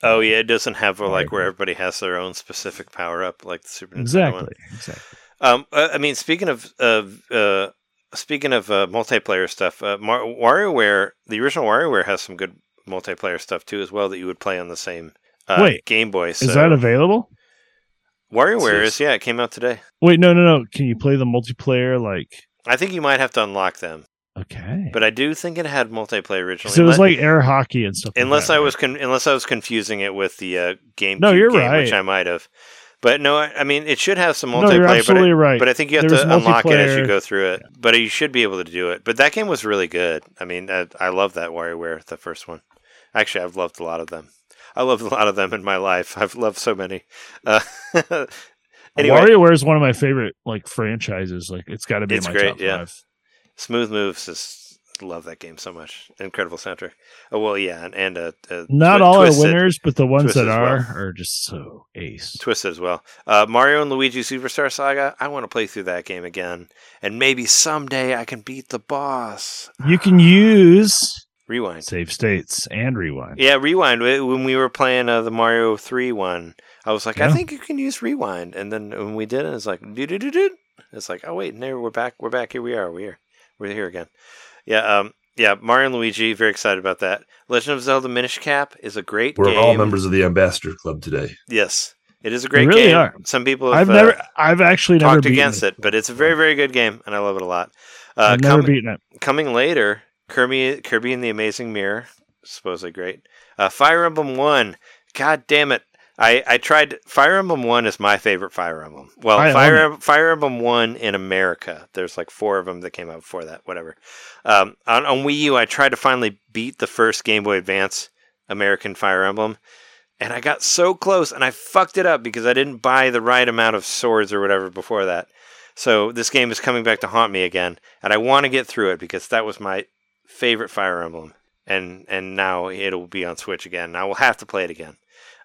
Oh yeah, it doesn't have a, like where everybody has their own specific power up like the Super Nintendo Exactly, one. exactly. Um, uh, I mean, speaking of of uh, speaking of uh, multiplayer stuff, uh, Mar- WarioWare, the original WarioWare has some good multiplayer stuff too, as well that you would play on the same uh, Wait, Game Boy. So Is that available? WarioWare Yes. is yeah, it came out today. Wait, no, no, no. Can you play the multiplayer? Like, I think you might have to unlock them, okay, but I do think it had multiplayer originally. 'Cause it was Unless- like air hockey and stuff. like unless that, I right? was con- unless I was confusing it with the uh, game. No, you're game, which. I might have. But no, I mean it should have some multiplayer. No, you're multiplayer. but, absolutely I, right. but I think you have There's to unlock it as you go through it. But you should be able to do it. But that game was really good. I mean, I, I love that WarioWare, the first one. Actually, I've loved a lot of them. I loved a lot of them in my life. I've loved so many. Uh, anyway, WarioWare is one of my favorite like franchises. Like, it's got to be It's my great, top yeah. five. Smooth Moves is love that game so much. Incredible soundtrack. Oh well, yeah, and, and uh, uh, Not Twi- all Twisted. are winners, but the ones Twisted that as well. are are just so ace. Twisted as well. Uh, Mario and Luigi Superstar Saga. I want to play through that game again, and maybe someday I can beat the boss. You can use Rewind. save states and rewind. Yeah, rewind. When we were playing uh, the Mario Three one, I was like, I think you can use rewind, and then when we did it, it's like, do do do do. It's like, oh wait, no, we're back. We're back. Here we are. We're here. We're here again. Yeah. Um. Yeah. Mario and Luigi. Very excited about that. Legend of Zelda Minish Cap is a great We're game. all members of the Ambassador Club today. Yes, it is a great really game. are. Some people I've have, uh, never, I've actually talked beaten against it, but it's a very, very good game, and I love it a lot. Uh, I've never com- beaten it. coming later, Kirby, Kirby and the Amazing Mirror, supposedly great. Uh, Fire Emblem One, God damn it! I, I tried Fire Emblem One is my favorite Fire Emblem. Well, I Fire. Em- Fire Emblem One in America. There's like four of them that came out before that. Whatever. Um, on, on Wii U, I tried to finally beat the first Game Boy Advance American Fire Emblem, and I got so close, and I fucked it up because I didn't buy the right amount of swords or whatever before that. So this game is coming back to haunt me again, and I want to get through it because that was my favorite Fire Emblem, and and now it'll be on Switch again. And I will have to play it again.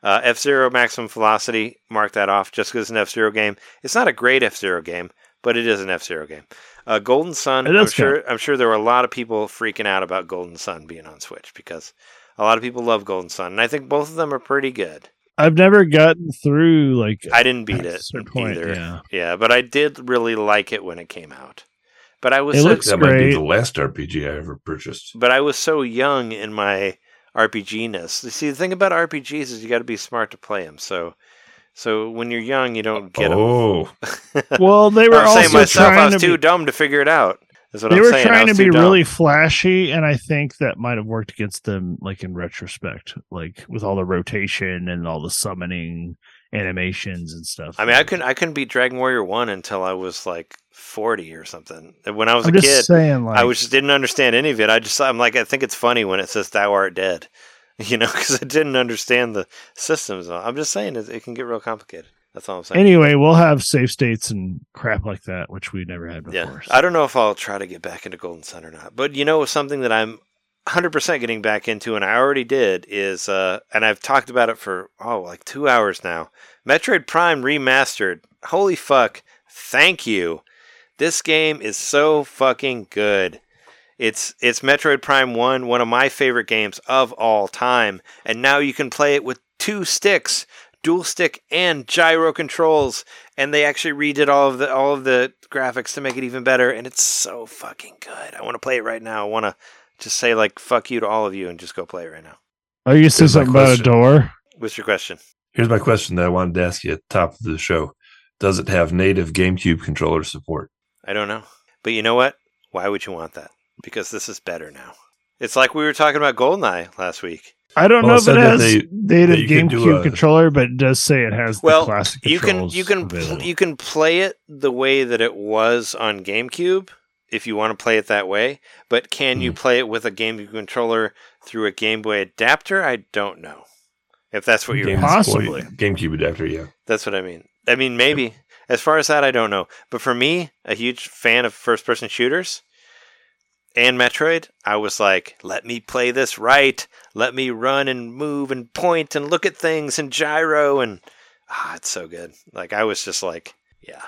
Uh, F Zero Maximum Velocity, mark that off just because it's an F Zero game. It's not a great F Zero game, but it is an F Zero game. Uh, Golden Sun, I'm sure I'm sure there were a lot of people freaking out about Golden Sun being on Switch because a lot of people love Golden Sun, and I think both of them are pretty good. I've never gotten through like I didn't beat it point, either. yeah. Yeah, but I did really like it when it came out. But I was It so, looks that might be the last RPG I ever purchased. but I was so young in my RPG ness. You see, the thing about RPGs is you got to be smart to play them. So, so when you're young, you don't get them. oh, Well, they were I'm also saying myself, I trying was to too be, dumb to figure it out. Is what they I'm were saying. Trying to be dumb. really flashy, and I think that might have worked against them, like in retrospect, like with all the rotation and all the summoning animations and stuff. I mean, I couldn't. I couldn't beat Dragon Warrior One until I was like 40 or something. When I was I'm a kid, saying, like, I was just didn't understand any of it. I just I'm like I think it's funny when it says "Thou art dead," you know, because I didn't understand the systems. I'm just saying it, it can get real complicated. That's all I'm saying. anyway, we'll have safe states and crap like that, which we never had before. yeah, so. I don't know if I'll try to get back into Golden Sun or not, but you know something that I'm 100% getting back into, and I already did is, uh, and I've talked about it for oh like two hours now. Metroid Prime remastered. Holy fuck! Thank you. This game is so fucking good. It's it's Metroid Prime 1, one of my favorite games of all time, and now you can play it with two sticks, dual stick and gyro controls, and they actually redid all of the all of the graphics to make it even better, and it's so fucking good. I want to play it right now. I want to just say like fuck you to all of you and just go play it right now. Are you saying something about a door? What's your question? here's my question that I wanted to ask you at the top of the show: Does it have native GameCube controller support? I don't know. But you know what? Why would you want that? Because this is better now. It's like we were talking about Goldeneye last week. I don't Well, know if it has they- native that you can do GameCube a- controller, but it does say it has Well, the classic you can you can pl- you can play it the way that it was on GameCube if you want to play it that way. But can you hmm. play it with a GameCube controller through a Game Boy adapter? I don't know. If that's what you're Game Possibly. Boy- GameCube adapter, yeah. That's what I mean. I mean, maybe. As far as that, I don't know. But for me, a huge fan of first person shooters and Metroid, I was like, let me play this right. Let me run and move and point and look at things and gyro. And ah, it's so good. Like, I was just like, yeah.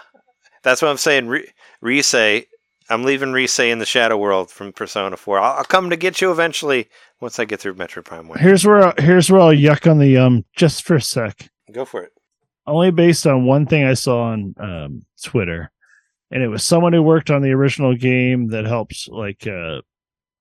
That's what I'm saying. Re- Rise, I'm leaving Rise in the Shadow World from Persona 4. I'll, I'll come to get you eventually once I get through Metroid Prime 1. Here's where here's where I'll yuck on the um just for a sec. Go for it. Only based on one thing I saw on um Twitter, and it was someone who worked on the original game that helped like uh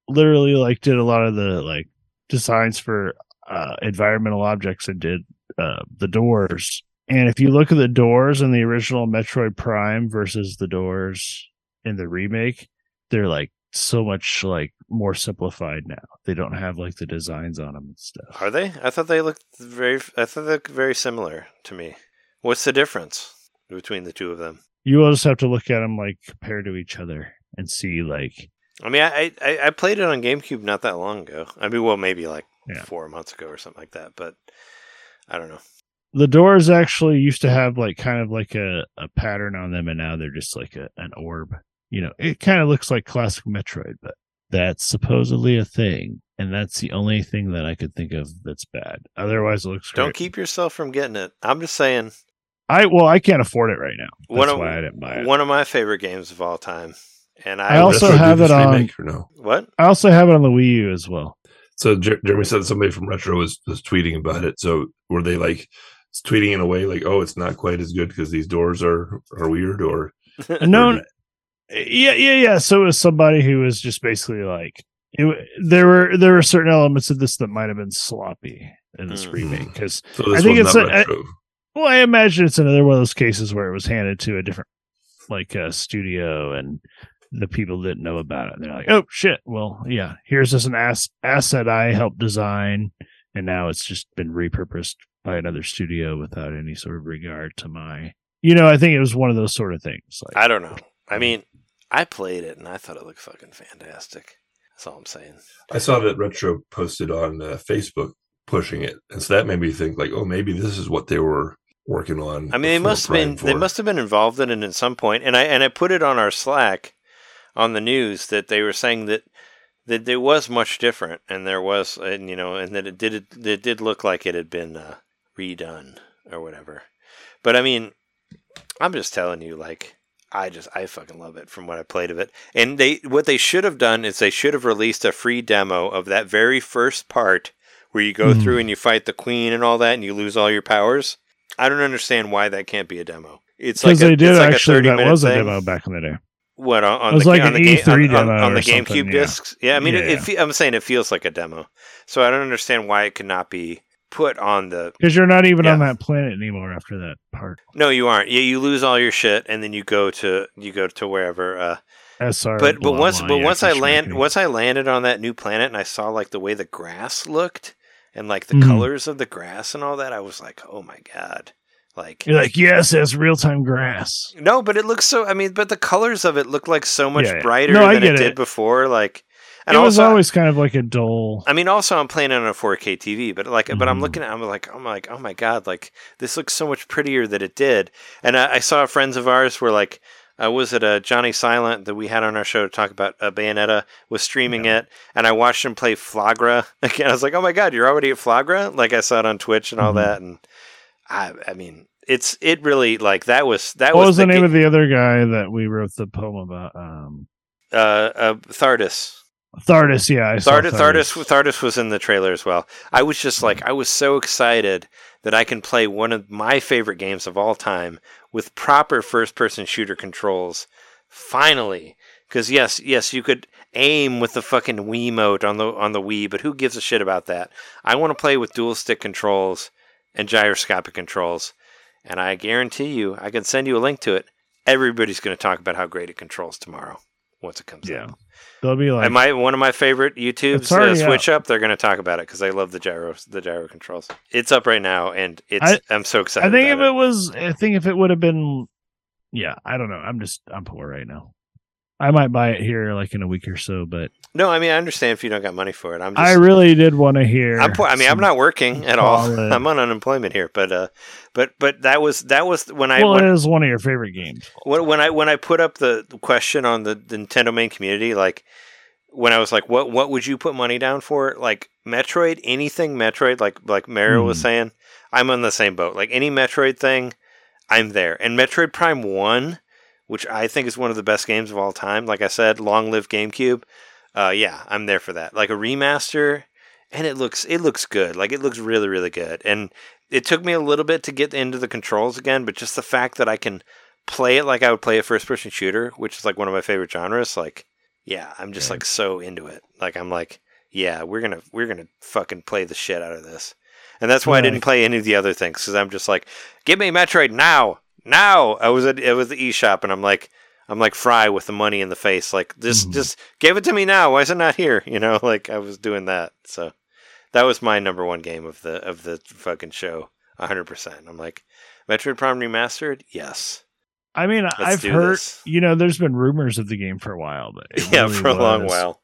literally like did a lot of the like designs for uh environmental objects and did uh the doors. And if you look at the doors in the original Metroid Prime versus the doors in the remake, they're like so much like more simplified now. They don't have like the designs on them and stuff. Are they? I thought they looked very. I thought they looked very similar to me. What's the difference between the two of them? You will just have to look at them like compared to each other and see like I mean, I I, I played it on GameCube not that long ago. I mean, well, maybe like Yeah. four months ago or something like that. But I don't know. the doors actually used to have like kind of like a, a pattern on them and now they're just like a, an orb. You know, it kind of looks like classic Metroid, but that's supposedly a thing. And that's the only thing that I could think of that's bad. Otherwise it looks great. Don't great. keep yourself from getting it. I'm just saying. I well, I can't afford it right now. That's One of why I didn't buy it. one of my favorite games of all time. And I, I also have it on- or no? what? I also have it on the Wii U as well. So Jer- Jeremy said somebody from Retro was, was tweeting about it. So were they like tweeting in a way like, "Oh, it's not quite as good because these doors are are weird," or no, yeah, yeah, yeah. So it was somebody who was just basically like, it, there were there were certain elements of this that might have been sloppy in this Mhm. remake because so I think it's not a- I- retro? Well, I imagine it's another one of those cases where it was handed to a different like uh, studio and the people didn't know about it. They're like, oh shit, well, yeah, here's this an ass- asset I helped design, and now it's just been repurposed by another studio without any sort of regard to my. You know, I think it was one of those sort of things. Like, I don't know. I mean, I played it and I thought it looked fucking fantastic. That's all I'm saying. I saw that Retro posted on uh, Facebook pushing it, and so that made me think like, "Oh, maybe this is what they were working on." I mean, they must have been Prime they must have been involved in it at some point, and I and I put it on our Slack on the news that they were saying that that there was much different, and there was, and you know, and that it did it, it did look like it had been uh, redone or whatever. But I mean, I'm just telling you, like. I just I fucking love it from what I played of it. And they what they should have done is they should have released a free demo of that very first part where you go Hmm. through and you fight the queen and all that and you lose all your powers. I don't understand why that can't be a demo. It's like because a, they did it's like actually. that was a thing. demo back in the day. What on, on It was the like on an the ga- E3 on, on- demo on the GameCube yeah. discs? Yeah, I mean, Yeah. it, fe- I'm saying it feels like a demo. So I don't understand why it could not be put on the. Because you're not even on that planet anymore after that part. No, you aren't. Yeah, you lose all your shit and then you go to you go to wherever. Uh, SR. but but once but once I land once I landed on that new planet and I saw like the way the grass looked and like the Mhm. colors of the grass and all that, I was like, oh my god, like You're like, yes, it's real time grass. no, but it looks so. I mean, but the colors of it look like so much Yeah, yeah. brighter No, than it, get did it. before. Like, and it was also, always kind of like a dull. I mean, also I'm playing it on a 4K TV, but like, but I'm Mhm. looking at, I'm like, I'm like, oh my god, like this looks so much prettier than it did. And I, I saw friends of ours were like, uh, was it uh, Johnny Silent that we had on our show to talk about uh, Bayonetta was streaming it, and I watched him play Flaahgra again. I was like, oh my god, you're already at Flaahgra? Like I saw it on Twitch and all Mhm. that, and I, I mean, it's it really like that was that what was the name ga- of the other guy that we wrote the poem about? Um, uh, uh, Thardus. Thardus. Yeah, I saw Thardus, Thardus, Thardus was in the trailer as well. I was just like, I was so excited that I can play one of my favorite games of all time with proper first-person shooter controls. Finally, because yes, yes, you could aim with the fucking Wiimote on the on the Wii, but who gives a shit about that? I want to play with dual stick controls and gyroscopic controls, and I guarantee you, I can send you a link to it. Everybody's going to talk about how great it controls tomorrow once it comes Yeah. out. They'll be like, and my one of my favorite YouTube's uh, switch up. They're going to talk about it because I love the gyro the gyro controls. It's up right now, and it's I- am so excited. I think if about it was, I think if it would have been, yeah, I don't know. I'm just, I'm poor right now. I might buy it here like in a week or so, but No, I mean I understand if you don't got money for it. I'm just I really did want to hear. I'm poor. I mean, I'm not working at all. I'm on unemployment here, but uh, but but that was that was when I well, when, it is one of your favorite games. when when I when I put up the question on the, the Nintendo main community, like when I was like, what what would you put money down for? Like Metroid, anything Metroid, like like Mario was Hmm. saying, I'm on the same boat. Like any Metroid thing, I'm there. And Metroid Prime One, which I think is one of the best games of all time. Like I said, long live GameCube. Uh, yeah, I'm there for that. Like a remaster, and it looks it looks good. Like it looks really really good. And it took me a little bit to get into the controls again, but just the fact that I can play it like I would play a first person shooter, which is like one of my favorite genres, like yeah, I'm just Yeah. like so into it. Like I'm like, yeah, we're gonna we're gonna fucking play the shit out of this. And that's why I didn't play any of the other things because I'm just like, give me Metroid now, now. I was at it was the eShop and I'm like, I'm like Fry with the money in the face, like just Mhm. just give it to me now. Why is it not here? You know, like I was doing that. So that was my number one game of the of the fucking show, hundred percent. I'm like, Metroid Prime remastered, yes. I mean, I've heard, this. you know, there's been rumors of the game for a while, but yeah, really for a long while.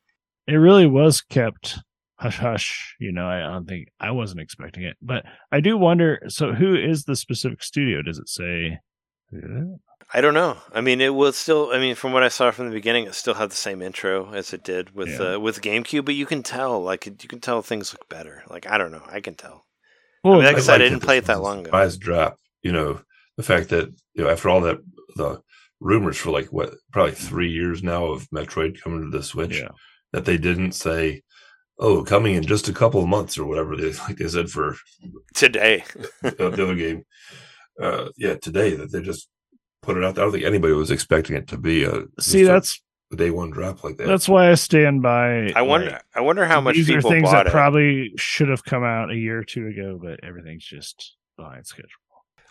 it really was kept hush hush. You know, I don't think I wasn't expecting it, but I do wonder. So, who is the specific studio? Does it say? Yeah. I don't know. I mean, it was still. I mean, from what I saw from the beginning, it still had the same intro as it did with Yeah. uh, with GameCube. But you can tell, like, you can tell things look better. Like, I don't know. I can tell. Well, mean, like I I'd said, I didn't play it that long ago. Surprise drop. You know, the fact that you know after all that the rumors for like what probably three years now of Metroid coming to the Switch, yeah, that they didn't say, "Oh, coming in just a couple of months" or whatever they like they said for Today, the other game. Uh, yeah, today that they just put it out. there. I don't think anybody was expecting it to be a see, just a that's day one drop like that. that's why I stand by. I wonder. like, I wonder how much these are things that it. probably should have come out a year or two ago, but everything's just behind schedule.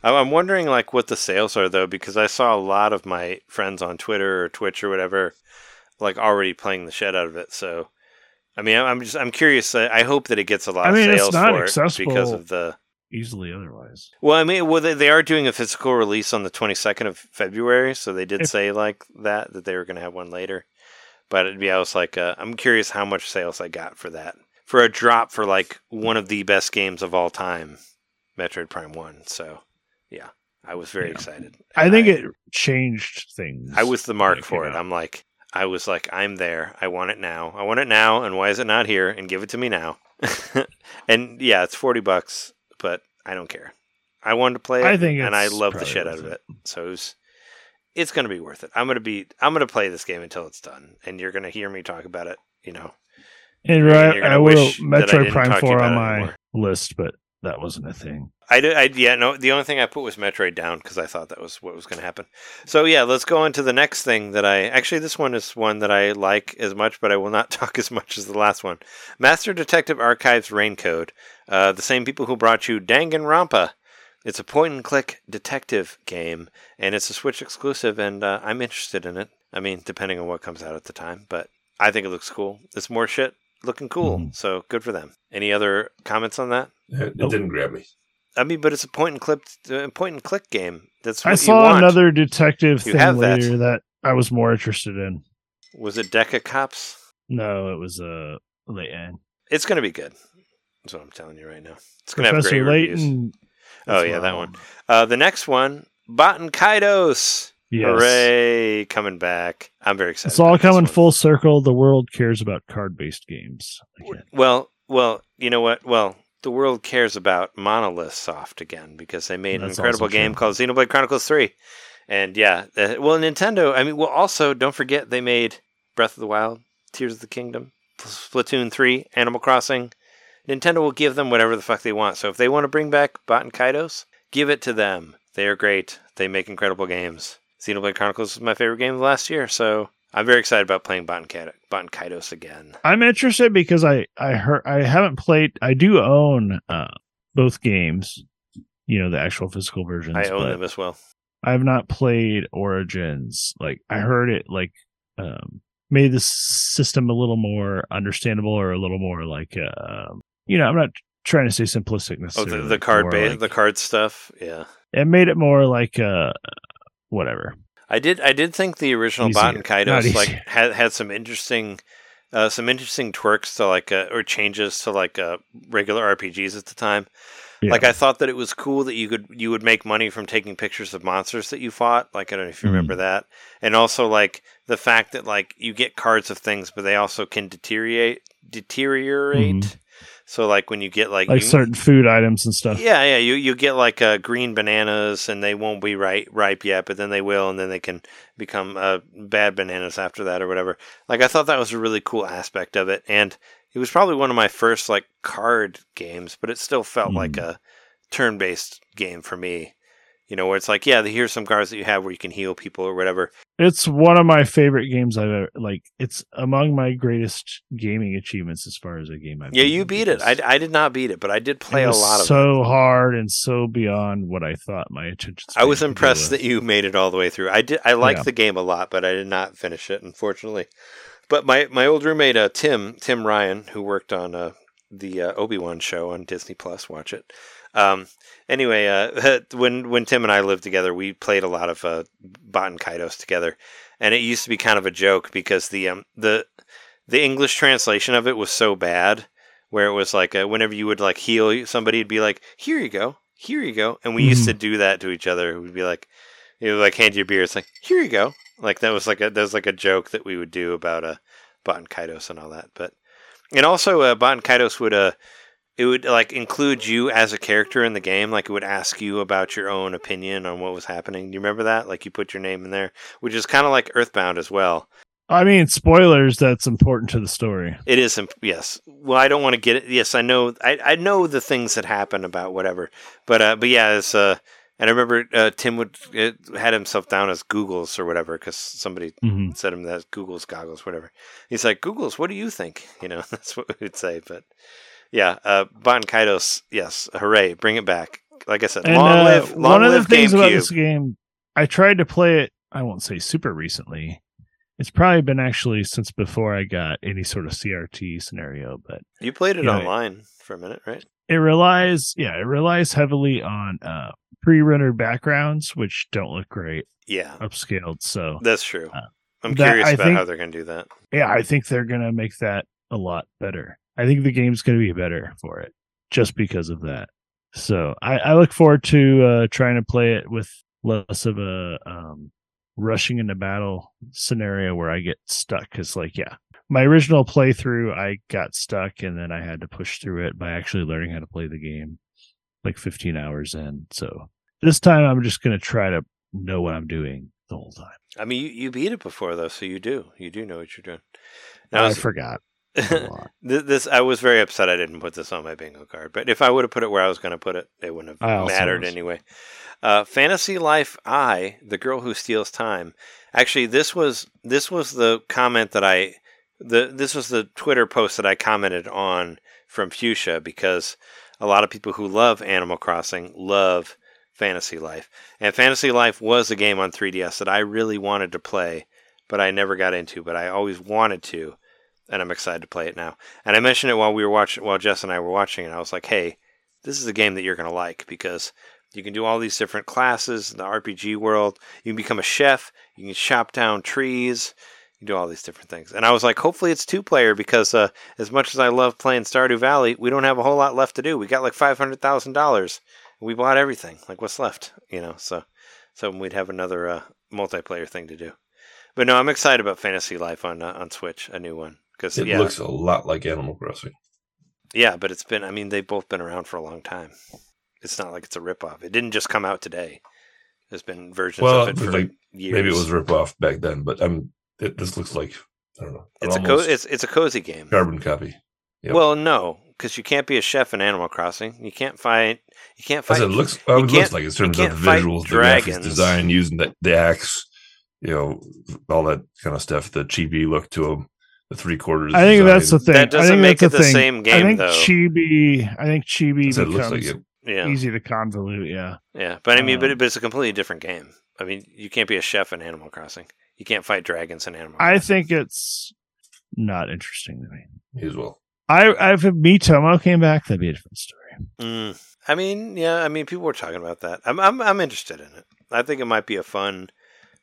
I'm I'm wondering like what the sales are though, because I saw a lot of my friends on Twitter or Twitch or whatever, like already playing the shit out of it. So, I mean, I'm- I'm just I'm curious. I I hope that it gets a lot I mean, of it's sales not for it because of the. Easily otherwise. Well, I mean, well, they, they are doing a physical release on the 22nd of February, so they did If- say like that that they were going to have one later. But it'd be, I was like, uh, I'm curious how much sales I got for that for a drop for like one of the best games of all time, Metroid Prime One. So, yeah, I was very Yeah. excited. I think I- it changed things. I was the mark for it. out. I'm like, I was like, I'm there. I want it now. I want it now. And why is it not here? And give it to me now. and yeah, it's forty bucks, but I don't care. I wanted to play it, I think and I love the shit out of it. it. So it was, it's gonna be worth it. I'm gonna be. I'm gonna play this game until it's done, and you're gonna hear me talk about it. You know, And right, gonna I will Metroid Prime to 4 on my anymore. list, but that wasn't a thing. I did. I yeah. No, the only thing I put was Metroid down because I thought that was what was going to happen. So yeah, let's go on to the next thing that I actually this one is one that I like as much, but I will not talk as much as the last one. Master Detective Archives Raincode, uh, the same people who brought you Danganronpa. It's a point and click detective game, and it's a Switch exclusive, and uh, I'm interested in it. I mean, depending on what comes out at the time, but I think it looks cool. It's more shit looking cool, Mhm. so good for them. Any other comments on that? it, it Nope. didn't grab me. I mean, but it's a point and click, uh, point and click game. That's what I you saw want. another detective You thing have that. later that. I was more interested in. Was it Deca Cops? No, it was uh, Layton. It's going to be good. That's what I'm telling you right now. It's going to have Professor great reviews. Oh, yeah, that one. Uh, the next one, Baten Kaitos. Yes. Hooray! Coming back. I'm very excited. It's all coming full circle. The world cares about card based games. Again. Well, well, you know what? Well, the world cares about Monolith Soft again because they made an incredible game true. called Xenoblade Chronicles 3. And yeah, uh, well, Nintendo, I mean, well, also, don't forget they made Breath of the Wild, Tears of the Kingdom, Splatoon 3, Animal Crossing. Nintendo will give them whatever the fuck they want. So if they want to bring back Baten Kaitos, give it to them. They are great. They make incredible games. Xenoblade Chronicles was my favorite game of last year, so I'm very excited about playing Baten Kaitos again. I'm interested because I I heard I haven't played. I do own uh, both games. You know the actual physical versions. I own them as well. I've not played Origins. Like I heard it like um made the system a little more understandable or a little more like uh, you know, I'm not trying to say simplistic Oh, necessarily. the, the card base, like- the card stuff. Yeah, it made it more like uh whatever. I did. I did think the original Easier. Baten Kaitos like had had some interesting, uh, some interesting twerks to like uh, or changes to like uh, regular RPGs at the time. Yeah. Like I thought that it was cool that you could you would make money from taking pictures of monsters that you fought. Like I don't know if you Mhm. remember that, and also like the fact that like you get cards of things, but they also can deteriorate deteriorate. So like when you get like, like you- certain food items and stuff. yeah, yeah, you you get like uh, green bananas, and they won't be ripe ripe yet, but then they will, and then they can become uh, bad bananas after that, or whatever. Like I thought that was a really cool aspect of it, and it was probably one of my first like card games, but it still felt like Mm. a turn based game for me. You know, where it's like, yeah, here's some cards that you have where you can heal people or whatever. It's one of my favorite games I've ever like. It's among my greatest gaming achievements as far as a game I've. Yeah, you beat it. I, I did not beat it, but I did play it a lot of it. so hard and so beyond what I thought my attention. I was impressed that you made it all the way through. I did. I liked Yeah. the game a lot, but I did not finish it, unfortunately. But my my old roommate uh, Tim Tim Ryan, who worked on uh, the uh, Obi Wan show on Disney Plus, watch it. Um, anyway, uh, when when Tim and I lived together, we played a lot of uh, Baten Kaitos together, and it used to be kind of a joke because the um, the the English translation of it was so bad, where it was like uh, whenever you would like heal somebody, it'd be like, "Here you go, here you go," and we used to do that to each other. We'd be like, you know, like hand you a beer. It's like, "Here you go," like that was like a that was like a joke that we would do about uh, Baten Kaitos and all that. But and also uh, Baten Kaitos would uh it would like include you as a character in the game. Like it would ask you about your own opinion on what was happening. Do you remember that? Like you put your name in there, which is kind of like Earthbound as well. I mean, spoilers. That's important to the story. It is, imp- yes. Well, I don't want to get it. Yes, I know. I, I know the things that happen about whatever, but uh, but yeah, it's uh, and I remember uh, Tim would it had himself down as Google's or whatever because somebody Mhm. said him that Google's goggles, whatever. He's like Google's. What do you think? You know, that's what we would say. But yeah, uh, Baten Kaitos, yes, hooray, bring it back. Like I said, And long uh, live, long one of the live things about GameCube. this game, I tried to play it. I won't say super recently. It's probably been actually since before I got any sort of CRT scenario, but You played it you know, online for a minute, right? it relies, yeah, it relies heavily on uh, pre-rendered backgrounds, which don't look great Yeah, upscaled. So that's true. Uh, I'm that- curious about think- how they're going to do that. yeah, I think they're gonna make that a lot better. I think the game's gonna be better for it just because of that. So I, I look forward to uh, trying to play it with less of a um, rushing into battle scenario where I get stuck. Because like, yeah, my original playthrough, I got stuck and then I had to push through it by actually learning how to play the game like 15 hours in. So this time I'm just gonna try to know what I'm doing the whole time. I mean, you, you beat it before though, so you do. You do know what you're doing. Now, I forgot a lot. Th- this I was very upset I didn't put this on my bingo card, but if I would have put it where I was going to put it, it wouldn't have mattered was. anyway. Uh, Fantasy Life I, the girl who steals time. Actually, this was this was the comment that I the this was the Twitter post that I commented on from Fuchsia because a lot of people who love Animal Crossing love Fantasy Life, and Fantasy Life was a game on 3DS that I really wanted to play, but I never got into. But I always wanted to and I'm excited to play it now. And I mentioned it while we were watching, while Jess and I were watching, and I was like, "Hey, this is a game that you're going to like because you can do all these different classes in the RPG world. You can become a chef. You can chop down trees. You do all these different things." And I was like, "Hopefully, it's two player because uh, as much as I love playing Stardew Valley, we don't have a whole lot left to do. We got like five hundred thousand dollars. We bought everything. Like, what's left? You know, so so we'd have another uh, multiplayer thing to do." But no, I'm excited about Fantasy Life on uh, on Switch, a new one. Because It yeah, looks a lot like Animal Crossing. yeah, but it's been. I mean, they've both been around for a long time. It's not like it's a ripoff. It didn't just come out today. There's been versions Well, of it for like, years. Maybe it was rip off back then, but um, it, this looks like I don't know. It's a co- it's it's a cozy game. carbon copy. Yep. Well, no, because you can't be a chef in Animal Crossing. You can't fight. You can't fight. said, it looks. Well, it looks like in terms of the visuals, the graphics design, using the, the axe, you know, all that kind of stuff. The chibi look to them, the three quarters. I think that's the thing. That I doesn't think make that's it the thing. same I think though. Chibi. I think Chibi I said it becomes looks like it. yeah, easy to convolute. Yeah, yeah. But I mean, but, Um, but it's a completely different game. I mean, you can't be a chef in Animal Crossing. You can't fight dragons in Animal. I think it's not interesting to me. Me as well. I, I if Mitomo came back, that'd be a different story. Mm, I mean, yeah, I mean, people were talking about that. I'm, I'm, I'm interested in it. I think it might be a fun,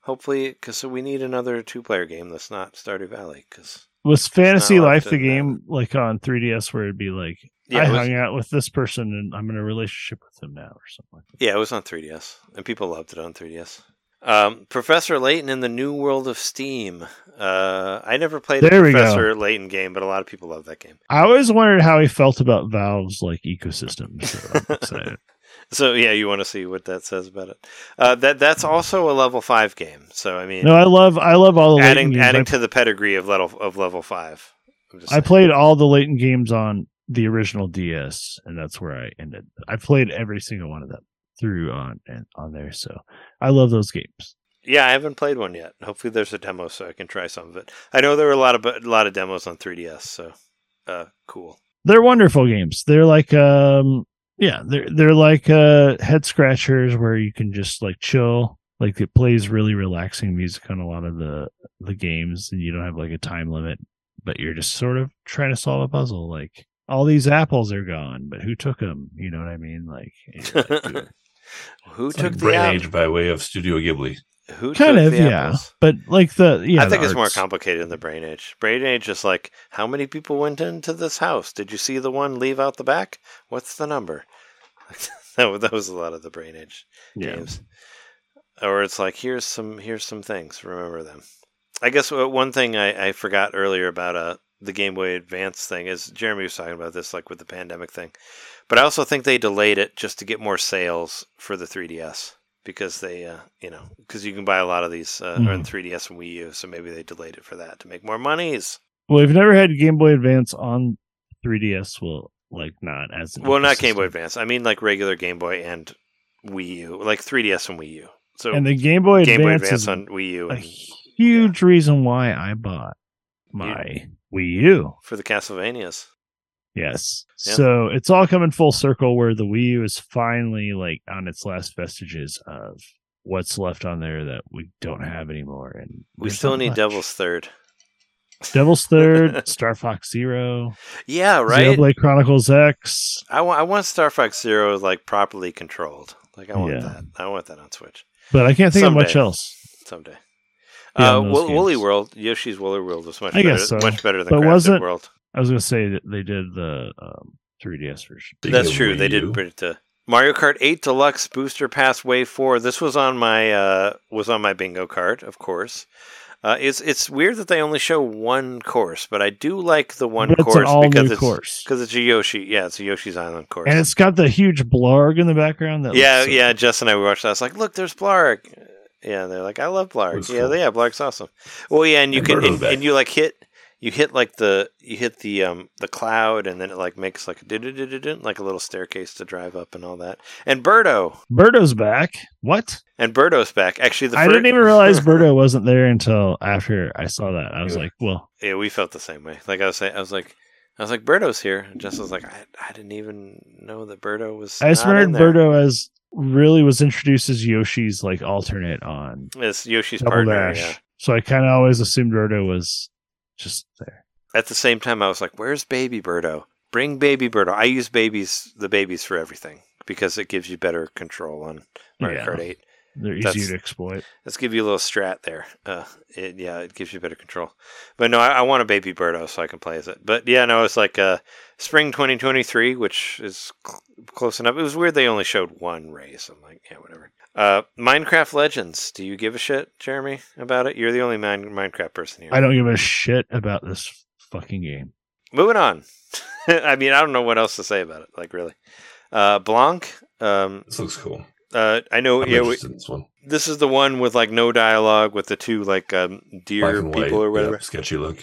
hopefully, because we need another two-player game that's not Stardew Valley. Because Was Fantasy Life the game like on 3DS where it'd be like yeah, I was, hung out with this person and I'm in a relationship with him now or something like that. yeah, it was on 3DS, and people loved it on 3DS. Um, Professor Layton in the New World of Steam. Uh, I never played There a we go. Professor Layton game, but a lot of people love that game. I always wondered how he felt about Valve's like ecosystem. So I'm excited. So yeah, you want to see what that says about it? Uh, that that's also a level five game. So I mean, No, I love I love all the adding games. adding to the pedigree of level of level five. I played all the Layton games on the original DS, and that's where I ended. I played every single one of them through on and on there. So I love those games. Yeah, I haven't played one yet. Hopefully, there's a demo so I can try some of it. I know there were a lot of a lot of demos on 3DS, so uh, cool. They're wonderful games. They're like um yeah, they're they're like uh head scratchers where you can just like chill. Like it plays really relaxing music on a lot of the the games and you don't have like a time limit, but you're just sort of trying to solve a puzzle like all these apples are gone, but who took them? You know what I mean? Like, like. Who It's took like the Brain app- Age by way of Studio Ghibli. Who kind took of the yeah, apples? but like the yeah, I think the it's more complicated than the Brain Age. Brain Age is like, how many people went into this house? Did you see the one leave out the back? What's the number? that, was- that was a lot of the Brain Age Yeah. games. Or it's like, here's some here's some things. Remember them. I guess uh, one thing I, I forgot earlier about uh, the Game Boy Advance thing is Jeremy was talking about this, like with the pandemic thing. But I also think they delayed it just to get more sales for the 3DS because they, uh, you know, because you can buy a lot of these uh, Mhm. on 3DS and Wii U, so maybe they delayed it for that to make more monies. Well, we've never had Game Boy Advance on 3DS. Well, like not as Well, not Game Boy. Advance. I mean, like regular Game Boy and Wii U, like 3DS and Wii U. So and the Game Boy Game Boy Advance, Advance is on Wii U a and huge reason why I bought my Wii U. for the Castlevanias. Yes. Yeah. So it's all coming full circle where the Wii U is finally like on its last vestiges of what's left on there that we don't have anymore. And We still need much. Devil's Third. Devil's Third, Star Fox Zero, Yeah, right. Xenoblade Chronicles X. I want I want Star Fox Zero like properly controlled. Like I want Yeah. that. I want that on Switch But I can't think of much else. someday. Uh, Woolly. World, Yoshi's Woolly World was much I better, guess so. much better than But Crafted wasn't- World. I was gonna say that they did the um, 3DS version. Speaking That's true. Wii They did U, bring it to Mario Kart 8 Deluxe Booster Pass Wave 4. This was on my uh, was on my bingo card, of course. Uh, it's it's weird that they only show one course, but I do like the one But it's an course all because new it's course. because it's a Yoshi. Yeah, it's a Yoshi's Island course. And it's got the huge Blargg in the background. That yeah, so yeah. cool. Jess and I we watched that. I was like, "Look, there's Blargg." Yeah, they're like, "I love Blargg." Yeah, cool. yeah, Blargg's awesome. Well, yeah, and you And can and, and you like hit you hit like the you hit the um the cloud, and then it like makes like a like a little staircase to drive up and all that. And Birdo Birdo's back. What? and Birdo's back. Actually, the I fir- didn't even realize Birdo wasn't there until after I saw that. I was Yeah. like, well, Yeah, we felt the same way. Like I was saying, I was like. I was like, Birdo's here. And Jess was like, I, I didn't even know that Birdo was. I just remembered. Birdo as really was introduced as Yoshi's like alternate on It's Yoshi's Double partner. Dash. Yeah. So I kind of always assumed Birdo was just there. At the same time, I was like, "Where's Baby Birdo? Bring Baby Birdo." I use babies, the babies, for everything because it gives you better control on Mario Yeah. Kart Eight. They're easy That's- to exploit. Let's give you a little strat there. Uh, it, yeah, it gives you better control. But no, I, I want a Baby Birdo so I can play as it. But yeah, no, it's like uh, spring 2023, which is cl- close enough. It was weird they only showed one race. I'm like, yeah, whatever. Uh, Minecraft Legends. Do you give a shit, Jeremy, about it? You're the only Min- Minecraft person here. I don't give a shit about this fucking game. Moving on. I mean, I don't know what else to say about it. Like, really. Uh, Blanc. Um, This looks cool. Uh, I know. I'm Yeah, we, this one. this is the one with like no dialogue with the two like um, deer and people white, or whatever. yeah, sketchy look.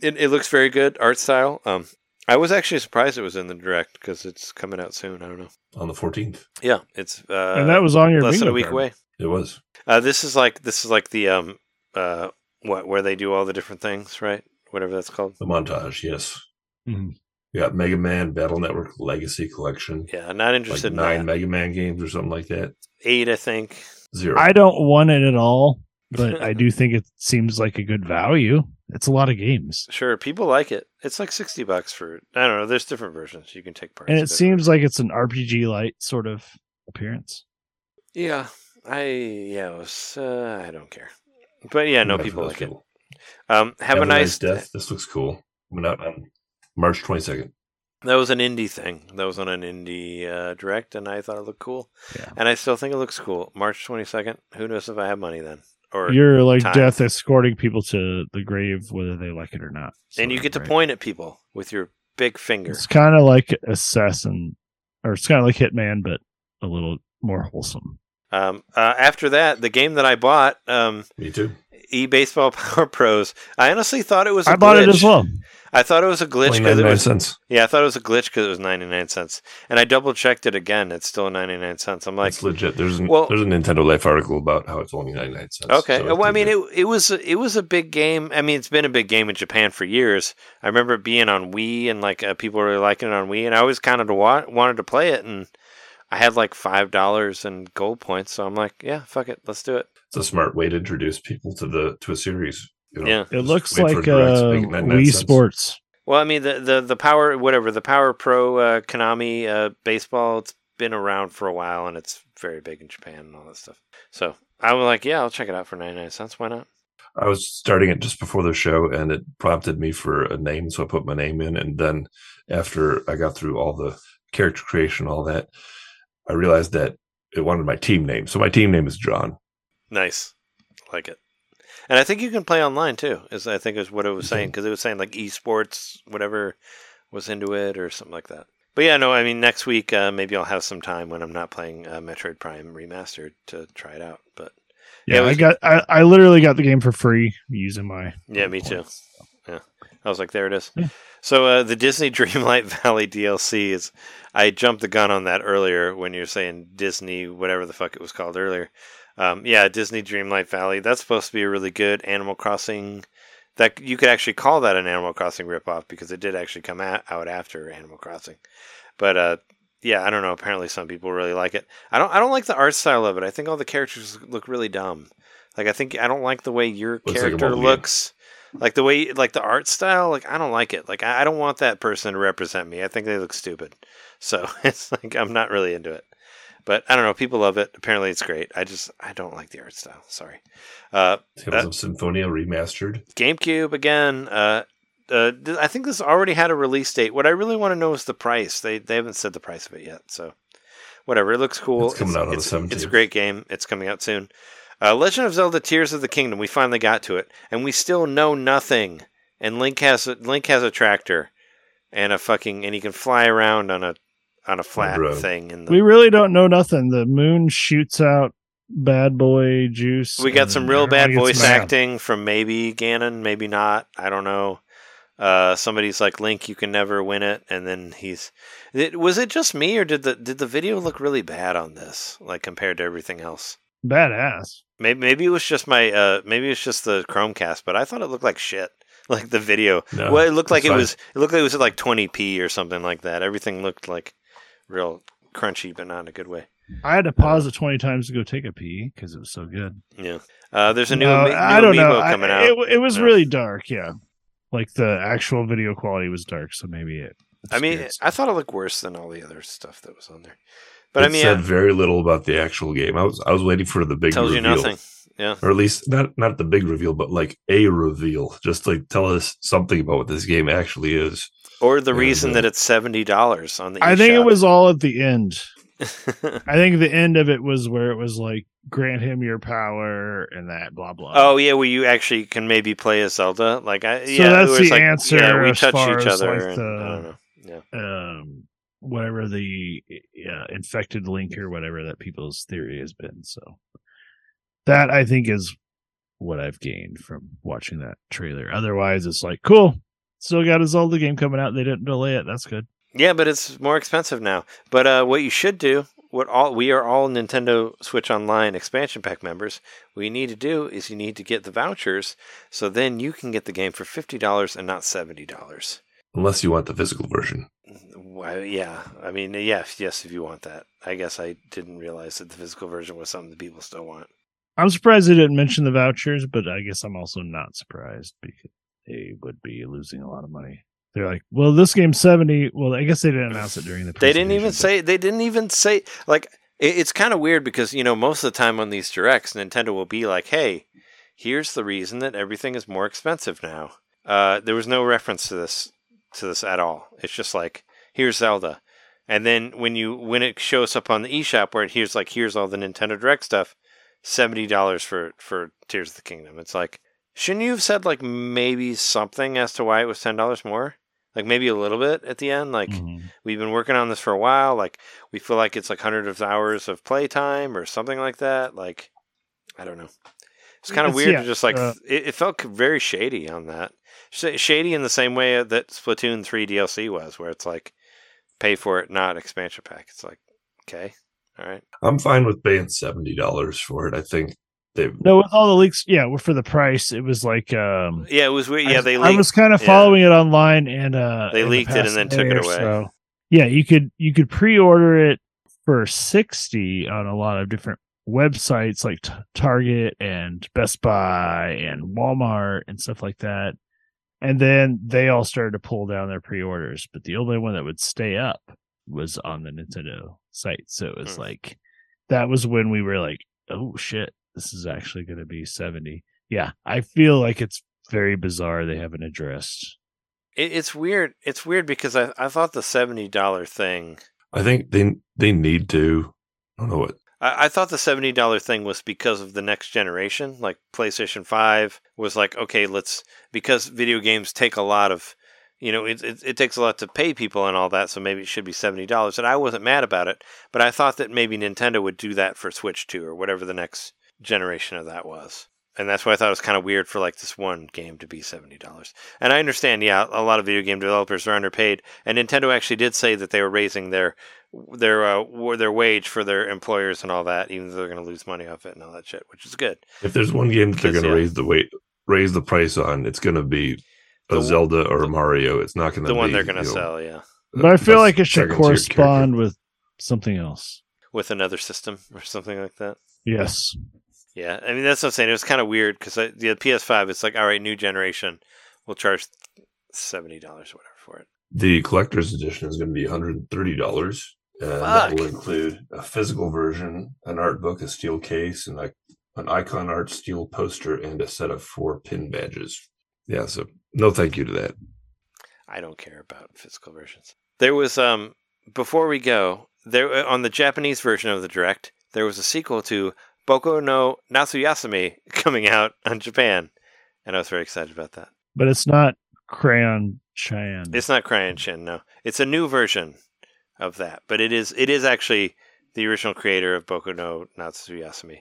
It, it looks very good art style. Um, I was actually surprised it was in the direct because it's coming out soon. I don't know. On the 14th, Yeah, it's uh, and that was on your less than a week card. away. it was. Uh, this is like this is like the um uh what where they do all the different things, right? Whatever that's called. The montage, yes. Mhm. We got Mega Man Battle Network Legacy Collection. Yeah, not Like interested in nine that. Mega Man games or something like that. Eight, I think. Zero. I don't want it at all. but I do think it seems like a good value. It's a lot of games. Sure, people like it. It's like sixty bucks for I don't know. There's different versions you can take part. And it seems like it's an RPG light sort of appearance. yeah, I yeah, it was, uh, I don't care, but yeah, no, Enough of people those like it. Um, have, a nice. death. This looks cool. Coming out on March 22nd. That was an indie thing. That was on an indie uh, direct, and I thought it looked cool. Yeah. And I still think it looks cool. March twenty second. Who knows if I have money then? Or You're like time. death escorting people to the grave, whether they like it or not. and you So, get to right? point at people with your big finger. It's kind of like Assassin, or it's kind of like Hitman, but a little more wholesome. Um, uh, after that, the game that I bought, um, Me too. E Baseball Power Pros. I honestly thought it was. I I bought it as well. I thought it was a glitch because it 99 was. cents. Yeah, I thought it was a glitch because it was ninety nine cents, and I double checked it again. It's still ninety nine cents. I'm like, it's legit. There's an, well- there's a Nintendo Life article about how it's only 99 cents. Okay. So it's well, I mean, legit. it it was it was a big game. I mean, it's been a big game in Japan for years. I remember it being on Wii, and like uh, people were really liking it on Wii, and I always kind of wa- wanted to play it, and I had like five dollars in gold points, so I'm like, yeah, fuck it, let's do it. It's a smart way to introduce people to the to a series. You know? Yeah. It looks like Direct, uh, make it 99 Wii cents. Sports. Well, I mean, the the the power whatever the Power Pro uh, Konami uh, baseball, it's been around for a while, and it's very big in Japan and all that stuff. So I was like, yeah, I'll check it out for ninety nine cents. Why not? I was starting it just before the show, and it prompted me for a name, so I put my name in. And then after I got through all the character creation, all that, I realized that it wanted my team name. So my team name is John. Nice, like it. And I think you can play online too. Is I think is what it was saying because it was saying like esports, whatever was into it or something like that. But yeah, no, I mean next week uh, maybe I'll have some time when I'm not playing uh, Metroid Prime Remastered to try it out. But Yeah, was- I got. I, I literally got the game for free using my. Yeah, me too. Yeah, I was like, there it is. Yeah. So uh, the Disney Dreamlight Valley DLC is. I jumped the gun on that earlier when you're saying Disney, whatever the fuck it was called earlier. Um, yeah, Disney Dreamlight Valley. That's supposed to be a really good Animal Crossing. That you could actually call that an Animal Crossing ripoff because it did actually come out after Animal Crossing. But uh, yeah, I don't know. Apparently, some people really like it. I don't. I don't like the art style of it. I think all the characters look really dumb. Like I think I don't like the way your Looks like character game. looks. Like the way, like the art style. Like I don't like it. Like I, I don't want that person to represent me. I think they look stupid. So it's like I'm not really into it. But I don't know. People love it. Apparently, it's great. I just I don't like the art style. Sorry. Uh, Tales of Symphonia remastered. GameCube again. Uh, uh, I think this already had a release date. What I really want to know is the price. They they haven't said the price of it yet. So whatever. It looks cool. It's coming out on the it's, It's a great game. It's coming out soon. Uh, Legend of Zelda: Tears of the Kingdom. We finally got to it, and we still know nothing. And Link has a, Link has a tractor, and a fucking and he can fly around on a on a flat road. thing. In the, We really don't know nothing. The moon shoots out bad boy juice. We got some real bad voice mad. acting from maybe Ganon, maybe not. I don't know. Uh, somebody's like Link, you can never win it, and then he's. It, was it just me, or did the did the video look really bad on this, like compared to everything else? Badass. Maybe maybe it was just my uh maybe it's just the Chromecast, but I thought it looked like shit. Like the video, No, well, it looked like it's it was it looked like it was at like 20p or something like that. Everything looked like real crunchy, but not in a good way. I had to pause it twenty times to go take a pee because it was so good. Yeah. Uh, there's a new, No, ami- new I don't know. amiibo I- coming out. It, it was Yeah. really dark. Yeah, like the actual video quality was dark, so maybe it. I mean, obscured I thought it looked worse than all the other stuff that was on there. But it I mean, said yeah, very little about the actual game. I was I was waiting for the big tells reveal. you nothing. Yeah. or at least not not the big reveal, but like a reveal. Just like tell us something about what this game actually is. Or the Yeah, reason the- that it's seventy dollars on the. I think it was all at the end. I think the end of it was where it was like grant him your power and that blah blah. oh yeah, where you actually can maybe play as Zelda. Like I, So yeah, that's where it's the like, answer Yeah, we as touch far each other. like, and, the- I don't know. Yeah. um, whatever the yeah, infected link or whatever that people's theory has been. So that I think is what I've gained from watching that trailer. Otherwise, it's like cool. Still got a Zelda game coming out. They didn't delay it. That's good. Yeah, but it's more expensive now. But uh, what you should do, what all we are all Nintendo Switch Online expansion pack members. What you need to do is you need to get the vouchers, so then you can get the game for fifty dollars and not seventy dollars. Unless you want the physical version. Well, yeah, I mean, yes, yes, if you want that. I guess I didn't realize that the physical version was something that people still want. I'm surprised they didn't mention the vouchers, but I guess I'm also not surprised because they would be losing a lot of money. They're like, well, this game's 70. Well, I guess they didn't announce it during the They didn't even say. They didn't even say. Like it, it's kind of weird because you know most of the time on these directs, Nintendo will be like, "Hey, here's the reason that everything is more expensive now." Uh, there was no reference to this to this at all. It's just like, "Here's Zelda," and then when you when it shows up on the eShop where it here's like, "Here's all the Nintendo Direct stuff," seventy dollars for for Tears of the Kingdom. It's like, shouldn't you have said like maybe something as to why it was ten dollars more? Like maybe a little bit at the end, like Mhm. we've been working on this for a while. Like we feel like it's like hundreds of hours of playtime or something like that. Like I don't know. It's kind of It's- weird yeah, to just like uh, it, it felt very shady on that. Shady in the same way that Splatoon three DLC was, where it's like pay for it, not expansion pack. It's like okay, all right. I'm fine with paying seventy dollars for it. I think they No, with all the leaks, yeah, for the price, it was like um Yeah, it was weird. Yeah, I, they I leaked. was kind of yeah. following it online and uh They in the leaked it and then took it away. so. Yeah, you could you could pre-order it for 60 on a lot of different websites like T- Target and Best Buy and Walmart and stuff like that. And then they all started to pull down their pre-orders, but the only one that would stay up was on the Nintendo site. So it was Hmm. like that was when we were like, "Oh shit, this is actually going to be 70." Yeah, I feel like it's very bizarre they haven't addressed. It, it's weird. It's weird because I, I thought the seventy dollar thing. I think they they need to. I don't know what. I, I thought the seventy dollar thing was because of the next generation. Like PlayStation Five was like, okay, let's because video games take a lot of, you know, it it, it takes a lot to pay people and all that. So maybe it should be seventy dollars. And I wasn't mad about it, but I thought that maybe Nintendo would do that for Switch Two or whatever the next generation of that was. And that's why I thought it was kind of weird for like this one game to be seventy dollars. And I understand, yeah, a lot of video game developers are underpaid, and Nintendo actually did say that they were raising their their uh, their wage for their employers and all that, even though they're going to lose money off it and all that shit, which is good. If there's one game that they're going to yeah. raise the weight, raise the price on, it's going to be a The- Zelda or a Mario. It's not going to be The be one they're going to you know, sell, yeah, But I feel like it should correspond with something else. with another system or something like that. Yes. Yeah, I mean that's what I'm saying. It was kind of weird because the PS5, it's like, all right, new generation, we'll charge seventy dollars or whatever for it. The collector's edition is going to be $130. And that will include a physical version, an art book, a steel case, and like an icon art steel poster, and a set of four pin badges. Yeah, so no thank you to that. I don't care about physical versions. There was um before we go there uh, on the Japanese version of the direct there was a sequel to Boku no Natsuyasumi coming out on Japan, and I was very excited about that. But it's not Crayon Chan. It's not Crayon Shin, no. It's a new version of that, but it is it is actually the original creator of Boku no Natsuyasumi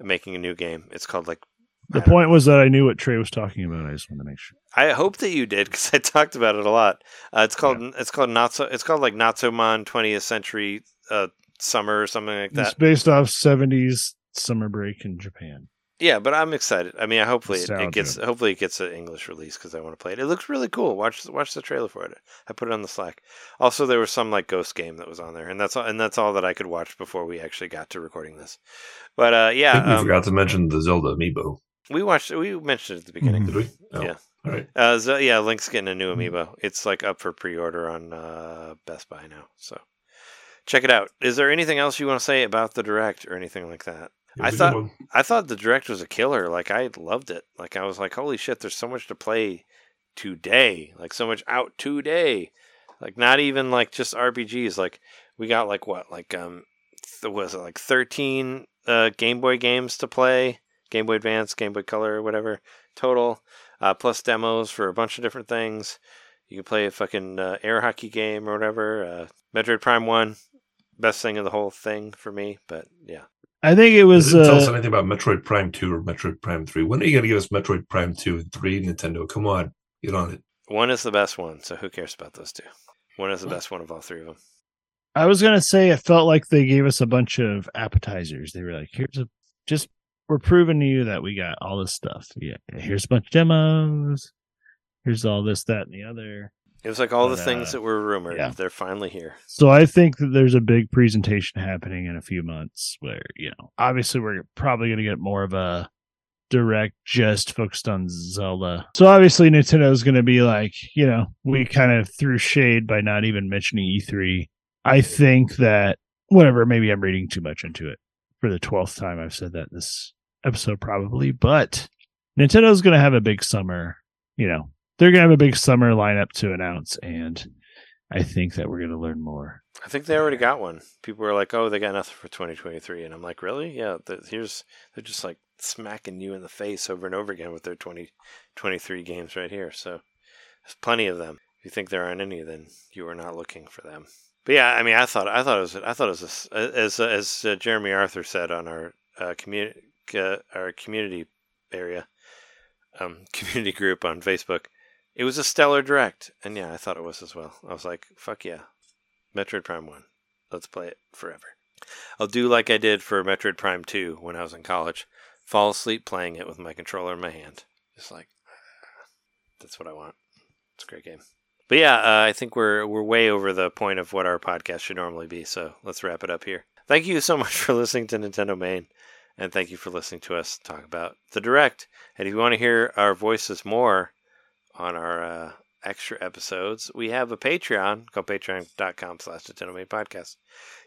making a new game. It's called like the point was that I knew what Trey was talking about. I just wanted to make sure. I hope that you did because I talked about it a lot. Uh, it's called it's called not so it's called like Natsuman 20th Century uh, Summer or something like that. It's based off 70s summer break in Japan. Yeah, but I'm excited. I mean, hopefully it, it gets hopefully it gets an English release because I want to play it. It looks really cool. Watch watch the trailer for it. I put it on the Slack. Also, there was some like Ghost game that was on there, and that's all, and that's all that I could watch before we actually got to recording this. But uh, I yeah, think we um, forgot to mention the Zelda amiibo. We watched we mentioned it at the beginning. Did we? Oh, Yeah. All right. Uh, so, yeah, Link's getting a new amiibo. It's like up for pre-order on uh, Best Buy now. So check it out. Is there anything else you want to say about the direct or anything like that? I was a good thought- I thought the direct was a killer. Like I loved it. Like I was like, holy shit, there's so much to play today. Like so much out today. Like not even like just RPGs. Like we got like what? Like um, th- was it like 13 uh, Game Boy games to play? Game Boy Advance, Game Boy Color, whatever total. Uh, plus demos for a bunch of different things. You can play a fucking uh, air hockey game or whatever. Uh, Metroid Prime One, best thing of the whole thing for me. But yeah. I think it was. Does it tell us Uh, anything about Metroid Prime 2 or Metroid Prime 3? When are you going to give us Metroid Prime 2 and 3, Nintendo? Come on, get on it. One is the best one, so who cares about those two? One is the best one of all three of them. I was gonna say it felt like they gave us a bunch of appetizers. They were like, "Here's a just we're proving to you that we got all this stuff. Yeah, here's a bunch of demos. Here's all this, that, and the other." It was like all But, the things uh, that were rumored. yeah. They're finally here. So I think that there's a big presentation happening in a few months where, you know, obviously we're probably going to get more of a direct just focused on Zelda. So obviously Nintendo's going to be like, you know, we kind of threw shade by not even mentioning E3. I think that whatever, maybe I'm reading too much into it. For the 12th time I've said that this episode probably, but Nintendo's going to have a big summer, you know. They're going to have a big summer lineup to announce and I think that we're going to learn more. I think they already got one. People were like, "Oh, they got nothing for 2023," and I'm like, "Really? Yeah." Here's they're just like smacking you in the face over and over again with their 2023 games right here. So there's plenty of them. If you think there aren't any, then you are not looking for them. But yeah, I mean, I thought I thought it was I thought it was a, as as uh, Jeremy Arthur said on our uh, community uh, our community area um, community group on Facebook. It was a stellar direct, and yeah, I thought it was as well. I was like, "Fuck yeah, Metroid Prime 1. Let's play it forever. I'll do like I did for Metroid Prime 2 when I was in college. Fall asleep playing it with my controller in my hand. Just like, that's what I want. It's a great game. But yeah, uh, I think we're we're way over the point of what our podcast should normally be. So let's wrap it up here. Thank you so much for listening to Nintendo Main, and thank you for listening to us talk about the Direct. And if you want to hear our voices more on our uh, extra episodes, we have a Patreon called patreon.com slash Nintendo Podcast.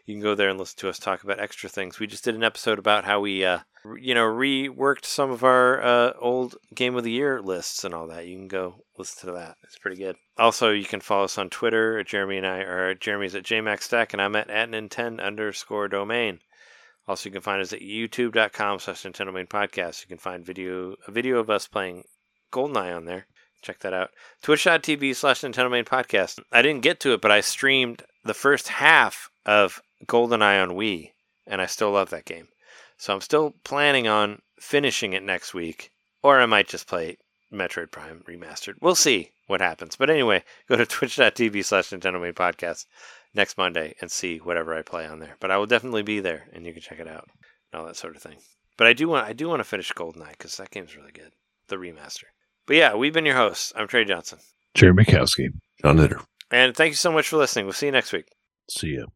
You can go there and listen to us talk about extra things. We just did an episode about how we, uh, you know, reworked some of our uh, old Game of the Year lists and all that. You can go listen to that. It's pretty good. Also, you can follow us on Twitter. Jeremy and I are Jeremy's at JMaxTech, and I'm at, at Nintendo underscore domain. Also, you can find us at youtube.com slash Nintendo Main Podcast. You can find video a video of us playing GoldenEye on there. Check that out. Twitch.tv slash Nintendo Main Podcast. I didn't get to it, but I streamed the first half of GoldenEye on Wii, and I still love that game. So I'm still planning on finishing it next week, or I might just play Metroid Prime Remastered. We'll see what happens. But anyway, go to twitch.tv slash Nintendo Main Podcast next Monday and see whatever I play on there. But I will definitely be there, and you can check it out and all that sort of thing. But I do want I do want to finish GoldenEye because that game's really good, the remaster. But yeah, we've been your hosts. I'm Trey Johnson, Jerry Mikowski, John Litter, and thank you so much for listening. We'll see you next week. See ya.